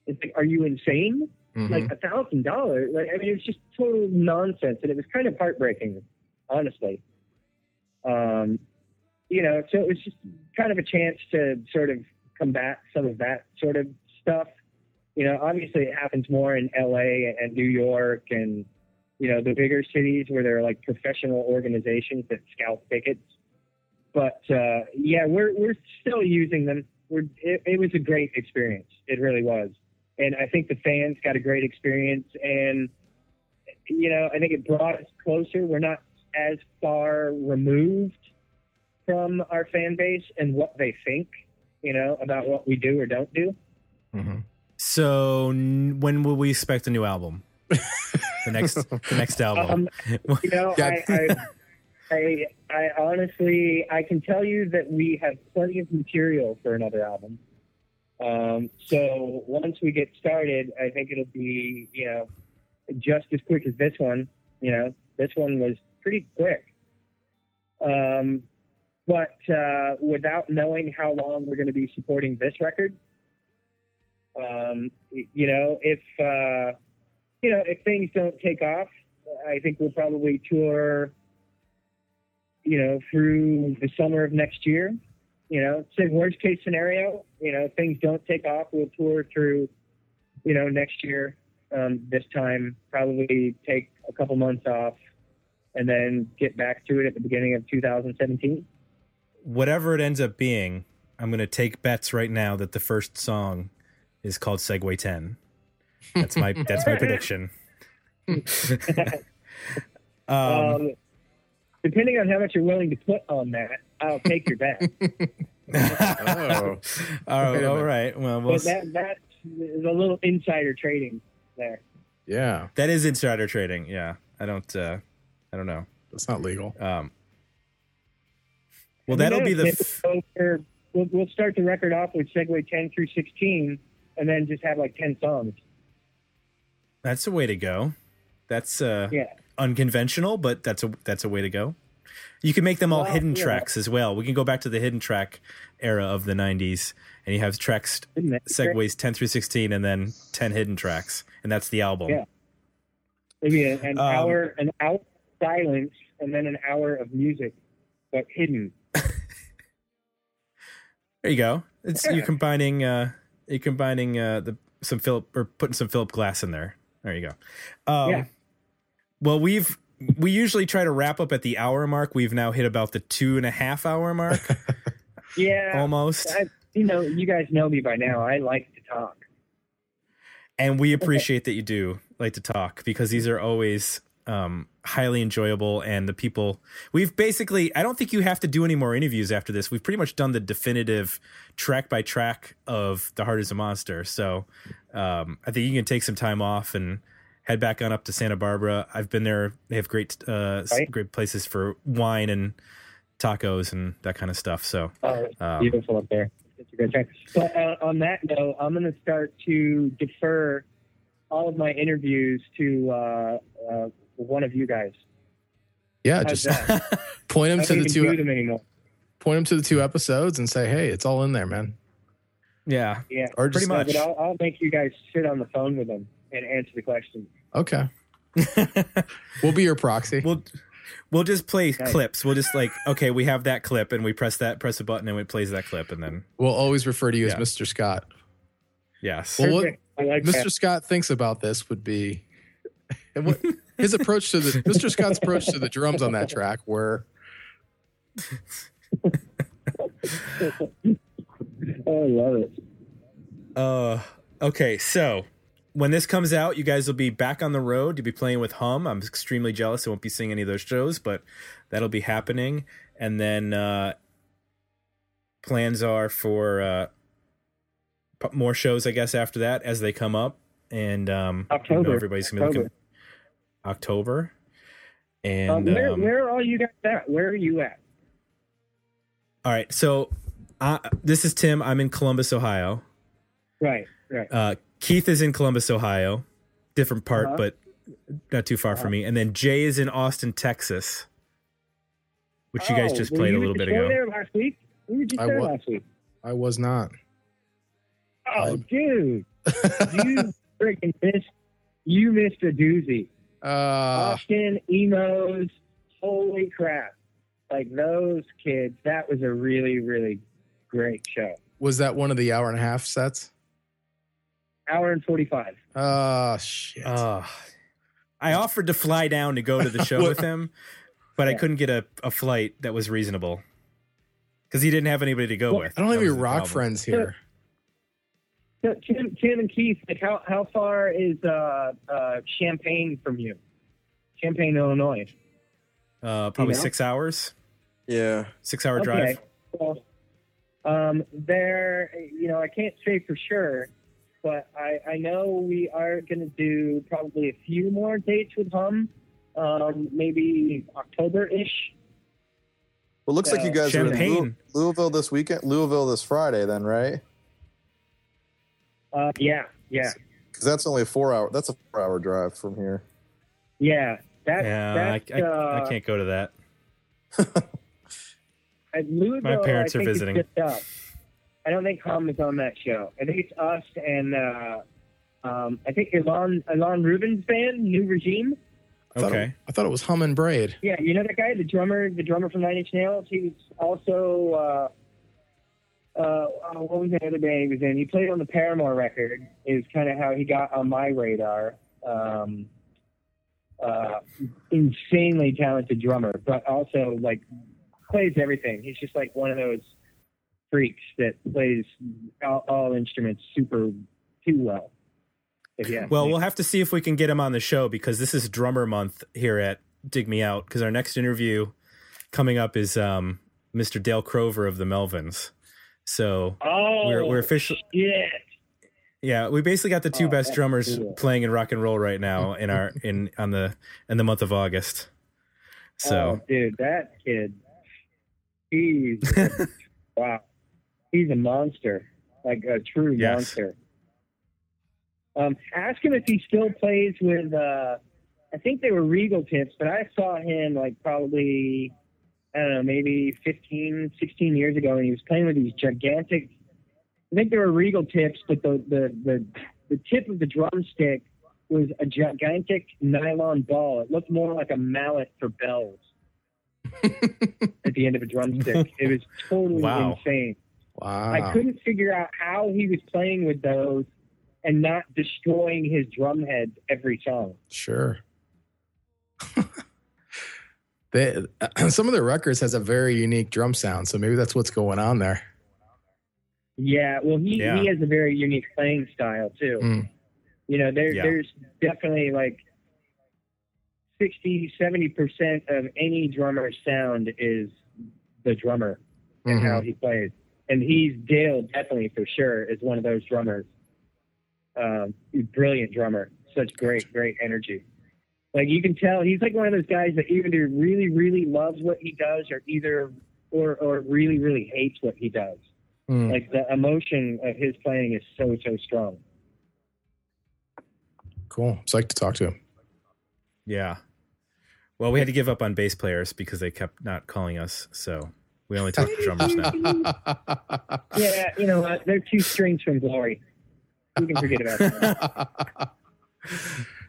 It's like, are you insane? Mhm. Like a thousand dollars? Like, I mean, it was just total nonsense. And it was kind of heartbreaking, honestly. Um, you know, so it was just kind of a chance to sort of combat some of that sort of stuff. You know, obviously it happens more in LA and New York and, you know, the bigger cities where there are like professional organizations that scalp tickets. But uh, yeah, we're we're still using them. We're it, it was a great experience. It really was, and I think the fans got a great experience. And you know, I think it brought us closer. We're not as far removed from our fan base and what they think, you know, about what we do or don't do. Mhm. So n- when will we expect a new album? [laughs] the next the next album. Um, you know, [laughs] Yeah. I, I, I, I honestly, I can tell you that we have plenty of material for another album. Um, so once we get started, I think it'll be, you know, just as quick as this one. You know, this one was pretty quick. Um, but uh, without knowing how long we're going to be supporting this record, um, you know, if uh, you know if things don't take off, I think we'll probably tour, you know, through the summer of next year. You know, say worst case scenario, you know, things don't take off, we'll tour through, you know, next year. Um, this time, probably take a couple months off, and then get back to it at the beginning of 2017. Whatever it ends up being, I'm going to take bets right now that the first song is called Segue 10. That's my that's my prediction. um, [laughs] Um, depending on how much you're willing to put on that, I'll take your bet. Oh, [laughs] all, wait a all minute. right. Well, we'll but that that is a little insider trading there. yeah. that is insider trading. Yeah. I don't uh I don't know. That's not legal. Um Well, that'll be the f- we go for- we'll, we'll start the record off with Segue 10 through 16, and then just have like 10 songs. that's a way to go. That's uh Yeah. unconventional, but that's a that's a way to go. You can make them all Well, hidden yeah. tracks as well. We can go back to the hidden track era of the '90s, and you have tracks Isn't that great? segues 10 through 16, and then 10 hidden tracks, and that's the album. Yeah. Maybe a- an Um, hour, an hour of silence, and then an hour of music, but hidden. There you go. It's Yeah. you're combining uh you're combining uh the some Philip or putting some Philip Glass in there. There you go. Um Yeah. well we've we usually try to wrap up at the hour mark. We've now hit about the two and a half hour mark [laughs] Yeah. almost. I, you know, you guys know me by now. I like to talk. And we appreciate that you do like to talk because these are always um highly enjoyable and the people we've basically I don't think you have to do any more interviews after this. We've pretty much done the definitive track by track of The Heart is a Monster. So um I think you can take some time off and head back on up to Santa Barbara. I've been there. They have great uh Right. great places for wine and tacos and that kind of stuff. So Oh, Um, beautiful up there. It's a good track. But uh, on that note, I'm going to start to defer all of my interviews to uh, uh, one of you guys. Yeah, How's just [laughs] point them to the two do them anymore. point him to the two episodes and say, "Hey, it's all in there, man." yeah. Yeah, Or Pretty just much. but I'll, I'll make you guys sit on the phone with them and answer the question. okay. [laughs] We'll be your proxy. We'll we'll just play Nice. clips. We'll just like okay, we have that clip, and we press that, press a button, and it plays that clip, and then We'll always refer to you Yeah. as Mr. Scott. yes, Well, what like Mr. that. Scott thinks about this would be [laughs] what his approach to the Mr. Scott's approach to the drums on that track were Oh, I love it. Uh, okay, so when this comes out, you guys will be back on the road. You'll be playing with Hum. I'm extremely jealous. I won't be seeing any of those shows, but that'll be happening. And then uh, plans are for uh, p- more shows, I guess, after that as they come up. And um, I know October. everybody's gonna be looking October. And Um, where, um, where are all you guys at? Where are you at? all right, so uh, this is Tim. I'm in Columbus, Ohio. Right, right. Uh, Keith is in Columbus, Ohio, different part, Uh-huh. but not too far from me. And then Jay is in Austin, Texas, which you guys Oh, just played a little bit ago. There last week. We were just I there wa- last week. I was not. Oh, dude, [laughs] you freaking missed. You missed a doozy. Uh Austin emos. Holy crap! Like those kids. That was a really, really great show. was that one of the hour and a half sets? Hour and forty-five. Oh shit. Uh, I offered to fly down to go to the [laughs] show with him, but I couldn't get a, a flight that was reasonable because he didn't have anybody to go Well, with. I don't have any rock problem. friends here. So, Tim, Tim and Keith, like how how far is uh, uh, Champaign from you? Champaign, Illinois. Uh, probably You know? six hours, Yeah. six hour Okay. drive. Well, um, there, you know, I can't say for sure, but I, I know we are going to do probably a few more dates with Hum, um, maybe October ish. Well, looks like Uh, you guys are in Louis- Louisville this weekend. Louisville this Friday, then, right? Uh, yeah, yeah, Because that's only a four hour. That's a four hour drive from here. yeah. That, Yeah, that's, I, I, uh, I can't go to that. [laughs] Louisville, My parents I are visiting. It's just us. I don't think Hum is on that show. I think it's us and uh, um, I think Ilan Ilan Rubin's band, New Regime. I thought, Okay. it, I thought it was Hum and Braid. Yeah, you know that guy, the drummer, the drummer from Nine Inch Nails. He was also uh, uh, what was the other band he was in? He played on the Paramore record. Is kind of how he got on my radar. Um, uh, insanely talented drummer, but also like plays everything. He's just like one of those freaks that plays all, all instruments super too well. Yeah. Well, we'll have to see if we can get him on the show because this is drummer month here at Dig Me Out. Because our next interview coming up is um, Mr. Dale Crover of the Melvins. So oh, we're we're officially yeah. yeah we basically got the two Oh, best drummers cool. playing in rock and roll right now [laughs] in our in on the in the month of August. So oh, dude, that kid, he's [laughs] wow, he's a monster, like a true Yes. monster. Um, ask him if he still plays with. Uh, I think they were Regal Tips, but I saw him like probably I don't know, maybe 15, 16 years ago, and he was playing with these gigantic. I think they were Regal Tips, but the the the, the tip of the drumstick was a gigantic nylon ball. It looked more like a mallet for bells [laughs] at the end of a drumstick. It was totally Wow. insane. Wow. I couldn't figure out how he was playing with those and not destroying his drum head every song. Sure. They, [clears throat] some of their records has a very unique drum sound, so maybe that's what's going on there. Yeah, well, he, Yeah. he has a very unique playing style too. Mm. You know, there, Yeah. there's definitely like 60, 70% of any drummer's sound is the drummer and Mhm. how he plays. And he's Dale definitely for sure is one of those drummers. Um, brilliant drummer, such great, great energy. Like you can tell, he's like one of those guys that either really, really loves what he does, or either, or or really, really hates what he does. Mm. Like the emotion of his playing is so, so strong. Cool. It's like to talk to him. yeah. Well, we had to give up on bass players because they kept not calling us. So we only talk to [laughs] drummers now. Yeah, you know what? They're two strings from glory. We can forget about that. [laughs]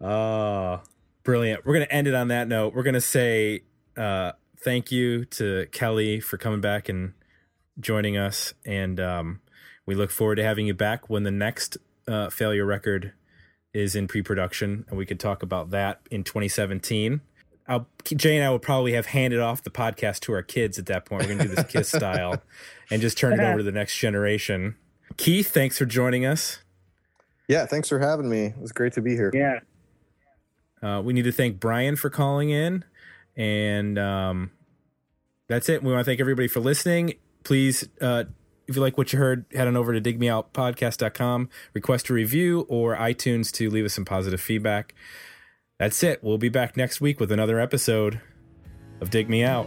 Oh, brilliant. We're going to end it on that note. We're going to say uh, thank you to Kelly for coming back and joining us. And um, we look forward to having you back when the next uh, failure record is in pre production. And we could talk about that in 2017. I'll, Jay and I will probably have handed off the podcast to our kids at that point. We're going to do this [laughs] KISS style and just turn it over to the next generation. Keith, thanks for joining us. Yeah, thanks for having me. It was great to be here. Yeah. Uh, we need to thank Brian for calling in. And um, that's it. We want to thank everybody for listening. Please, uh, if you like what you heard, head on over to digmeoutpodcast.com, request a review, or iTunes to leave us some positive feedback. That's it. We'll be back next week with another episode of Dig Me Out.